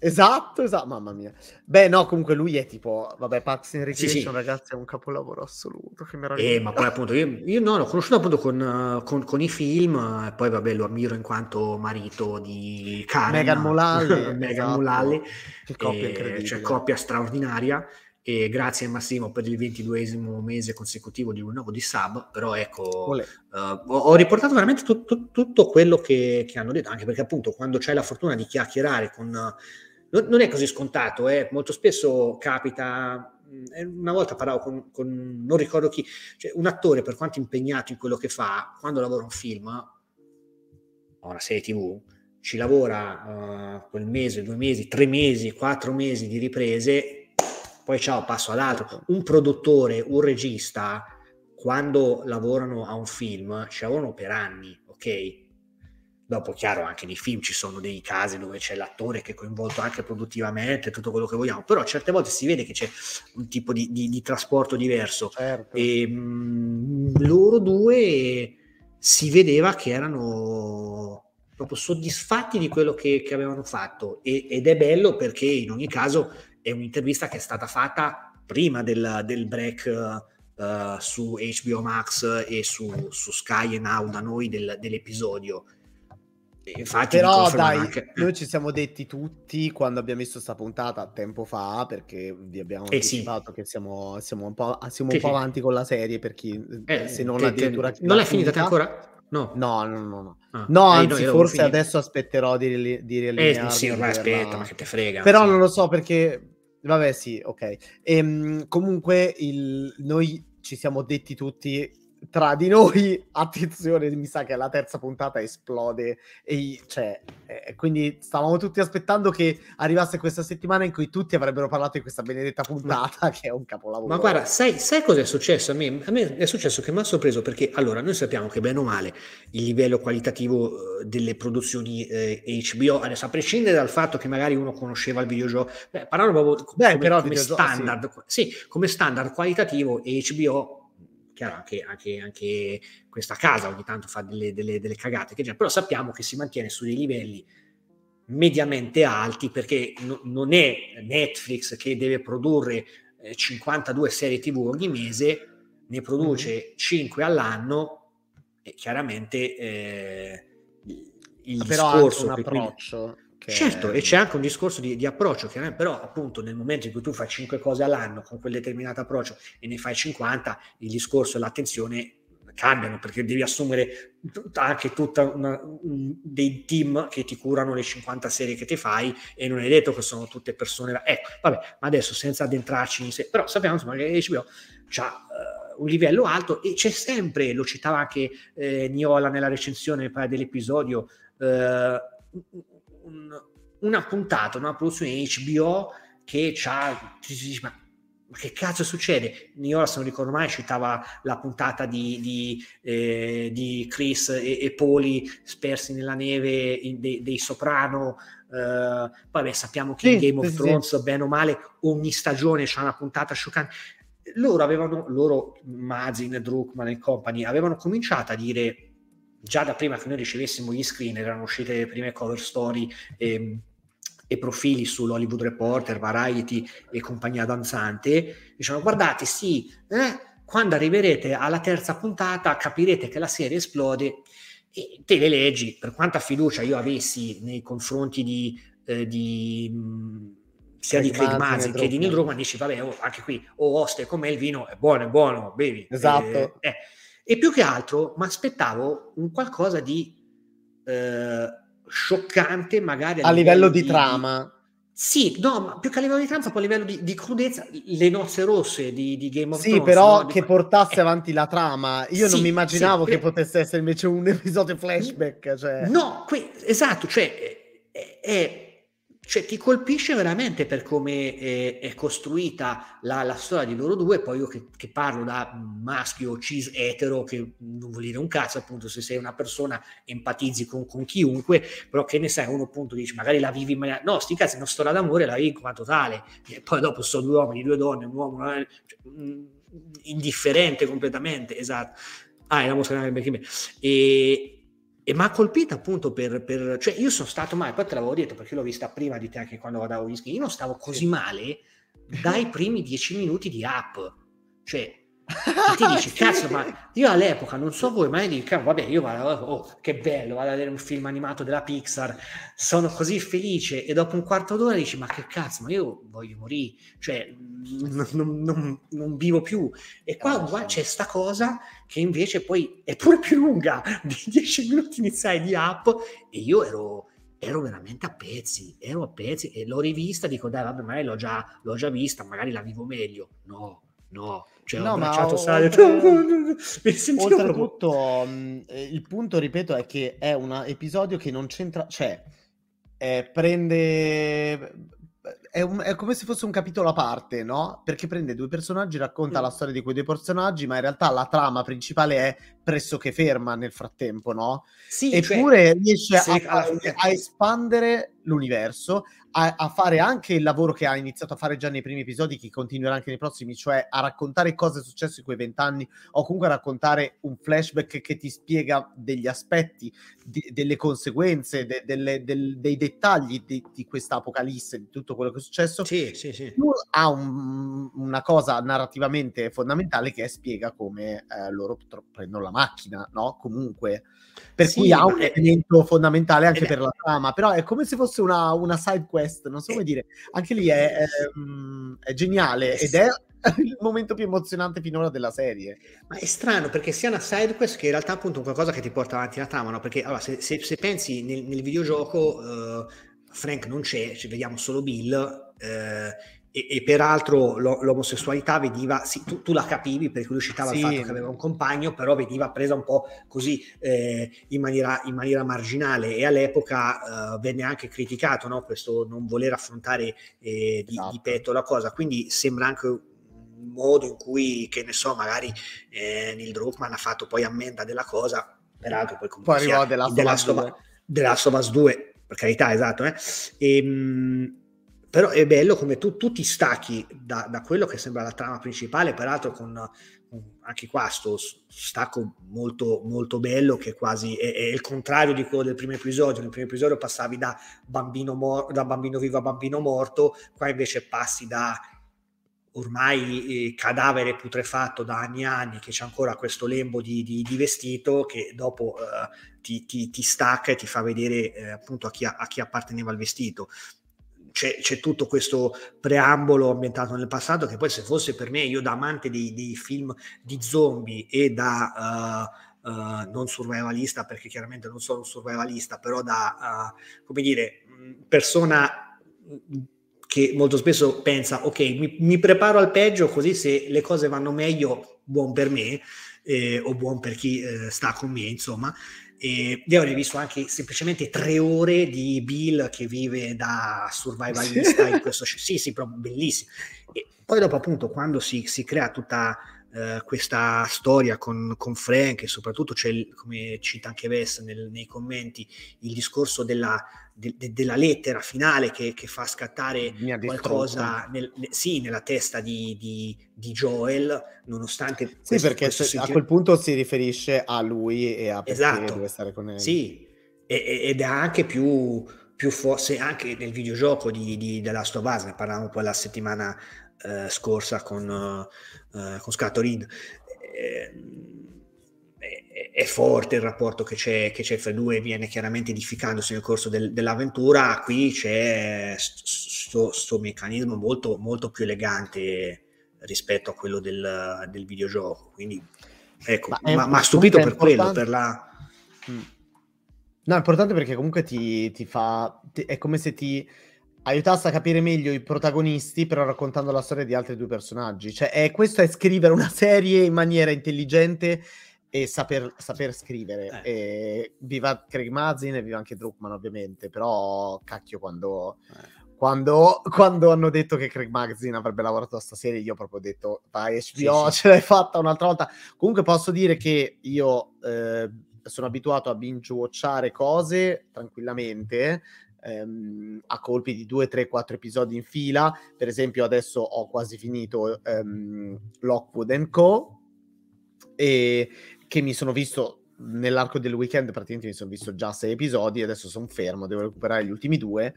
Esatto, esatto, mamma mia. Beh, no, comunque lui è tipo, vabbè, Pax in Recreation, sì, sì. ragazzi, è un capolavoro assoluto, che meraviglia. Eh, ma poi appunto, io, io no, l'ho conosciuto appunto con, con, con, i film, e poi vabbè, lo ammiro in quanto marito di Karen. Megan Mullally. Megan esatto. Mullally. Che coppia incredibile. Cioè, coppia straordinaria. e grazie a Massimo per il 22esimo mese consecutivo di un nuovo di sub, però ecco, uh, ho, riportato veramente tu, tu, tutto quello che, che, hanno detto, anche perché appunto quando c'hai la fortuna di chiacchierare con... Uh, non, è così scontato, eh? molto spesso capita una volta parlavo con, con, non ricordo chi, cioè un attore per quanto impegnato in quello che fa, quando lavora un film o una serie tv, ci lavora uh, quel mese, due mesi, tre mesi, quattro mesi di riprese, poi ciao, passo all'altro. Un produttore, un regista, quando lavorano a un film, ci lavorano per anni, ok? Dopo, chiaro, anche nei film ci sono dei casi dove c'è l'attore che è coinvolto anche produttivamente, tutto quello che vogliamo, però certe volte si vede che c'è un tipo di, di, di trasporto diverso. Certo. E mh, mm, loro due si vedeva che erano proprio soddisfatti di quello che, che avevano fatto e, ed è bello perché in ogni caso è un'intervista che è stata fatta prima del, del break uh, su HBO Max e su, su Sky e Now da noi del, dell'episodio Infatti, però dai, anche... noi ci siamo detti tutti quando abbiamo visto questa puntata tempo fa, perché vi abbiamo eh anticipato sì. che siamo, siamo, un po', siamo un po avanti con la serie per chi eh, se non addirittura non l'hai finita ancora? No, no, no, no. No, ah, no anzi, no, forse adesso aspetterò di, di riallinearmi. Eh, sì, ormai aspetta, ma che te frega. Però non lo so perché... Vabbè, sì, ok. Ehm, comunque il... noi ci siamo detti tutti tra di noi, attenzione, mi sa che alla terza puntata esplode. E, cioè, eh, quindi stavamo tutti aspettando che arrivasse questa settimana in cui tutti avrebbero parlato di questa benedetta puntata, ma, che è un capolavoro. Ma guarda, sai, sai cosa è successo? A me, a me è successo che mi ha sorpreso perché allora noi sappiamo che bene o male il livello qualitativo eh, delle produzioni eh, HBO, adesso a prescindere dal fatto che magari uno conosceva il videogioco, beh, parlando proprio beh, come, però come standard, sì. sì, come standard qualitativo HBO chiaro anche, anche, anche, questa casa ogni tanto fa delle, delle, delle cagate, che, però sappiamo che si mantiene su dei livelli mediamente alti perché no, non è Netflix che deve produrre eh, 52 serie tv ogni mese, ne produce mm-hmm. 5 all'anno e chiaramente eh, il però discorso... un approccio... Quindi, che... Certo, e c'è anche un discorso di, di approccio, che, però appunto nel momento in cui tu fai 5 cose all'anno con quel determinato approccio e ne fai 50, il discorso e l'attenzione cambiano perché devi assumere anche tutta una, un, dei team che ti curano le 50 serie che ti fai e non è detto che sono tutte persone ecco vabbè ma adesso senza addentrarci in sé però sappiamo insomma che HBO ha uh, un livello alto e c'è sempre lo citava anche eh, Niola nella recensione dell'episodio uh, un, una puntata, una produzione HBO che ha... Ma, che cazzo succede? Io se non ricordo mai citava la puntata di, di, eh, di Chris e, e, Poli spersi nella neve in, dei, dei, Soprano. Poi beh, sappiamo che sì, in Game of sì, Thrones, bene o male, ogni stagione c'è una puntata scioccante. Loro avevano, loro, Mazin, Druckmann e company, avevano cominciato a dire già da prima che noi ricevessimo gli screen erano uscite le prime cover story e, e profili sull'Hollywood Reporter, Variety e compagnia danzante, dicevano guardate sì, eh, quando arriverete alla terza puntata capirete che la serie esplode e te le leggi, per quanta fiducia io avessi nei confronti di, eh, di sia Craig di Craig Mazin che di Neil Druckmann, dici vabbè oh, anche qui o oh, oste come il vino è buono, è buono, bevi. Esatto. Eh, eh e più che altro mi aspettavo un qualcosa di eh, scioccante, magari a, a livello, livello, di, di trama. Sì, no, ma più che a livello di trama, proprio a livello di, di crudezza, le nozze rosse di, di Game of sì, Thrones. Sì, però no? che portasse eh. avanti la trama. Io sì, non mi immaginavo sì, che per... potesse essere invece un episodio flashback. Cioè... No, que- esatto, cioè è, è cioè ti colpisce veramente per come è, è costruita la, la, storia di loro due, poi io che, che, parlo da maschio cis etero, che non vuol dire un cazzo appunto se sei una persona empatizzi con, con chiunque, però che ne sai, uno appunto dice magari la vivi in maniera, no sti cazzi, una storia d'amore, la vivi in quanto tale, e poi dopo sono due uomini, due donne, un uomo, cioè, indifferente completamente, esatto. Ah, è la mosca di e e mi ha colpito appunto per, per, cioè io sono stato male, poi te l'avevo detto perché l'ho vista prima di te anche quando guardavo gli skin, io non stavo così male dai primi dieci minuti di app, cioè E ti dici, cazzo, ma io all'epoca non so voi, ma io dico, vabbè, io vado, oh, che bello, vado a vedere un film animato della Pixar, sono così felice. E dopo un quarto d'ora dici, ma che cazzo, ma io voglio morire, cioè non, non, non, non vivo più. E qua, qua c'è sta cosa che invece poi è pure più lunga di 10 minuti iniziali di app e io ero ero veramente a pezzi, ero a pezzi e l'ho rivista, dico dai vabbè magari l'ho già, l'ho già vista, magari la vivo meglio. No, no, cioè no, ho abbracciato Sadio. Oltretutto, proprio... Mm, eh, il punto, ripeto, è che è un episodio che non c'entra, cioè eh, prende è, un, è, come se fosse un capitolo a parte, no? Perché prende due personaggi, racconta mm. la storia di quei due personaggi, ma in realtà la trama principale è pressoché ferma nel frattempo, no? Sì, Eppure cioè, riesce a, a, a, espandere l'universo, a, a, fare anche il lavoro che ha iniziato a fare già nei primi episodi, che continuerà anche nei prossimi, cioè a raccontare cosa è successo in quei vent'anni, o comunque a raccontare un flashback che ti spiega degli aspetti, di, delle conseguenze, de, delle, del, dei dettagli di, di questa apocalisse, di tutto quello che è successo. Sì, sì, sì. Ha un, una cosa narrativamente fondamentale che è spiega come eh, loro prendono la macchina, no? Comunque per sì, cui ha un è... elemento fondamentale anche per la trama, però è come se fosse una, una side quest, non so come dire, anche lì è, è, mm, è geniale ed è il momento più emozionante finora della serie. Ma è strano perché sia una side quest che in realtà appunto qualcosa che ti porta avanti la trama, no? Perché allora, se, se, se pensi nel, nel videogioco uh, Frank non c'è, ci vediamo solo Bill. Uh, e, e, peraltro lo, l'omosessualità veniva, sì, tu, tu, la capivi perché lui citava sì. il fatto che aveva un compagno, però veniva presa un po' così eh, in, maniera, in, maniera, marginale e all'epoca eh, venne anche criticato no? questo non voler affrontare eh, di, esatto. di, petto la cosa, quindi sembra anche un modo in cui, che ne so, magari eh, Neil Druckmann ha fatto poi ammenda della cosa, peraltro poi comunque poi arrivò della della Sovas 2, per carità, esatto, eh? e, ehm, però è bello come tu, tu ti stacchi da, da, quello che sembra la trama principale, peraltro con anche qua sto stacco molto, molto bello che quasi è, è, il contrario di quello del primo episodio. Nel primo episodio passavi da bambino, mor- da bambino vivo a bambino morto, qua invece passi da ormai eh, cadavere putrefatto da anni e anni che c'è ancora questo lembo di, di, di vestito che dopo eh, ti, ti, ti, stacca e ti fa vedere eh, appunto a chi, a chi apparteneva il vestito c'è, c'è, tutto questo preambolo ambientato nel passato che poi se fosse per me, io da amante dei, dei film di zombie e da... Uh, Uh, non survivalista perché chiaramente non sono un survivalista, però da, uh, come dire, persona che molto spesso pensa, ok, mi, mi, preparo al peggio così se le cose vanno meglio, buon per me eh, o buon per chi eh, sta con me, insomma. E io avrei visto anche semplicemente tre ore di Bill che vive da survivalista in questo sì, sì, proprio bellissimo. E poi dopo appunto quando si, si crea tutta uh, questa storia con, con, Frank e soprattutto c'è, come cita anche Wes nel, nei commenti, il discorso della, de, de, della lettera finale che, che fa scattare qualcosa nel, ne, sì, nella testa di, di, di Joel, nonostante... Sì, questo, perché questo se, a quel punto si riferisce a lui e a perché esatto, deve stare con lei. Sì, e, ed è anche più, più forse anche nel videogioco di, di The Last of Us, ne parlavamo poi la settimana eh, scorsa con, eh, con Scatorin. Eh, è forte il rapporto che c'è, che c'è fra i due, viene chiaramente edificandosi nel corso del, dell'avventura. Qui c'è questo meccanismo molto, molto più elegante rispetto a quello del, del videogioco. Quindi, ecco, ma ha stupito per quello, per la... Mm. No, è importante perché comunque ti, ti fa... Ti, è come se ti aiutasse a capire meglio i protagonisti, però raccontando la storia di altri due personaggi. Cioè, è, questo è scrivere una serie in maniera intelligente e saper, saper scrivere. Eh. E viva Craig Mazin e viva anche Druckmann, ovviamente, però cacchio quando... Eh. Quando, quando, hanno detto che Craig Magazine avrebbe lavorato a sta serie, io ho proprio detto, vai HBO, sì, ce l'hai fatta un'altra volta. Comunque posso dire che io eh, sono abituato a binge-watchare cose tranquillamente, ehm, a colpi di 2, 3, 4 episodi in fila. Per esempio adesso ho quasi finito ehm, Lockwood Co., e che mi sono visto nell'arco del weekend praticamente mi sono visto già sei episodi adesso sono fermo devo recuperare gli ultimi due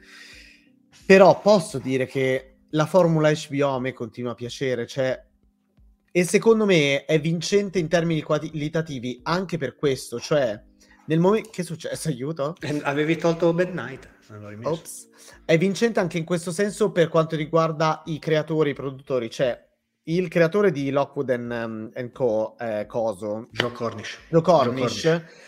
però posso dire che la formula HBO a me continua a piacere cioè E secondo me è vincente in termini qualitativi anche per questo, cioè nel momento che è successo, aiuto? Eh, avevi tolto Bad Night. Ops. È vincente anche in questo senso per quanto riguarda i creatori, i produttori, cioè il creatore di Lockwood and, um, and Co, eh, Coso, Joe Cornish. Joe Cornish, Joe Cornish.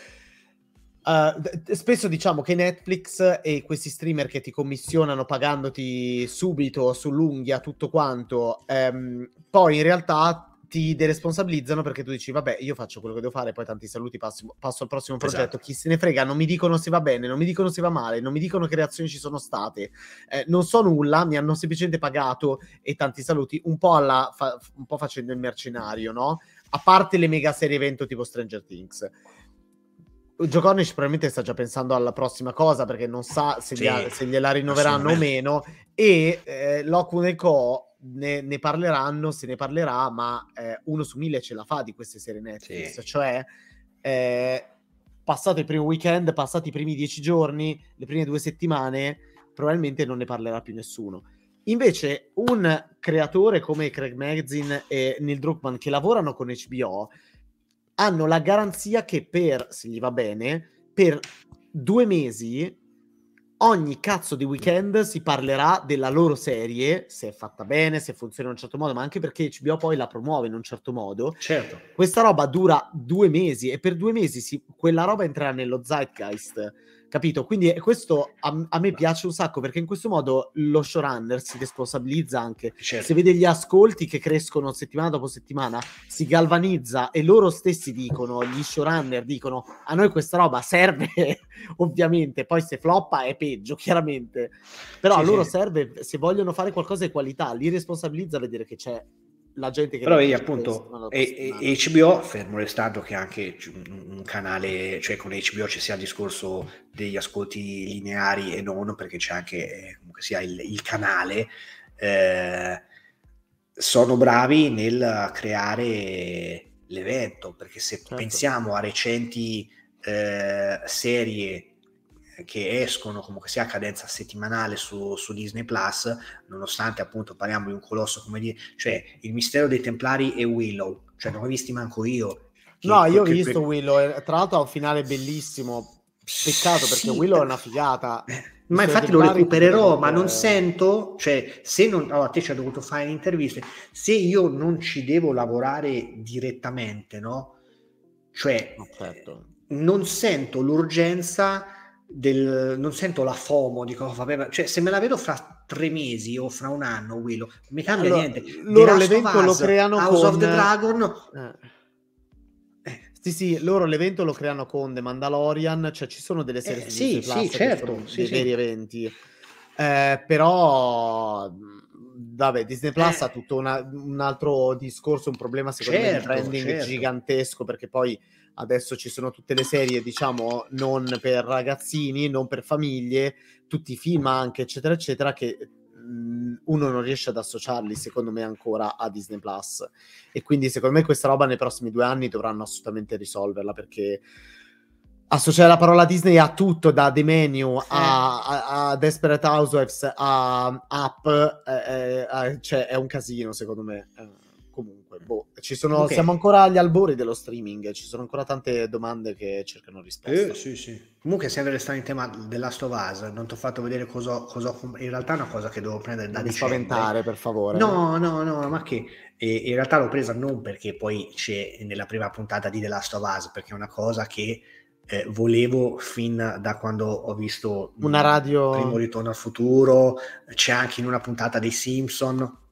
Uh, spesso diciamo che Netflix e questi streamer che ti commissionano pagandoti subito sull'unghia tutto quanto, um, poi in realtà ti deresponsabilizzano perché tu dici vabbè io faccio quello che devo fare poi tanti saluti passo, passo al prossimo progetto esatto. chi se ne frega non mi dicono se va bene non mi dicono se va male non mi dicono che reazioni ci sono state eh, non so nulla mi hanno semplicemente pagato e tanti saluti un po', alla, fa, un po' facendo il mercenario no? a parte le mega serie evento tipo Stranger Things Joe Cornish probabilmente sta già pensando alla prossima cosa perché non sa se, sì, gli, se gliela rinnoveranno o meno e eh, Lockwood Co ne, ne, parleranno, se ne parlerà, ma eh, uno su mille ce la fa di queste serie Netflix, sì. cioè eh, passato il primo weekend, passati i primi dieci giorni, le prime due settimane, probabilmente non ne parlerà più nessuno. Invece un creatore come Craig Magazine e Neil Druckmann che lavorano con HBO hanno la garanzia che per, se gli va bene, per due mesi ogni cazzo di weekend si parlerà della loro serie, se è fatta bene, se funziona in un certo modo, ma anche perché HBO poi la promuove in un certo modo. Certo. Questa roba dura due mesi e per due mesi si, quella roba entrerà nello zeitgeist capito? Quindi questo a, a, me piace un sacco perché in questo modo lo showrunner si responsabilizza anche. Certo. Se vede gli ascolti che crescono settimana dopo settimana, si galvanizza e loro stessi dicono, gli showrunner dicono a noi questa roba serve ovviamente, poi se floppa è peggio chiaramente, però sì, a loro sì. serve, se vogliono fare qualcosa di qualità, li responsabilizza a vedere che c'è la gente che... Però vedi appunto, e, e, HBO, fermo restando che anche un, canale, cioè con HBO ci sia il discorso degli ascolti lineari e non, perché c'è anche eh, comunque sia il, il canale, eh, sono bravi nel creare l'evento, perché se certo. pensiamo a recenti eh, serie che escono comunque sia a cadenza settimanale su, su, Disney Plus, nonostante appunto parliamo di un colosso come dire, cioè il mistero dei Templari e Willow, cioè non ho visti manco io. Che, no, io ho visto che... Willow, tra l'altro ha un finale bellissimo. Peccato perché sì, Willow è una figata. Eh, ma infatti lo recupererò, ma non sento, cioè se non, allora te ci hai dovuto fare interviste, se io non ci devo lavorare direttamente, no? Cioè, certo. non sento l'urgenza del, non sento la FOMO di cosa vabbè, cioè se me la vedo fra tre mesi o fra un anno Willow mi cambia allora, niente loro l'evento lo creano House con... of the Dragon eh. Eh. Sì, sì, loro l'evento lo creano con The Mandalorian, cioè ci sono delle serie eh, sì, sì, certo, sì, dei sì. veri eventi. Eh, però vabbè, Disney Plus eh. ha tutto una, un altro discorso, un problema secondo certo, me di branding certo. gigantesco perché poi adesso ci sono tutte le serie, diciamo, non per ragazzini, non per famiglie, tutti i film anche, eccetera, eccetera, che mh, uno non riesce ad associarli, secondo me, ancora a Disney Plus. E quindi, secondo me, questa roba nei prossimi due anni dovranno assolutamente risolverla perché associare la parola Disney a tutto, da The Menu a, a, a Desperate Housewives a Up, eh, eh, cioè è un casino, secondo me. Boh, sono, okay. siamo ancora agli albori dello streaming, ci sono ancora tante domande che cercano risposta. Eh, sì, sì. Comunque, sempre restando in tema della Last of Us, non ti ho fatto vedere cosa, cosa ho In realtà è una cosa che devo prendere da non dicembre. spaventare, per favore. No, no, no, ma che... E in realtà l'ho presa non perché poi c'è nella prima puntata di The Last of Us, perché è una cosa che eh, volevo fin da quando ho visto una radio primo ritorno al futuro c'è anche in una puntata dei Simpson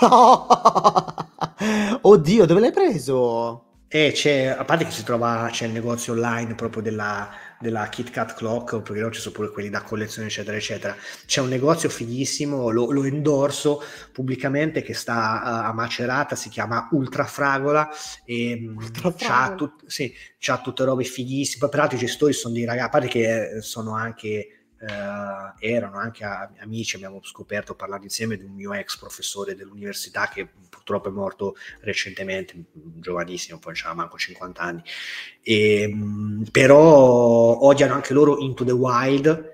Oddio, dove l'hai preso? E c'è, a parte che si trova, c'è il negozio online proprio della, della Kit Kat Clock, perché non ci sono pure quelli da collezione, eccetera, eccetera. C'è un negozio fighissimo, lo, lo endorso pubblicamente, che sta uh, a Macerata, si chiama Ultra Fragola, e mm, Ultra c'ha, tut, sì, c'ha tutte robe fighissime. Peraltro i gestori sono dei ragazzi, a parte che sono anche eh, erano anche amici, abbiamo scoperto parlando insieme di un mio ex professore dell'università che purtroppo è morto recentemente, giovanissimo, poi c'era manco 50 anni, e, ehm, però odiano anche loro Into the Wild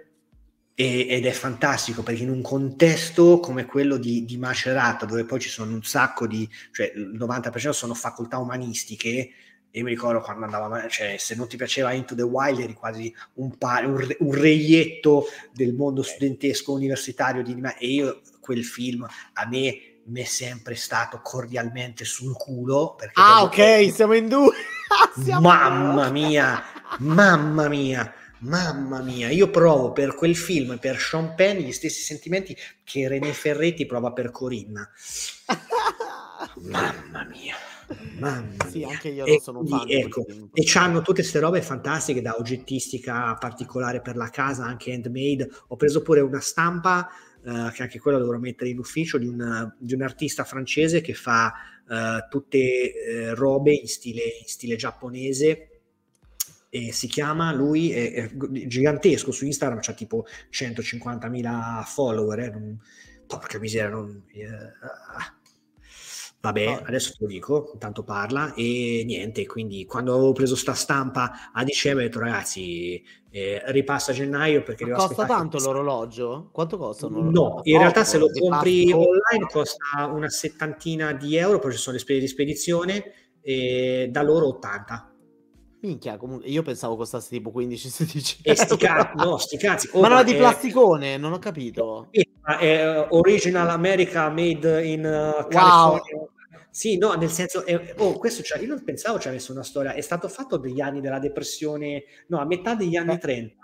ed è fantastico perché in un contesto come quello di, di Macerata, dove poi ci sono un sacco di, cioè il 90% sono facoltà umanistiche, io mi ricordo quando andava, cioè, se non ti piaceva Into the Wild eri quasi un, pa- un, re- un reietto del mondo studentesco universitario di, e io quel film a me mi è sempre stato cordialmente sul culo. ah, ok, che... siamo in due. siamo mamma mia, mamma mia Mamma mia, io provo per quel film, per Sean Penn, gli stessi sentimenti che René Ferretti prova per Corinna. Mamma mia. Mamma sì, anche io non sono un fan. Ecco, e hanno tutte queste robe fantastiche da oggettistica particolare per la casa, anche handmade. Ho preso pure una stampa, uh, che anche quella dovrò mettere in ufficio, di, una, di un artista francese che fa uh, tutte uh, robe in stile, in stile giapponese e si chiama lui è, è gigantesco su Instagram c'ha tipo 150.000 follower eh, non, porca miseria non, eh, vabbè oh. adesso te lo dico intanto parla e niente quindi quando avevo preso sta stampa a dicembre ho detto ragazzi eh, ripassa a gennaio perché Ma costa tanto l'orologio? quanto costa un orologio? no in realtà se lo compri online costa una settantina di euro poi ci sono le spese di spedizione e da loro 80 Minchia, comunque, io pensavo costasse tipo 15-16 E sti cazzi, no, sti cazzi. Oh, ma non è di plasticone, non ho capito. È uh, original America made in uh, California. Wow. Sì, no, nel senso, è, oh, questo cioè, io non pensavo ci avesse una storia, è stato fatto degli anni della depressione, no, a metà degli anni eh. 30,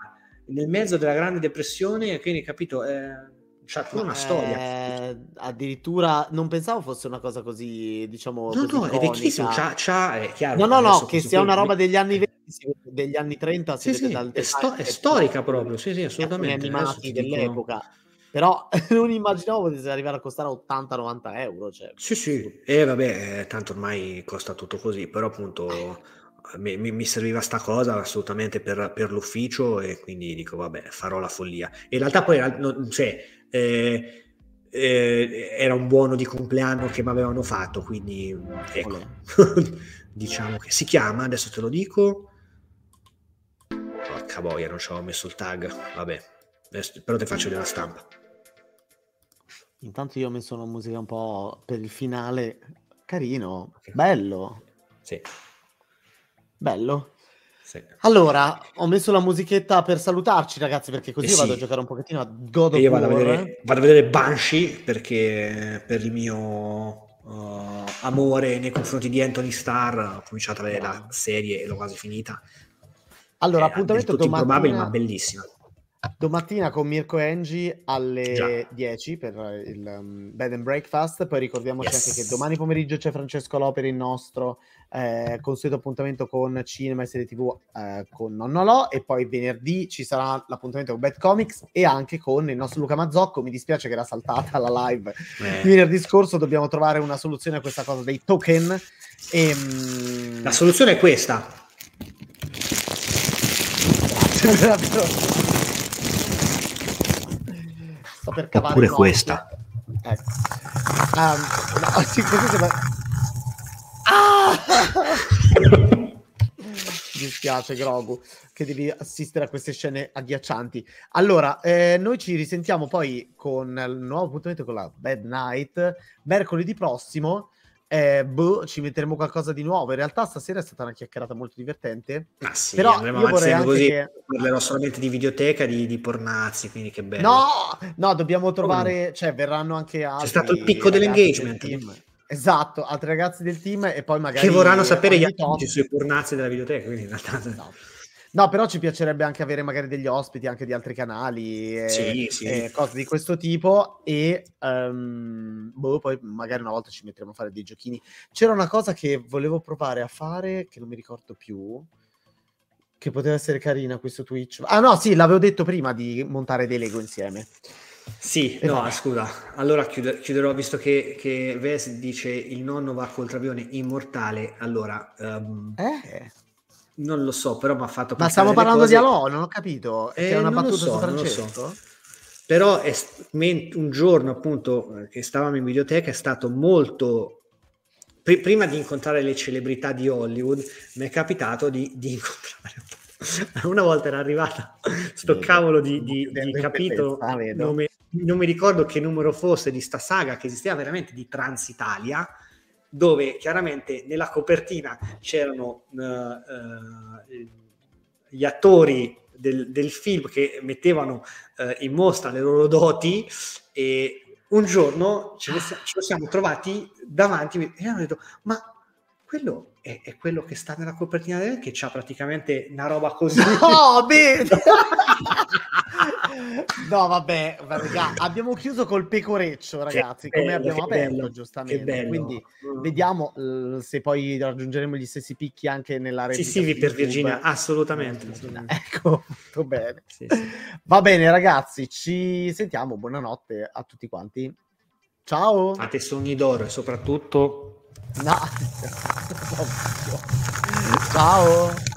nel mezzo della grande depressione, quindi capito, eh, c'ha tutta una storia. Eh, addirittura non pensavo fosse una cosa così, diciamo. No, no, è vecchissimo. C'ha, c'ha, è chiaro, no, no, no, che sia una roba degli anni 20, degli anni 30. Sì, sì, è, sto- è, storica proprio. Sì, sì, assolutamente. animati dell'epoca. Però non immaginavo potesse arrivare a costare 80-90 euro. Cioè. Sì, sì, e vabbè, tanto ormai costa tutto così, però appunto mi, mi, serviva sta cosa assolutamente per, per, l'ufficio e quindi dico vabbè farò la follia. In realtà poi cioè, eh, eh, era un buono di compleanno che mi avevano fatto, quindi ecco, diciamo che si chiama, adesso te lo dico. Porca boia, non ci avevo messo il tag, vabbè, adesso, però ti faccio vedere la stampa. Intanto io ho messo una musica un po' per il finale, carino, bello. Sì. Bello. Sì. Allora, ho messo la musichetta per salutarci, ragazzi, perché così eh io vado a giocare un pochettino a God of io vado A vedere, vado a vedere Banshee perché per il mio uh, amore nei confronti di Anthony Starr ho cominciato a vedere la serie e l'ho quasi finita. Allora, eh, appuntamento domattina... improbabile, ma bellissima. Domattina con Mirko e Angie alle Già. 10 per il um, Bed and Breakfast. Poi ricordiamoci yes. anche che domani pomeriggio c'è Francesco Loperi, il nostro eh, consueto appuntamento con cinema e serie TV eh, con Nonnoloh. E poi venerdì ci sarà l'appuntamento con Bad Comics e anche con il nostro Luca Mazzocco. Mi dispiace che era saltata la live eh. venerdì scorso. Dobbiamo trovare una soluzione a questa cosa dei token. E, um... La soluzione è questa. sto per cavare Oppure questa. Ecco. Um, no, sì. Ah! Mi dispiace, Grogu, che devi assistere a queste scene agghiaccianti. Allora, eh, noi ci risentiamo poi con il nuovo appuntamento con la Bad Night mercoledì prossimo eh, boh, ci metteremo qualcosa di nuovo. In realtà stasera è stata una chiacchierata molto divertente. Ah sì, però io vorrei anche così, che... parlerò solamente di videoteca, di, di pornazzi, quindi che bello. No, no, dobbiamo trovare, oh. cioè verranno anche altri C'è stato il picco dell'engagement. Esatto, altri ragazzi del team e poi magari... Che vorranno sapere gli amici sui pornazzi della videoteca, quindi in realtà... Esatto. No, però ci piacerebbe anche avere magari degli ospiti anche di altri canali e, sì, sì. e cose di questo tipo e um, boh, poi magari una volta ci metteremo a fare dei giochini. C'era una cosa che volevo provare a fare che non mi ricordo più che poteva essere carina questo Twitch. Ah no, sì, l'avevo detto prima di montare dei Lego insieme. Sì, no, no, scusa. Allora chiuder- chiuderò, visto che, che Ves dice il nonno va col travione immortale. Allora, um, eh. Non lo so, però mi ha fatto Ma stiamo parlando cose... di Alò, non ho capito. Eh, è una battuta so, su Francesco? Però è, un giorno, appunto, che stavamo in videoteca, è stato molto... Prima di incontrare le celebrità di Hollywood, mi è capitato di, di incontrare una volta era arrivata sto cavolo di, di, di capitolo, non mi, non mi, ricordo che numero fosse di sta saga che esisteva veramente di Transitalia, dove chiaramente nella copertina c'erano uh, uh, gli attori del, del, film che mettevano uh, in mostra le loro doti e un giorno ce, lo siamo trovati davanti e hanno detto ma quello è, è, quello che sta nella copertina del che c'ha praticamente una roba così. No, bene! no, vabbè, raga, abbiamo chiuso col pecoreccio, ragazzi, bello, come abbiamo aperto, bello, giustamente. Quindi mm. vediamo uh, se poi raggiungeremo gli stessi picchi anche nella rete. Sì, sì, per Virginia, assolutamente. assolutamente. Ecco, tutto bene. Sì, sì. Va bene, ragazzi, ci sentiamo. Buonanotte a tutti quanti. Ciao. Fate sogni d'oro e soprattutto No. Ciao.